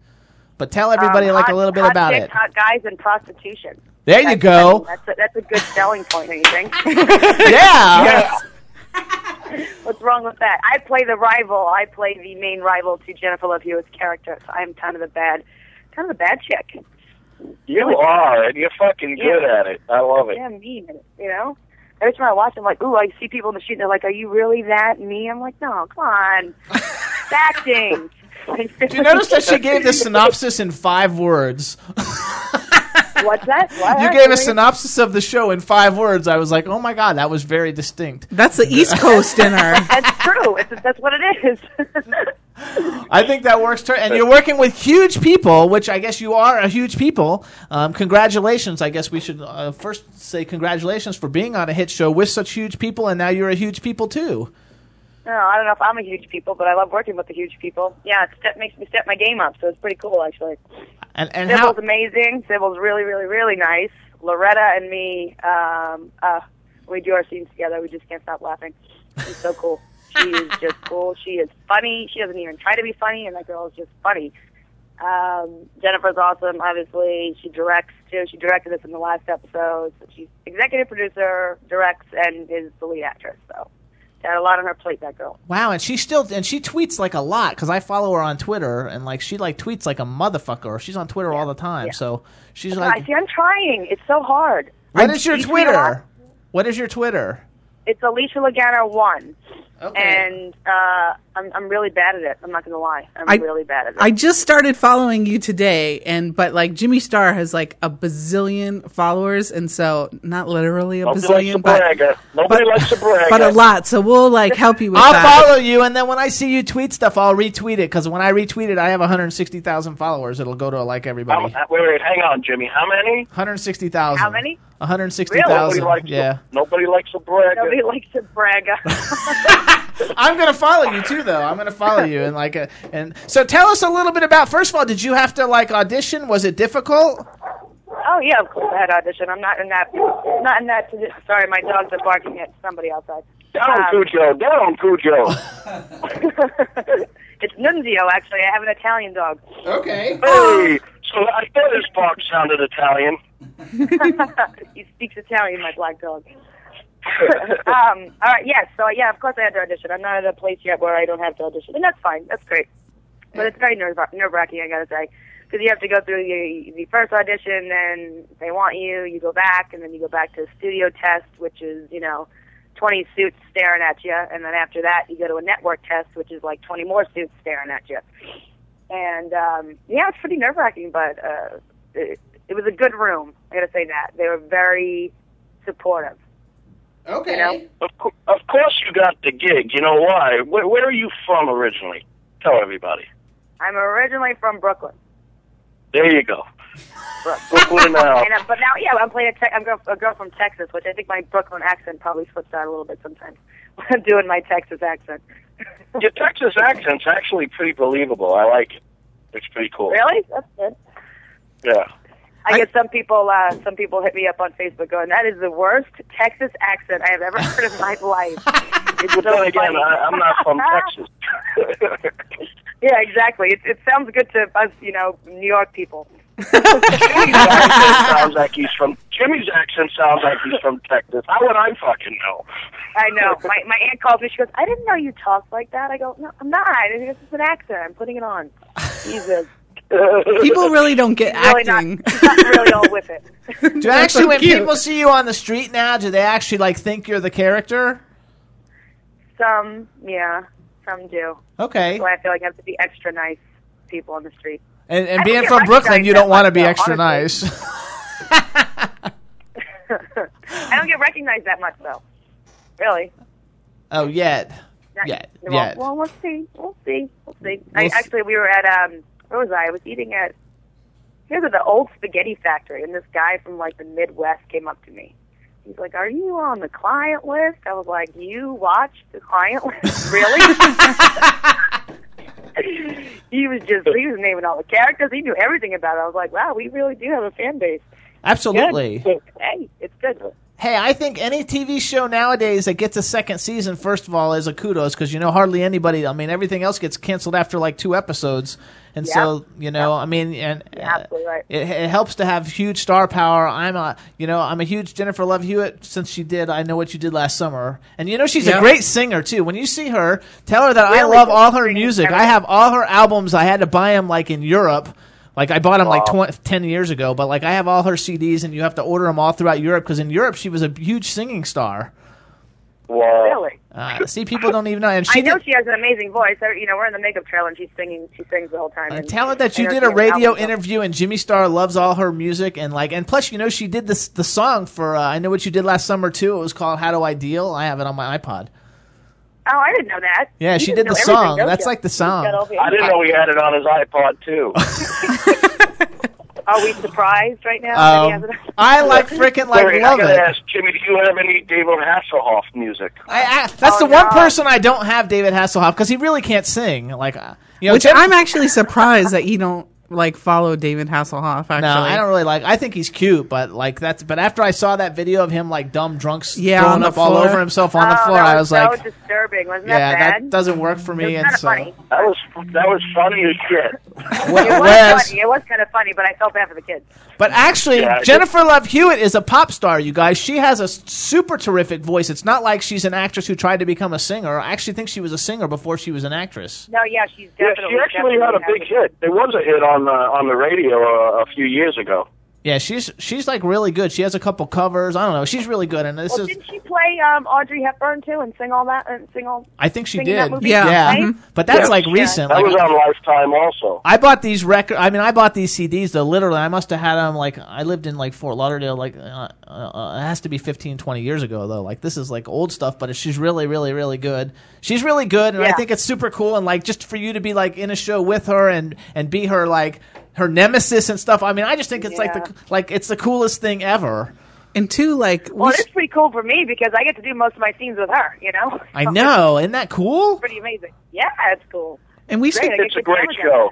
Speaker 3: But tell everybody
Speaker 12: Um,
Speaker 3: like a little bit
Speaker 12: hot
Speaker 3: about
Speaker 12: chicks,
Speaker 3: it.
Speaker 12: Hot guys and prostitution.
Speaker 3: There you go.
Speaker 12: That's a, that's a good selling point. Don't you think? [laughs]
Speaker 3: yeah. [laughs] [laughs]
Speaker 12: What's wrong with that? I play the rival. I play the main rival to Jennifer Love Hewitt's character. So I'm kind of the bad, kind of the bad chick.
Speaker 10: You are, and you're fucking good at it. I love it.
Speaker 12: Yeah, mean. You know. Every time I watch, I'm like, ooh, I see people in the street. and They're like, are you really that me? I'm like, no, come on, [laughs] it's acting. Exactly.
Speaker 3: Do you notice that she gave the synopsis in five words? [laughs]
Speaker 12: What's that? [laughs] What?
Speaker 3: You gave a synopsis of the show in five words. I was like, oh my god, that was very distinct.
Speaker 4: That's the East [laughs] Coast in her. [laughs]
Speaker 12: That's true. It's, that's what it is.
Speaker 3: I think that works. Ter- and you're working with huge people, which I guess you are a huge people. Um, congratulations. I guess we should uh, first say congratulations for being on a hit show with such huge people, and now you're a huge people too.
Speaker 12: No, I don't know if I'm a huge people, but I love working with the huge people. Yeah, it step, makes me step my game up, so it's pretty cool actually.
Speaker 3: And and
Speaker 12: Cybill's
Speaker 3: how?
Speaker 12: amazing. Cybill's really, really, really nice. Loretta and me, um, uh, we do our scenes together. We just can't stop laughing. She's so cool. [laughs] She is just cool. She is funny. She doesn't even try to be funny, and that girl is just funny. Um, Jennifer's awesome. Obviously, she directs too. She directed us in the last episode. So she's executive producer, directs, and is the lead actress. So had a lot on her plate. That girl.
Speaker 3: Wow, and she still and she tweets like a lot because I follow her on Twitter and like she like tweets like a motherfucker. She's on Twitter all the time, so she's
Speaker 12: I
Speaker 3: like,
Speaker 12: see. I'm trying. It's so hard.
Speaker 3: "What is your
Speaker 12: You tweet a lot?
Speaker 3: Twitter? What is your Twitter?"
Speaker 12: It's Alicia Lagano one.
Speaker 3: Okay.
Speaker 12: And uh, I'm I'm really bad at it. I'm not gonna lie. I'm
Speaker 4: I-
Speaker 12: really bad at it.
Speaker 4: I just started following you today, and but like Jimmy Star has like a bazillion followers, and so not literally a
Speaker 10: Nobody
Speaker 4: bazillion,
Speaker 10: to
Speaker 4: but
Speaker 10: brag. Nobody likes to brag.
Speaker 4: but a lot. So we'll like help you with that.
Speaker 3: I'll
Speaker 4: that.
Speaker 3: follow you, and then when I see you tweet stuff, I'll retweet it because when I retweet it, I have 160,000 followers. It'll go to like everybody.
Speaker 10: How- wait, wait, hang on, Jimmy. How many?
Speaker 3: 160,000.
Speaker 12: How many?
Speaker 3: 160,000.
Speaker 10: Nobody likes
Speaker 3: Yeah.
Speaker 10: To, nobody likes to brag.
Speaker 12: Nobody likes to brag. [laughs]
Speaker 3: I'm gonna follow you too, though. I'm gonna follow you, and like, a, and so tell us a little bit about. First of all, did you have to like audition? Was it difficult?
Speaker 12: oh yeah, of course I had audition. I'm not in that. Not in that. Sorry, my dogs are barking at somebody outside.
Speaker 10: Down,
Speaker 12: Um,
Speaker 10: Cujo. Down, Cujo. [laughs] [laughs]
Speaker 12: it's Nunzio, actually. I have an Italian dog.
Speaker 3: Okay.
Speaker 10: Hey, so I thought his bark sounded Italian. [laughs]
Speaker 12: he speaks Italian, my black dog. [laughs] um, all right, yes. So yeah, of course I had to audition. I'm not at a place yet where I don't have to audition, and that's fine. That's great. But it's very nerve nerve wracking, I gotta say, because you have to go through the the first audition, then they want you, you go back, and then you go back to a studio test, which is you know. 20 suits staring at you, and then after that, you go to a network test, which is like 20 more suits staring at you. And um, yeah, it's pretty nerve wracking, but uh, it, it was a good room. I got to say that they were very supportive.
Speaker 3: Okay.
Speaker 12: You know?
Speaker 10: Of, co- of course you got the gig. You know why? Where, where are you from originally? Tell everybody.
Speaker 12: I'm originally from Brooklyn.
Speaker 10: There you go. Brooklyn now.
Speaker 12: And, uh, but now, yeah, I'm playing a, te- I'm girl, a girl from Texas, which I think my Brooklyn accent probably slips out a little bit sometimes [laughs] when I'm doing my Texas accent.
Speaker 10: Your Texas accent's actually pretty believable. I like it. It's pretty cool.
Speaker 12: Really? That's good.
Speaker 10: Yeah.
Speaker 12: I, get some people, uh, some people hit me up on Facebook going, "That is the worst Texas accent I have ever heard in my life." It's [laughs]
Speaker 10: But
Speaker 12: so
Speaker 10: then again. I, I'm not from [laughs] Texas. [laughs]
Speaker 12: yeah, exactly. It, it sounds good to us, you know, New York people.
Speaker 10: Sounds like he's from. Jimmy's accent sounds like he's from Texas. How would I fucking know?
Speaker 12: I know. My my aunt calls me. She goes, "I didn't know you talked like that." I go, "No, I'm not. I think this is an accent. I'm putting it on." Jesus. [laughs]
Speaker 4: People really don't get
Speaker 12: Really
Speaker 4: acting.
Speaker 12: he's not really all with it. [laughs]
Speaker 3: Do actually
Speaker 4: so
Speaker 3: when
Speaker 4: cute.
Speaker 3: people see you on the street now, do they actually like think you're the character?
Speaker 12: Some, yeah, some do.
Speaker 3: Okay.
Speaker 12: So I feel like I have to be extra nice to people on the street.
Speaker 3: And, and being from Brooklyn, you don't want to be extra
Speaker 12: though,
Speaker 3: nice. [laughs]
Speaker 12: I don't get recognized that much though. Really.
Speaker 3: oh, yet.
Speaker 12: Not-
Speaker 3: Yet.
Speaker 12: Well,
Speaker 3: Yet.
Speaker 12: well, we'll see. We'll see. We'll see.
Speaker 3: We'll s-
Speaker 12: actually, we were at um, where was I? I was eating at here's at the old spaghetti factory, and this guy from like the Midwest came up to me. He's like, "Are you on the client list?" I was like, "You watch the client list, [laughs] really?" [laughs] he was just he was naming all the characters. He knew everything about it. I was like, "Wow, we really do have a fan base."
Speaker 3: Absolutely.
Speaker 12: Good. Hey, it's good.
Speaker 3: Hey, I think any TV show nowadays that gets a second season, first of all, is a kudos because you know hardly anybody. I mean, everything else gets canceled after like two episodes, and so you know, I mean, and uh,
Speaker 12: right.
Speaker 3: it, it helps to have huge star power. I'm a, you know, I'm a huge Jennifer Love Hewitt since she did. I know what you did last summer, and you know she's a great singer too. When you see her, tell her that I love all her music. I have all her albums. I had to buy them like in Europe. Like I bought them like 20, 10 years ago, but like I have all her CDs, and you have to order them all throughout Europe because in Europe she was a huge singing star.
Speaker 10: Wow.
Speaker 12: Really?
Speaker 3: Uh, see, people don't even know. And [laughs] she
Speaker 12: I know
Speaker 3: did,
Speaker 12: she has an amazing voice. I- You know, we're in the makeup trailer and she's singing. She sings the whole time. And
Speaker 3: tell her that you did a radio
Speaker 12: albums.
Speaker 3: interview and Jimmy Star loves all her music and like and plus you know she did this the song for uh, I know what you did last summer too. It was called How Do I Deal. I have it on my iPod.
Speaker 12: Oh, I didn't know that.
Speaker 3: Yeah,
Speaker 12: You
Speaker 3: she did the song. That's
Speaker 12: you?
Speaker 3: like the song.
Speaker 12: Got all the-
Speaker 10: I didn't know he had it on his iPod too. [laughs]
Speaker 12: Are we surprised right now?
Speaker 3: Um. I like [laughs] freaking like
Speaker 10: Sorry,
Speaker 3: love
Speaker 10: I gotta
Speaker 3: it.
Speaker 10: ask Jimmy, do you have any David Hasselhoff music?
Speaker 3: I, I, that's
Speaker 12: Oh,
Speaker 3: the one
Speaker 12: no.
Speaker 3: person I don't have, David Hasselhoff, because he really can't sing. Like, uh, you know,
Speaker 4: Which
Speaker 3: Jen-
Speaker 4: I'm actually surprised that you don't like follow David Hasselhoff. Actually,
Speaker 3: no, I don't really like. I think he's cute, but like that's. But after I saw that video of him like dumb drunks
Speaker 4: Yeah,
Speaker 3: throwing
Speaker 4: on the
Speaker 3: up all over himself on the
Speaker 12: oh,
Speaker 3: floor,
Speaker 12: that
Speaker 3: I was
Speaker 12: so
Speaker 3: like,
Speaker 12: disturbing. Wasn't
Speaker 3: yeah,
Speaker 12: that
Speaker 3: that
Speaker 12: bad?
Speaker 3: doesn't work for me. And so,
Speaker 12: funny.
Speaker 10: That was that was funny as shit. [laughs]
Speaker 12: It was
Speaker 3: whereas,
Speaker 12: funny. It was kind of funny, but I felt bad for the kids.
Speaker 3: but actually,
Speaker 10: Yeah, I
Speaker 3: Jennifer Love Hewitt is a pop star. You guys, she has a super terrific voice. It's not like she's an actress who tried to become a singer. I actually think she was a singer before she was an actress.
Speaker 12: No, yeah, she's
Speaker 10: Yeah,
Speaker 12: definitely.
Speaker 10: she actually had a big hit. It was a hit on the on the radio uh, a few years ago.
Speaker 3: Yeah, she's she's like really good. She has a couple covers. I don't know. She's really good, and this
Speaker 12: Well,
Speaker 3: is.
Speaker 12: didn't she play um, Audrey Hepburn too and sing all that and sing all?
Speaker 3: I think she did.
Speaker 12: that movie?
Speaker 4: Yeah.
Speaker 3: yeah.
Speaker 12: Right?
Speaker 4: Mhm.
Speaker 3: But that's
Speaker 10: Yeah.
Speaker 3: like
Speaker 12: Yeah.
Speaker 3: recent.
Speaker 10: That
Speaker 3: like,
Speaker 10: was on Lifetime also.
Speaker 3: I bought these record. I mean, I bought these CDs though. Literally, I must have had them like I lived in like Fort Lauderdale. Like uh, uh, uh, it has to be 15, 20 years ago though. Like this is like old stuff, but she's really, really, really good. She's really good, and I think it's super cool. And like just for you to be like in a show with her and and be her like her nemesis and stuff. I mean, I just think it's like the like it's the coolest thing ever.
Speaker 4: And two, like,
Speaker 12: Well,
Speaker 4: s-
Speaker 12: it's pretty cool for me because I get to do most of my scenes with her. You know. [laughs]
Speaker 3: I know, isn't that cool?
Speaker 12: It's pretty amazing. Yeah, it's cool.
Speaker 4: and we
Speaker 12: Great,
Speaker 4: should
Speaker 12: I
Speaker 10: It's a great show.
Speaker 12: again.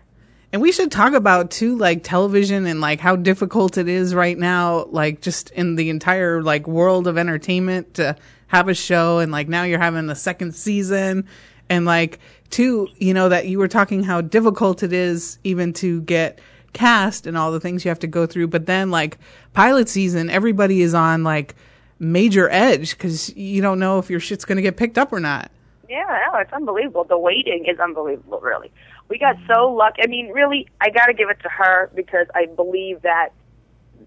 Speaker 4: And we should talk about too, like television and like how difficult it is right now, like just in the entire like world of entertainment to have a show, and like now you're having the second season, and like two, you know that you were talking how difficult it is even to get cast and all the things you have to go through, but then like pilot season, everybody is on like major edge because you don't know if your shit's gonna get picked up or not.
Speaker 12: Yeah, no, it's unbelievable. The waiting is unbelievable, really. We got so lucky. I mean, really, I got to give it to her because I believe that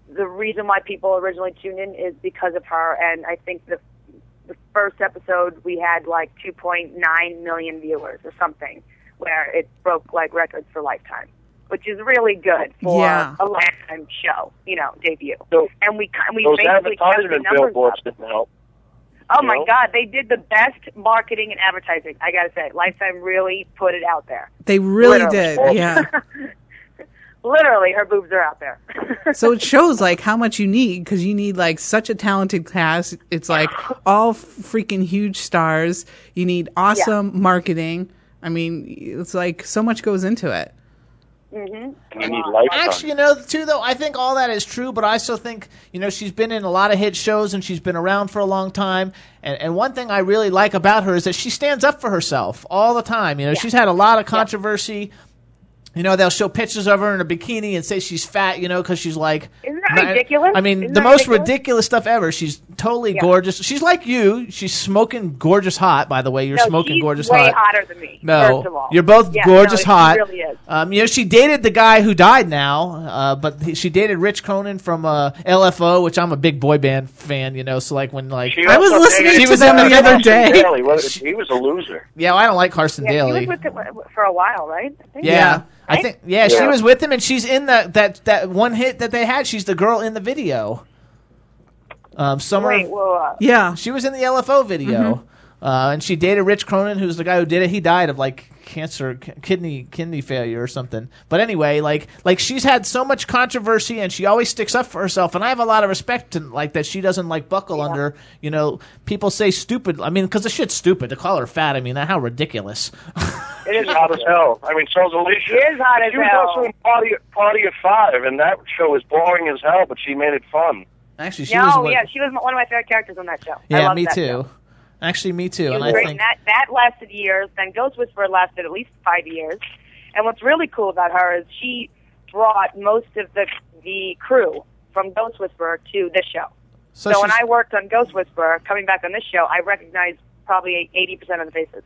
Speaker 12: the reason why people originally tuned in is because of her. And I think the the first episode we had like 2.9 million viewers or something, where it broke like records for Lifetime, which is really good for
Speaker 4: Yeah.
Speaker 12: a Lifetime show, you know, debut.
Speaker 10: So
Speaker 12: And we and we
Speaker 10: those
Speaker 12: basically kept the
Speaker 10: advertisement billboards
Speaker 12: up.
Speaker 10: didn't help.
Speaker 12: Oh
Speaker 10: you
Speaker 12: my
Speaker 10: know?
Speaker 12: God, they did the best marketing and advertising. I gotta say, Lifetime really put it out there.
Speaker 4: They really
Speaker 12: Literally.
Speaker 4: did, yeah. [laughs]
Speaker 12: Literally, her boobs are out there. [laughs]
Speaker 4: so it shows like how much you need because you need like such a talented cast. It's like all freaking huge stars. You need awesome marketing. I mean, it's like so much goes into it.
Speaker 12: hmm
Speaker 10: And you need Lifetime.
Speaker 3: Actually, you know, too though, I think all that is true, but I still think, you know, she's been in a lot of hit shows and she's been around for a long time. And and one thing I really like about her is that she stands up for herself all the time. You know, she's had a lot of controversy. You know, they'll show pictures of her in a bikini and say she's fat, you know, because she's like.
Speaker 12: Isn't that ridiculous?
Speaker 3: I mean,
Speaker 12: Isn't
Speaker 3: the most
Speaker 12: ridiculous?
Speaker 3: ridiculous stuff ever. She's totally
Speaker 12: Yeah.
Speaker 3: gorgeous. She's like you. She's smoking gorgeous hot, by the way. You're
Speaker 12: no,
Speaker 3: smoking
Speaker 12: she's
Speaker 3: gorgeous
Speaker 12: way
Speaker 3: hot.
Speaker 12: hotter than me.
Speaker 3: No,
Speaker 12: first of all.
Speaker 3: you're both
Speaker 12: Yeah,
Speaker 3: gorgeous
Speaker 12: no,
Speaker 3: hot.
Speaker 12: Really is.
Speaker 3: Um, you know, she dated the guy who died now, uh, but he, she dated Rich Cronin from uh, LFO, which I'm a big boy band fan. You know, so like when like
Speaker 10: She
Speaker 4: I was listening
Speaker 10: dated
Speaker 3: to them the
Speaker 10: Carson
Speaker 4: other day.
Speaker 10: Daly. Was- He was a loser.
Speaker 3: yeah, I don't like Carson
Speaker 12: Yeah, she
Speaker 3: Daly.
Speaker 12: was with him for a while, right? I think.
Speaker 3: yeah.
Speaker 4: Yeah.
Speaker 3: I think yeah, she was with him, and she's in the that that one hit that they had. She's the girl in the video. Um, Summer.
Speaker 12: Wait, well, uh,
Speaker 4: Yeah,
Speaker 3: She was in the LFO video, uh, and she dated Rich Cronin, who's the guy who did it. He died of like cancer, k- kidney kidney failure or something. But anyway, like like she's had so much controversy, and she always sticks up for herself. And I have a lot of respect to like that. She doesn't like buckle under. You know, people say stupid. I mean, because the shit's stupid to call her fat. I mean, that how ridiculous. [laughs]
Speaker 10: It is hot as hell. I mean, so's Alicia.
Speaker 12: She is hot as hell.
Speaker 10: She was
Speaker 12: hell.
Speaker 10: also in Party, Party of Five, and that show was boring as hell, but she made it fun.
Speaker 3: Actually, she
Speaker 12: no,
Speaker 3: was. one-
Speaker 12: yeah, she was one of my favorite characters on that show.
Speaker 3: Yeah,
Speaker 12: loved
Speaker 3: me
Speaker 12: that
Speaker 3: too.
Speaker 12: show.
Speaker 3: Actually, me too. And I think
Speaker 12: that that lasted years. Then Ghost Whisperer lasted at least five years. And what's really cool about her is she brought most of the the crew from Ghost Whisperer to this show.
Speaker 3: so.
Speaker 12: So, when I worked on Ghost Whisperer, coming back on this show, I recognized probably eighty percent of the faces.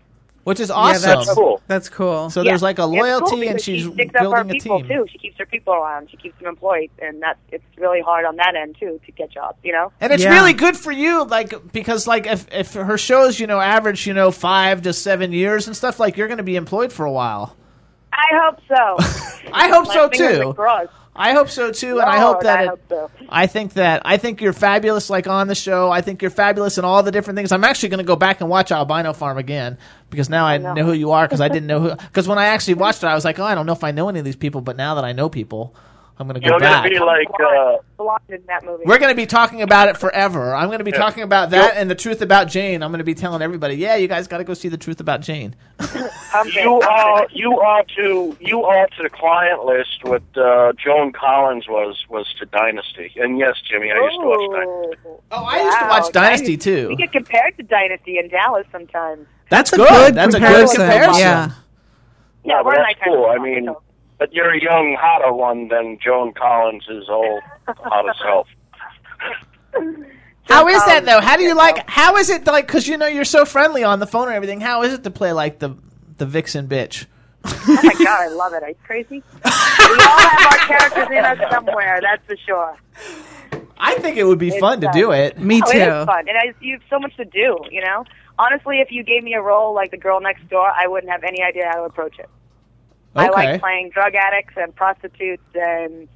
Speaker 3: Which is
Speaker 4: Yeah,
Speaker 3: awesome.
Speaker 4: that's cool. That's cool.
Speaker 3: So
Speaker 12: Yeah,
Speaker 3: there's like a
Speaker 12: it's cool
Speaker 3: loyalty, and she's
Speaker 12: she sticks up for her
Speaker 3: building a
Speaker 12: people
Speaker 3: team.
Speaker 12: too. She keeps her people around. She keeps them employed, and that's it's really hard on that end too to get jobs. You know.
Speaker 3: And it's really good for you, like because like if if her shows you know average you know five to seven years and stuff, like you're going to be employed for a while.
Speaker 12: I hope so. [laughs]
Speaker 3: I hope
Speaker 12: My
Speaker 3: so
Speaker 12: fingers
Speaker 3: too. I hope so too, and I hope that
Speaker 12: I
Speaker 3: it,
Speaker 12: hope so.
Speaker 3: I think that I think you're fabulous, like on the show. I think you're fabulous in all the different things. I'm actually going to go back and watch Albino Farm again because now I, know. who you are. Because I didn't know who. [laughs] Because when I actually watched it, I was like, oh, I don't know if I know any of these people. But now that I know people, I'm going to go
Speaker 10: You're
Speaker 3: back.
Speaker 10: gonna be like uh,
Speaker 12: Blonde in that movie.
Speaker 3: We're going to be talking about it forever. I'm going to be
Speaker 10: Yeah.
Speaker 3: talking about that and the truth about Jane. I'm going to be telling everybody, yeah, you guys got to go see the truth about Jane. [laughs]
Speaker 10: you are you are to you are to the client list what uh, Joan Collins was was to Dynasty. And yes, Jimmy, I used to watch Dynasty.
Speaker 3: Oh, I used to watch Dynasty, too.
Speaker 12: We get compared to Dynasty in Dallas sometimes.
Speaker 3: That's,
Speaker 4: a
Speaker 3: good.
Speaker 4: good
Speaker 3: That's a good
Speaker 4: comparison,
Speaker 3: comparison.
Speaker 4: yeah.
Speaker 12: Yeah,
Speaker 10: but
Speaker 12: we're
Speaker 10: that's cool. I mean, but you're a young, hotter one than Joan Collins old, [laughs] hot self.
Speaker 3: How is that um, though? How do you like? How is it like? Because you know you're so friendly on the phone and everything. How is it to play like the the vixen bitch?
Speaker 12: Oh my god, I love it. Are you crazy? we all have our characters in us somewhere, that's for sure.
Speaker 3: I think it would be
Speaker 12: It's
Speaker 3: fun to do uh, it.
Speaker 4: Me
Speaker 12: Oh,
Speaker 4: too.
Speaker 12: It is fun, and I, you have so much to do. You know, honestly, if you gave me a role like the girl next door, I wouldn't have any idea how to approach it. I like playing drug addicts and prostitutes and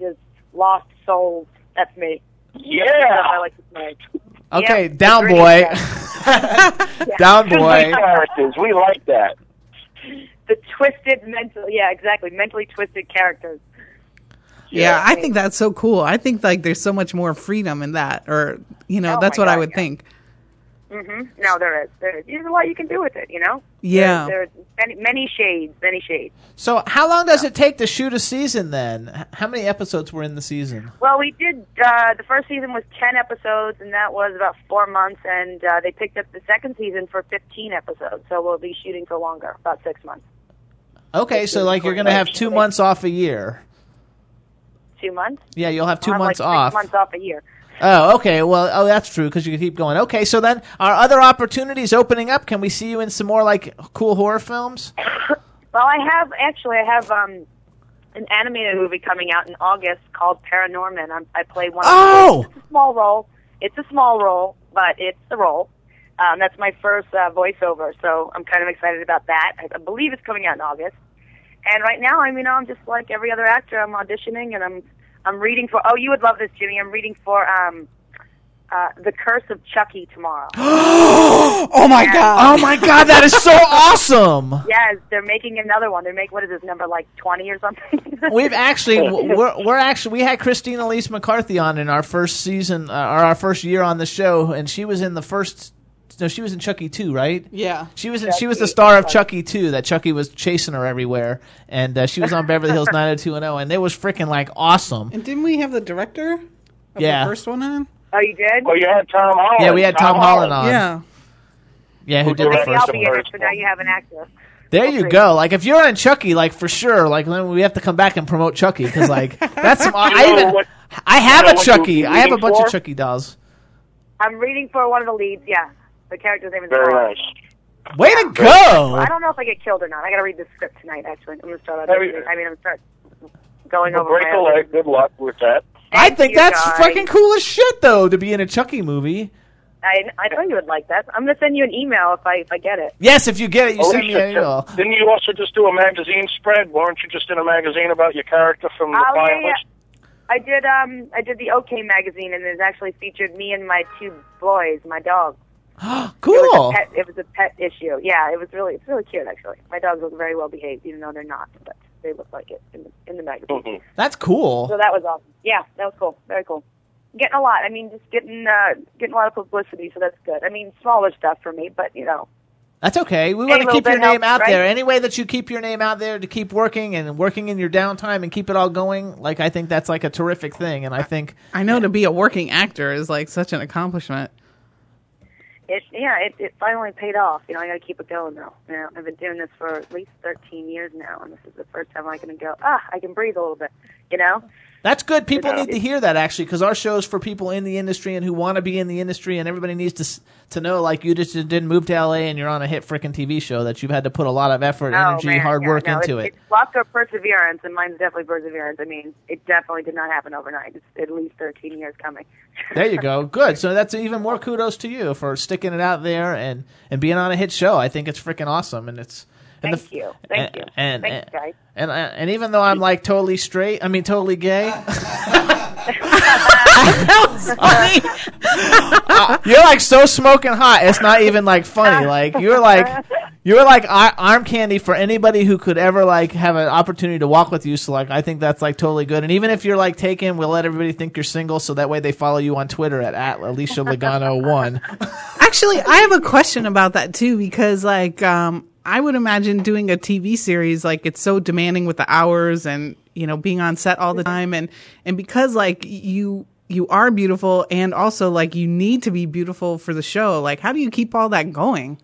Speaker 12: just lost souls. That's me.
Speaker 10: Yeah.
Speaker 12: That's what I like to play.
Speaker 3: Okay,
Speaker 12: Yep,
Speaker 3: down
Speaker 12: agree
Speaker 3: boy, [laughs] down boy.
Speaker 10: characters. We like that.
Speaker 12: The twisted mental, yeah, exactly, mentally twisted characters.
Speaker 4: Yeah, I think that's so cool. I think like there's so much more freedom in that, or you know,
Speaker 12: Oh
Speaker 4: that's
Speaker 12: my
Speaker 4: what I would
Speaker 12: yeah.
Speaker 4: think.
Speaker 12: Hmm No, there is. There is. There's a lot you can do with it. You know.
Speaker 4: Yeah.
Speaker 12: There's, there's many, many shades. Many shades.
Speaker 3: So how long does it take to shoot a season then? How many episodes were in the season?
Speaker 12: Well, we did. Uh, the first season was ten episodes, and that was about four months. And uh, they picked up the second season for fifteen episodes, so we'll be shooting for longer, about six months.
Speaker 3: Okay, so like you're gonna have two months off a year.
Speaker 12: Two months.
Speaker 3: Yeah, you'll have 2
Speaker 12: I'll have,
Speaker 3: months
Speaker 12: like,
Speaker 3: off.
Speaker 12: Months off a year.
Speaker 3: Oh, okay. Well, oh, that's true because you can keep going. Okay, so then are other opportunities opening up? Can we see you in some more like cool horror films? [laughs]
Speaker 12: Well, I have actually. I have um, an animated movie coming out in August called Paranorman. I'm, I play one.
Speaker 3: Oh!
Speaker 12: Of it's a small role. It's a small role, but it's the role. Um, that's my first uh, voiceover, so I'm kind of excited about that. I, I believe it's coming out in August. And right now, I mean, I'm just like every other actor. I'm auditioning, and I'm I'm reading for. Oh, you would love this, Jimmy. I'm reading for um, uh, the Curse of Chucky tomorrow. [gasps]
Speaker 4: oh my god!
Speaker 3: Oh my god, that is so awesome! [laughs]
Speaker 12: Yes, they're making another one. They're making what is this number like twenty or something? [laughs]
Speaker 3: We've actually we're we're actually we had Christine Elise McCarthy on in our first season uh, or our first year on the show, and she was in the first. No, she was in Chucky too, right?
Speaker 4: Yeah.
Speaker 3: She was in, she was the star of Chucky too. That Chucky was chasing her everywhere, and uh, she was on Beverly Hills nine hundred two and zero, and it was freaking like awesome.
Speaker 4: And didn't we have the director of
Speaker 3: Yeah.
Speaker 4: the first one on?
Speaker 12: oh, you did?
Speaker 10: Well, you had Tom Holland.
Speaker 3: Yeah, we had Tom Holland on.
Speaker 4: Yeah.
Speaker 3: Yeah, who
Speaker 10: Who
Speaker 3: did the
Speaker 10: directed
Speaker 12: Maybe I'll
Speaker 3: first
Speaker 12: be
Speaker 3: one?
Speaker 12: in it, so now you have an actor.
Speaker 3: There you go. Like if you're in Chucky, like for sure, like then we have to come back and promote Chucky because like [laughs] that's some, I even
Speaker 10: what-
Speaker 3: I have a Chucky. I have a bunch
Speaker 10: for?
Speaker 3: of Chucky dolls.
Speaker 12: I'm reading for one of the leads. Yeah, the character's name is.
Speaker 10: Very
Speaker 12: Laura.
Speaker 10: nice.
Speaker 3: Way to go.
Speaker 12: I don't know if I get killed or not. I got to read the script tonight. Actually, I'm gonna start.
Speaker 10: Have you-
Speaker 12: auditioning. I mean, I'm gonna start going
Speaker 10: Well,
Speaker 12: over
Speaker 10: break
Speaker 12: my.
Speaker 10: a leg. Good luck with that.
Speaker 3: I think that's
Speaker 12: guys.
Speaker 3: fucking cool as shit though to be in a Chucky movie.
Speaker 12: I I thought you would like that. I'm gonna send you an email if I if I get it.
Speaker 3: Yes, if you get it, you send me an email.
Speaker 10: Didn't you also just do a magazine spread? Weren't you just in a magazine about your character from the
Speaker 12: Oh, yeah, yeah. I did um I did the OK magazine and it actually featured me and my two boys, my [gasps] dog. It was
Speaker 3: Cool.
Speaker 12: a pet. It was a pet issue. Yeah, it was really it's really cute actually. My dogs look very well behaved, even though they're not, but they look like it in the in the magazine.
Speaker 10: Mhm.
Speaker 3: That's cool.
Speaker 12: So that was awesome. Yeah, that was cool. Very cool. Getting a lot. I mean, just getting uh, getting a lot of publicity, so that's good. I mean, smaller stuff for me, but you know,
Speaker 3: That's okay. We
Speaker 12: Any
Speaker 3: want to keep your name
Speaker 12: helps,
Speaker 3: out
Speaker 12: right?
Speaker 3: there. Any way that you keep your name out there to keep working and working in your downtime and keep it all going, like I think that's like a terrific thing. And I think
Speaker 4: I know to be a working actor is like such an accomplishment.
Speaker 12: It yeah, it, it finally paid off. You know, I got to keep it going though. You know, I've been doing this for at least 13 years now, and this is the first time I can go. Ah, I can breathe a little bit. You know.
Speaker 3: That's good. People
Speaker 12: You know,
Speaker 3: need to hear that actually, because our show is for people in the industry and who want to be in the industry, and everybody needs to to know like you just didn't move to LA and you're on a hit freaking TV show that you've had to put a lot of effort, oh, energy,
Speaker 12: Oh, man,
Speaker 3: hard
Speaker 12: yeah,
Speaker 3: work
Speaker 12: no,
Speaker 3: into
Speaker 12: it's,
Speaker 3: it.
Speaker 12: It's lots of perseverance, and mine's definitely perseverance. I mean, it definitely did not happen overnight. It's at least 13 years coming.
Speaker 3: There you go. [laughs] Good. So that's even more kudos to you for sticking it out there and and being on a hit show. I think it's freaking awesome, and it's. And
Speaker 12: Thank you. Thank you.
Speaker 3: And,
Speaker 12: Thanks,
Speaker 3: and,
Speaker 12: guys.
Speaker 3: and and even though I'm like totally straight, I mean totally gay. [laughs] [laughs] Uh, [laughs] you're like so smoking hot. It's not even like funny. Like you're like you're like ar- arm candy for anybody who could ever like have an opportunity to walk with you. So like I think that's like totally good. And even if you're like taken, we'll let everybody think you're single, so that way they follow you on Twitter at, at Alicia Lagano one.
Speaker 4: Actually, I have a question about that too because like um I would imagine doing a TV series like it's so demanding with the hours and you know being on set all the time and and because like you you are beautiful and also like you need to be beautiful for the show like how do you keep all that going?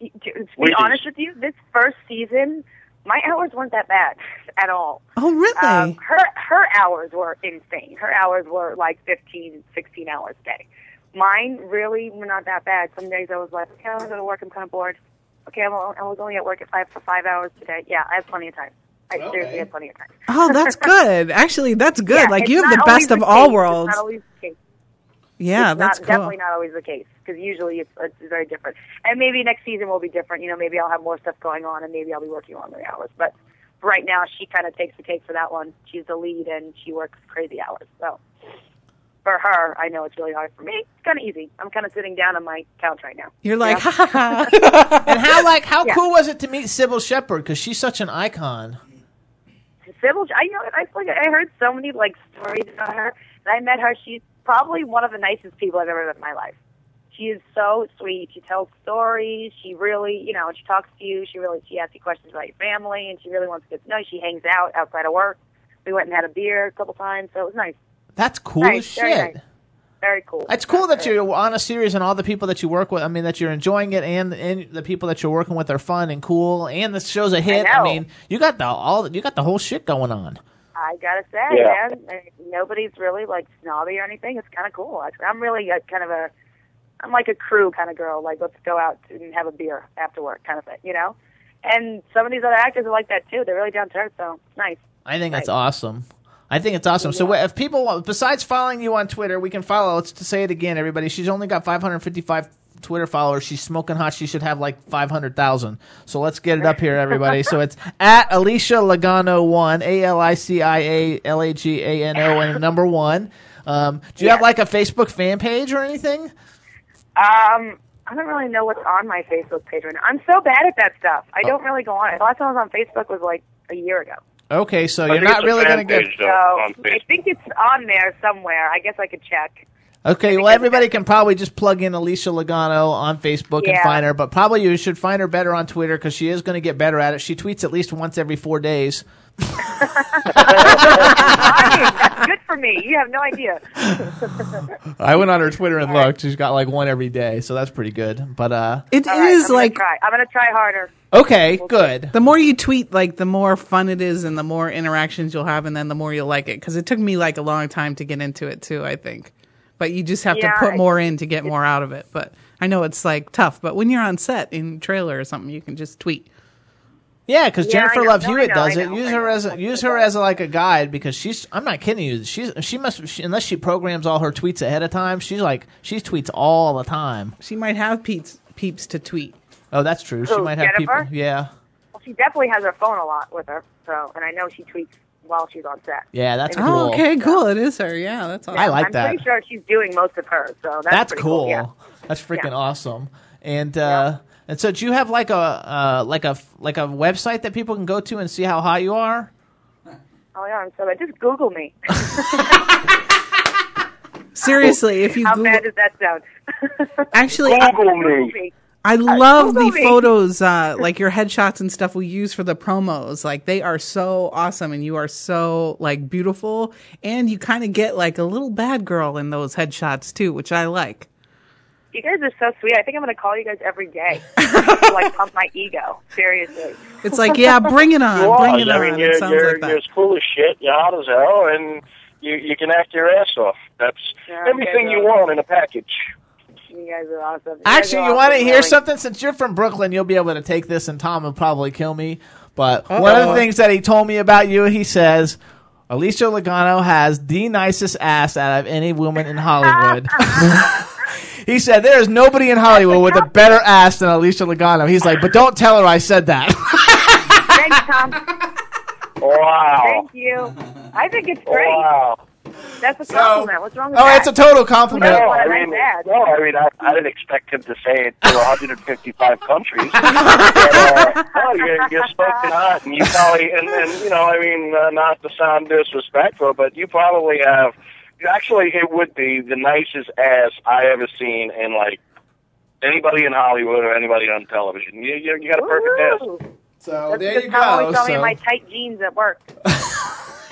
Speaker 12: To to be honest with you, this first season, my hours weren't that bad [laughs] at all.
Speaker 4: Oh, really?
Speaker 12: Um, her her hours were insane. Her hours were like 15, 16 hours a day. Mine really were not that bad. Some days I was like, okay, I'm going to work. I'm kind of bored. Okay, I'm, I was only at work at five for five hours today. Yeah, I have plenty of time. I seriously have plenty of time.
Speaker 4: Oh, that's [laughs] good. Actually, that's good.
Speaker 12: Yeah,
Speaker 4: like you have the
Speaker 12: always
Speaker 4: best of
Speaker 12: the
Speaker 4: all worlds.
Speaker 12: It's not always the case.
Speaker 4: Yeah,
Speaker 12: it's
Speaker 4: that's
Speaker 12: not,
Speaker 4: cool.
Speaker 12: definitely not always the case because usually it's, it's very different. And maybe next season will be different. You know, maybe I'll have more stuff going on, and maybe I'll be working longer hours. But right now, she kind of takes the cake for that one. She's the lead, and she works crazy hours. So for her, I know it's really hard. For me, it's kind of easy. I'm kind of sitting down on my couch right now.
Speaker 4: You're like,
Speaker 12: Yeah.
Speaker 4: ha ha ha.
Speaker 3: and how like how
Speaker 12: Yeah.
Speaker 3: cool was it to meet Cybill Shepherd because she's such an icon.
Speaker 12: Cybill, I know. I like I heard so many like stories about her. And I met her. She's probably one of the nicest people I've ever met in my life. She is so sweet. She tells stories. She really, you know, she talks to you. She really, she asks you questions about your family, and she really wants to get to know you. She hangs out outside of work. We went and had a beer a couple times, so it was nice.
Speaker 3: That's cool
Speaker 12: nice,
Speaker 3: as
Speaker 12: very
Speaker 3: shit.
Speaker 12: nice. Very cool.
Speaker 3: It's cool that you're on a series and all the people that you work with. I mean, that you're enjoying it, and and the people that you're working with are fun and cool, and the show's a hit. I,
Speaker 12: know.
Speaker 3: mean, you got the all you got the whole shit going on.
Speaker 12: I gotta say,
Speaker 3: Yeah.
Speaker 12: man, nobody's really like snobby or anything. It's kind of cool. Actually, I'm really a, kind of a, I'm like a crew kind of girl. Like, let's go out and have a beer after work, kind of thing, you know. And some of these other actors are like that too. They're really down to earth, so nice.
Speaker 3: I think
Speaker 12: Nice.
Speaker 3: that's awesome. I think it's awesome. So if people, besides following you on Twitter, we can follow. Let's to say it again, everybody. She's only got 555 Twitter followers. She's smoking hot. She should have like 500,000. So let's get it up here, everybody. so it's [laughs] at Alicia Lagano one, A L I C I A L A G A N O, and number one. Um, do you have like a Facebook fan page or anything?
Speaker 12: Um, I don't really know what's on my Facebook page right now. I'm so bad at that stuff. I don't really go on it. The last time I was on Facebook was like a year ago.
Speaker 3: Okay, so
Speaker 10: I
Speaker 3: you're not really going to get.
Speaker 10: page,
Speaker 12: So I think it's on there somewhere. I guess I could check.
Speaker 3: Okay, well, everybody can probably just plug in Alicia Lagano on Facebook and find her, but probably you should find her better on Twitter because she is going to get better at it. She tweets at least once every four days.
Speaker 12: That's good for me. You have no idea.
Speaker 3: I went on her Twitter and looked. She's got like one every day, so that's pretty good. But uh,
Speaker 4: It is
Speaker 12: All right, I'm gonna
Speaker 4: like.
Speaker 12: I'm gonna try harder.
Speaker 3: okay, good.
Speaker 4: the more you tweet, like the more fun it is, and the more interactions you'll have, and then the more you'll like it. Because it took me like a long time to get into it too. I think, but you just have
Speaker 12: Yeah,
Speaker 4: to put more in to get more out of it. But I know it's like tough. But when you're on set in trailer or something, you can just tweet.
Speaker 3: Yeah, because
Speaker 4: Yeah,
Speaker 3: Jennifer. Love
Speaker 4: No,
Speaker 3: Hewitt
Speaker 4: know,
Speaker 3: does
Speaker 4: I
Speaker 3: it.
Speaker 4: know,
Speaker 3: Use her as a, use her as a, like a guide because she's. I'm not kidding you. She's she must she, unless she programs all her tweets ahead of time. She's like she tweets all the time.
Speaker 4: She might have peeps peeps to tweet.
Speaker 3: Oh, that's true. She
Speaker 12: Who,
Speaker 3: might have people. Yeah,
Speaker 12: Well, she definitely has her phone a lot with her. So, and I know she tweets while she's on set.
Speaker 3: yeah, that's
Speaker 12: And-
Speaker 3: cool.
Speaker 4: Oh, okay, cool. It is her. Yeah, that's awesome.
Speaker 3: I like
Speaker 12: I'm
Speaker 3: that.
Speaker 12: pretty sure she's doing most of hers. So that's,
Speaker 3: That's
Speaker 12: pretty
Speaker 3: cool.
Speaker 12: Yeah.
Speaker 3: That's freaking
Speaker 12: Yeah.
Speaker 3: awesome. And uh, and so, do you have like a uh, like a like a website that people can go to and see how hot you are?
Speaker 12: Oh yeah, I'm so bad. Just Google me. [laughs]
Speaker 4: Seriously, if you
Speaker 12: How
Speaker 4: Google,
Speaker 12: bad does that sound? [laughs]
Speaker 4: actually,
Speaker 12: Google me.
Speaker 4: I love the
Speaker 12: me.
Speaker 4: photos, uh, like your headshots and stuff we use for the promos. Like they are so awesome, and you are so like beautiful, and you kind of get like a little bad girl in those headshots too, which I like.
Speaker 12: You guys are so sweet. I think I'm going to call you guys every day to like [laughs] pump my ego. Seriously.
Speaker 4: It's like, yeah, bring it on,
Speaker 10: You [laughs]
Speaker 4: bring
Speaker 10: are.
Speaker 4: it
Speaker 10: I mean,
Speaker 4: it
Speaker 10: you're,
Speaker 4: sounds
Speaker 10: you're,
Speaker 4: like that.
Speaker 10: you're as cool as shit. You're hot as hell, and you you can act your ass off. That's
Speaker 12: Yeah,
Speaker 10: everything
Speaker 12: okay,
Speaker 10: you want in a package.
Speaker 12: You guys are awesome. You
Speaker 3: Actually,
Speaker 12: are
Speaker 3: you want to hear
Speaker 12: really.
Speaker 3: something? Since you're from Brooklyn, you'll be able to take this, and Tom will probably kill me. But oh. one of the things that he told me about you, he says, Alicia Lagano has the nicest ass out of any woman in Hollywood. [laughs] he said, there is nobody in Hollywood with a better ass than Alicia Lagano. He's like, but don't tell her I said that. [laughs]
Speaker 12: Thanks, Tom.
Speaker 10: Wow.
Speaker 12: Thank you. I think it's great.
Speaker 10: Wow.
Speaker 12: That's a compliment. What's wrong with
Speaker 3: oh,
Speaker 12: that?
Speaker 3: it's a total compliment.
Speaker 10: No,
Speaker 12: What
Speaker 10: I
Speaker 12: a nice
Speaker 10: mean, no, I mean, I, I didn't expect him to say it to [laughs] 155 countries. [laughs] but, uh, no, you're, you're smoking hot, and you probably, and, and you know, I mean, uh, not to sound disrespectful, but you probably have. Actually, it would be the nicest ass I ever seen in like anybody in Hollywood or anybody on television. You, you, you got a perfect ass.
Speaker 12: Woo.
Speaker 3: So
Speaker 12: That's
Speaker 3: there
Speaker 12: because
Speaker 3: you
Speaker 12: Tom always
Speaker 3: go.
Speaker 12: saw me in my tight jeans at work.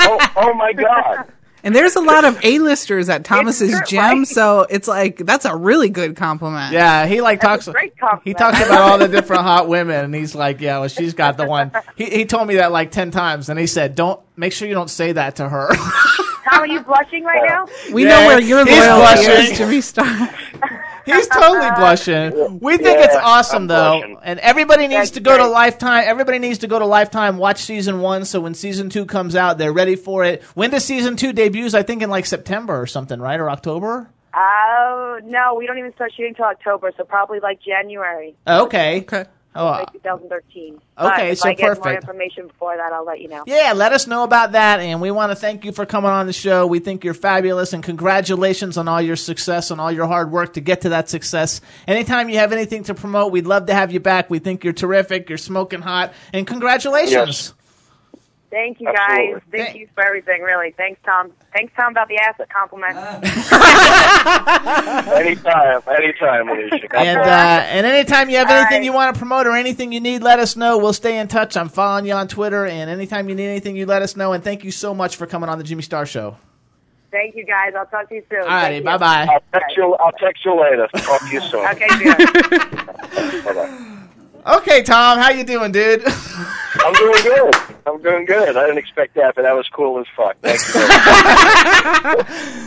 Speaker 10: Oh, oh my God! [laughs]
Speaker 4: And there's a lot of [laughs] A-listers at Thomas's
Speaker 12: true,
Speaker 4: gym,
Speaker 12: right?
Speaker 4: so it's like that's a really good compliment.
Speaker 3: Yeah, he like
Speaker 12: That's
Speaker 3: talks.
Speaker 12: a great compliment.
Speaker 3: He talks about all the different hot [laughs] women, and he's like, "Yeah, well, she's got the one." He he told me that like ten times, and he said, "Don't make sure you don't say that to her." [laughs]
Speaker 12: Tom, are you blushing right now?
Speaker 4: We
Speaker 3: Yeah,
Speaker 4: know where your
Speaker 3: he's
Speaker 4: loyalty
Speaker 3: blushing.
Speaker 4: is, Jimmy Star. [laughs]
Speaker 3: he's totally blushing. We think
Speaker 10: Yeah,
Speaker 3: it's awesome
Speaker 10: I'm
Speaker 3: though,
Speaker 10: blushing.
Speaker 3: and everybody needs
Speaker 12: That's
Speaker 3: to go to. Lifetime. Everybody needs to go to Lifetime, watch season one, so when season two comes out, they're ready for it. When does season two debuts? I think in like September or something, right, or October?
Speaker 12: Oh no, we don't even start shooting till October, so probably like January,
Speaker 3: Okay.
Speaker 4: Okay.
Speaker 3: Oh, uh,
Speaker 12: like 2013. But
Speaker 3: okay,
Speaker 12: if
Speaker 3: so
Speaker 12: I get more
Speaker 3: perfect.
Speaker 12: information before that, I'll let you know.
Speaker 3: Yeah, let us know about that. And we want to thank you for coming on the show. We think you're fabulous and congratulations on all your success and all your hard work to get to that success. Anytime you have anything to promote, we'd love to have you back. We think you're terrific. You're smoking hot. And congratulations.
Speaker 10: Yes.
Speaker 12: Thank you
Speaker 10: Absolutely.
Speaker 12: guys. Thank
Speaker 3: Thank-
Speaker 12: you for everything. Really, thanks Tom. Thanks Tom about the asset compliment. [laughs]
Speaker 10: Anytime, anytime, Alicia.
Speaker 3: And, uh, and anytime you have
Speaker 12: All
Speaker 3: anything
Speaker 12: right.
Speaker 3: you want to promote or anything you need, let us know. We'll stay in touch. I'm following you on Twitter. And anytime you need anything, you let us know. And thank you so much for coming on the Jimmy Star Show.
Speaker 12: Thank you guys. I'll talk to you soon.
Speaker 3: All righty. Bye bye.
Speaker 10: I'll text you. I'll text you later. Talk to you soon.
Speaker 12: Okay, good. [laughs] [laughs]
Speaker 10: Bye bye.
Speaker 3: Okay, Tom. How you doing, dude? [laughs]
Speaker 10: I'm doing good. I'm doing good. I didn't expect that, but that was cool as fuck. Thank you.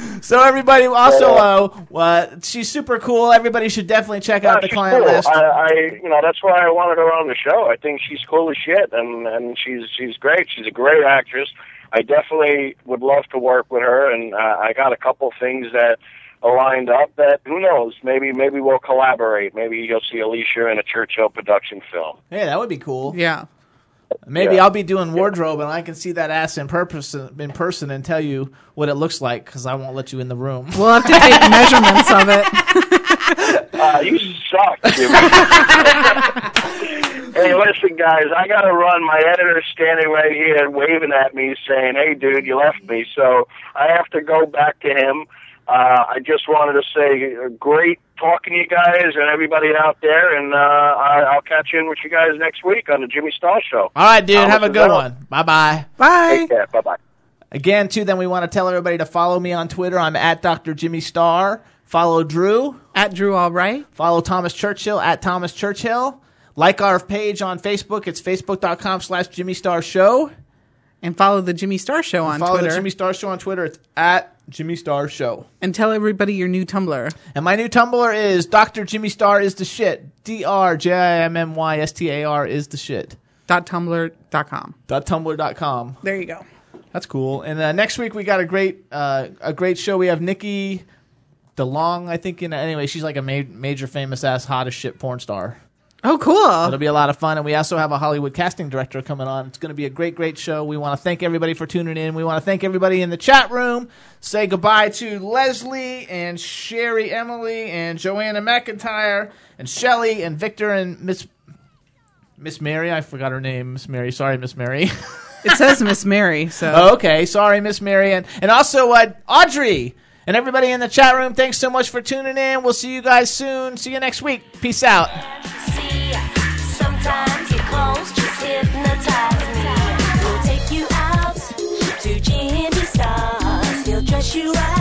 Speaker 10: [laughs]
Speaker 3: So everybody also, uh, uh, she's super cool. Everybody should definitely check out the client
Speaker 10: cool.
Speaker 3: list.
Speaker 10: I, I, you know, that's why I wanted her on the show. I think she's cool as shit, and and she's she's great. She's a great actress. I definitely would love to work with her, and uh, I got a couple things that lined up. That who knows? Maybe maybe we'll collaborate. Maybe you'll see Alicia in a Churchill production film.
Speaker 3: Hey, that would be cool.
Speaker 4: Yeah.
Speaker 3: Maybe
Speaker 10: Yeah.
Speaker 3: I'll be doing wardrobe and I can see that ass in purpose in person and tell you what it looks like because I won't let you in the room.
Speaker 4: We'll have to take [laughs] measurements of it.
Speaker 10: Uh, [laughs] you suck, Jimmy. [laughs] hey, listen, guys, I got to run. My editor's standing right here waving at me saying, hey, dude, you left me. So I have to go back to him. Uh, I just wanted to say, uh, great talking to you guys and everybody out there, and uh, I, I'll catch in with you guys next week on the Jimmy Star Show.
Speaker 3: All right, dude.
Speaker 10: Thomas
Speaker 3: Have a good
Speaker 10: out.
Speaker 3: one. Bye bye.
Speaker 4: Bye.
Speaker 10: Take care. Bye bye.
Speaker 3: Again, too, then we want to tell everybody to follow me on Twitter. I'm at Dr. Jimmy Star. Follow Drew.
Speaker 4: At Drew Albright.
Speaker 3: Follow Thomas Churchill at Thomas Churchill. Like our page on Facebook. It's facebook.com slash Jimmy Star Show.
Speaker 4: And follow the Jimmy Star Show on Twitter.
Speaker 3: Follow
Speaker 4: Twitter.
Speaker 3: the Jimmy Star Show on Twitter. It's at Jimmy Star Show.
Speaker 4: and tell everybody your new Tumblr.
Speaker 3: And my new Tumblr is Dr. Jimmy Star is the shit. D R J I M M Y S T A R is the shit.
Speaker 4: Dot tumblr.com.
Speaker 3: Dot tumblr.com.
Speaker 4: There you go.
Speaker 3: That's cool. And uh, next week we got a great uh, a great show. We have Nikki DeLong, I think. In anyway, she's like a ma- major famous ass hottest shit porn star.
Speaker 4: Oh, cool.
Speaker 3: It'll be a lot of fun. And we also have a Hollywood casting director coming on. It's going to be a great, great show. We want to thank everybody for tuning in. We want to thank everybody in the chat room. Say goodbye to Leslie and Sherry Emily and Joanna McIntyre and Shelly and Victor and Miss Miss Mary. I forgot her name. Miss Mary. Sorry, Miss Mary. [laughs]
Speaker 4: It says Miss Mary, so.
Speaker 3: Oh, [laughs] okay. Sorry, Miss Mary. And, and also uh, Audrey. And everybody in the chat room, thanks so much for tuning in. We'll see you guys soon. See you next week. Peace out
Speaker 2: you out to G&B. He'll dress you up.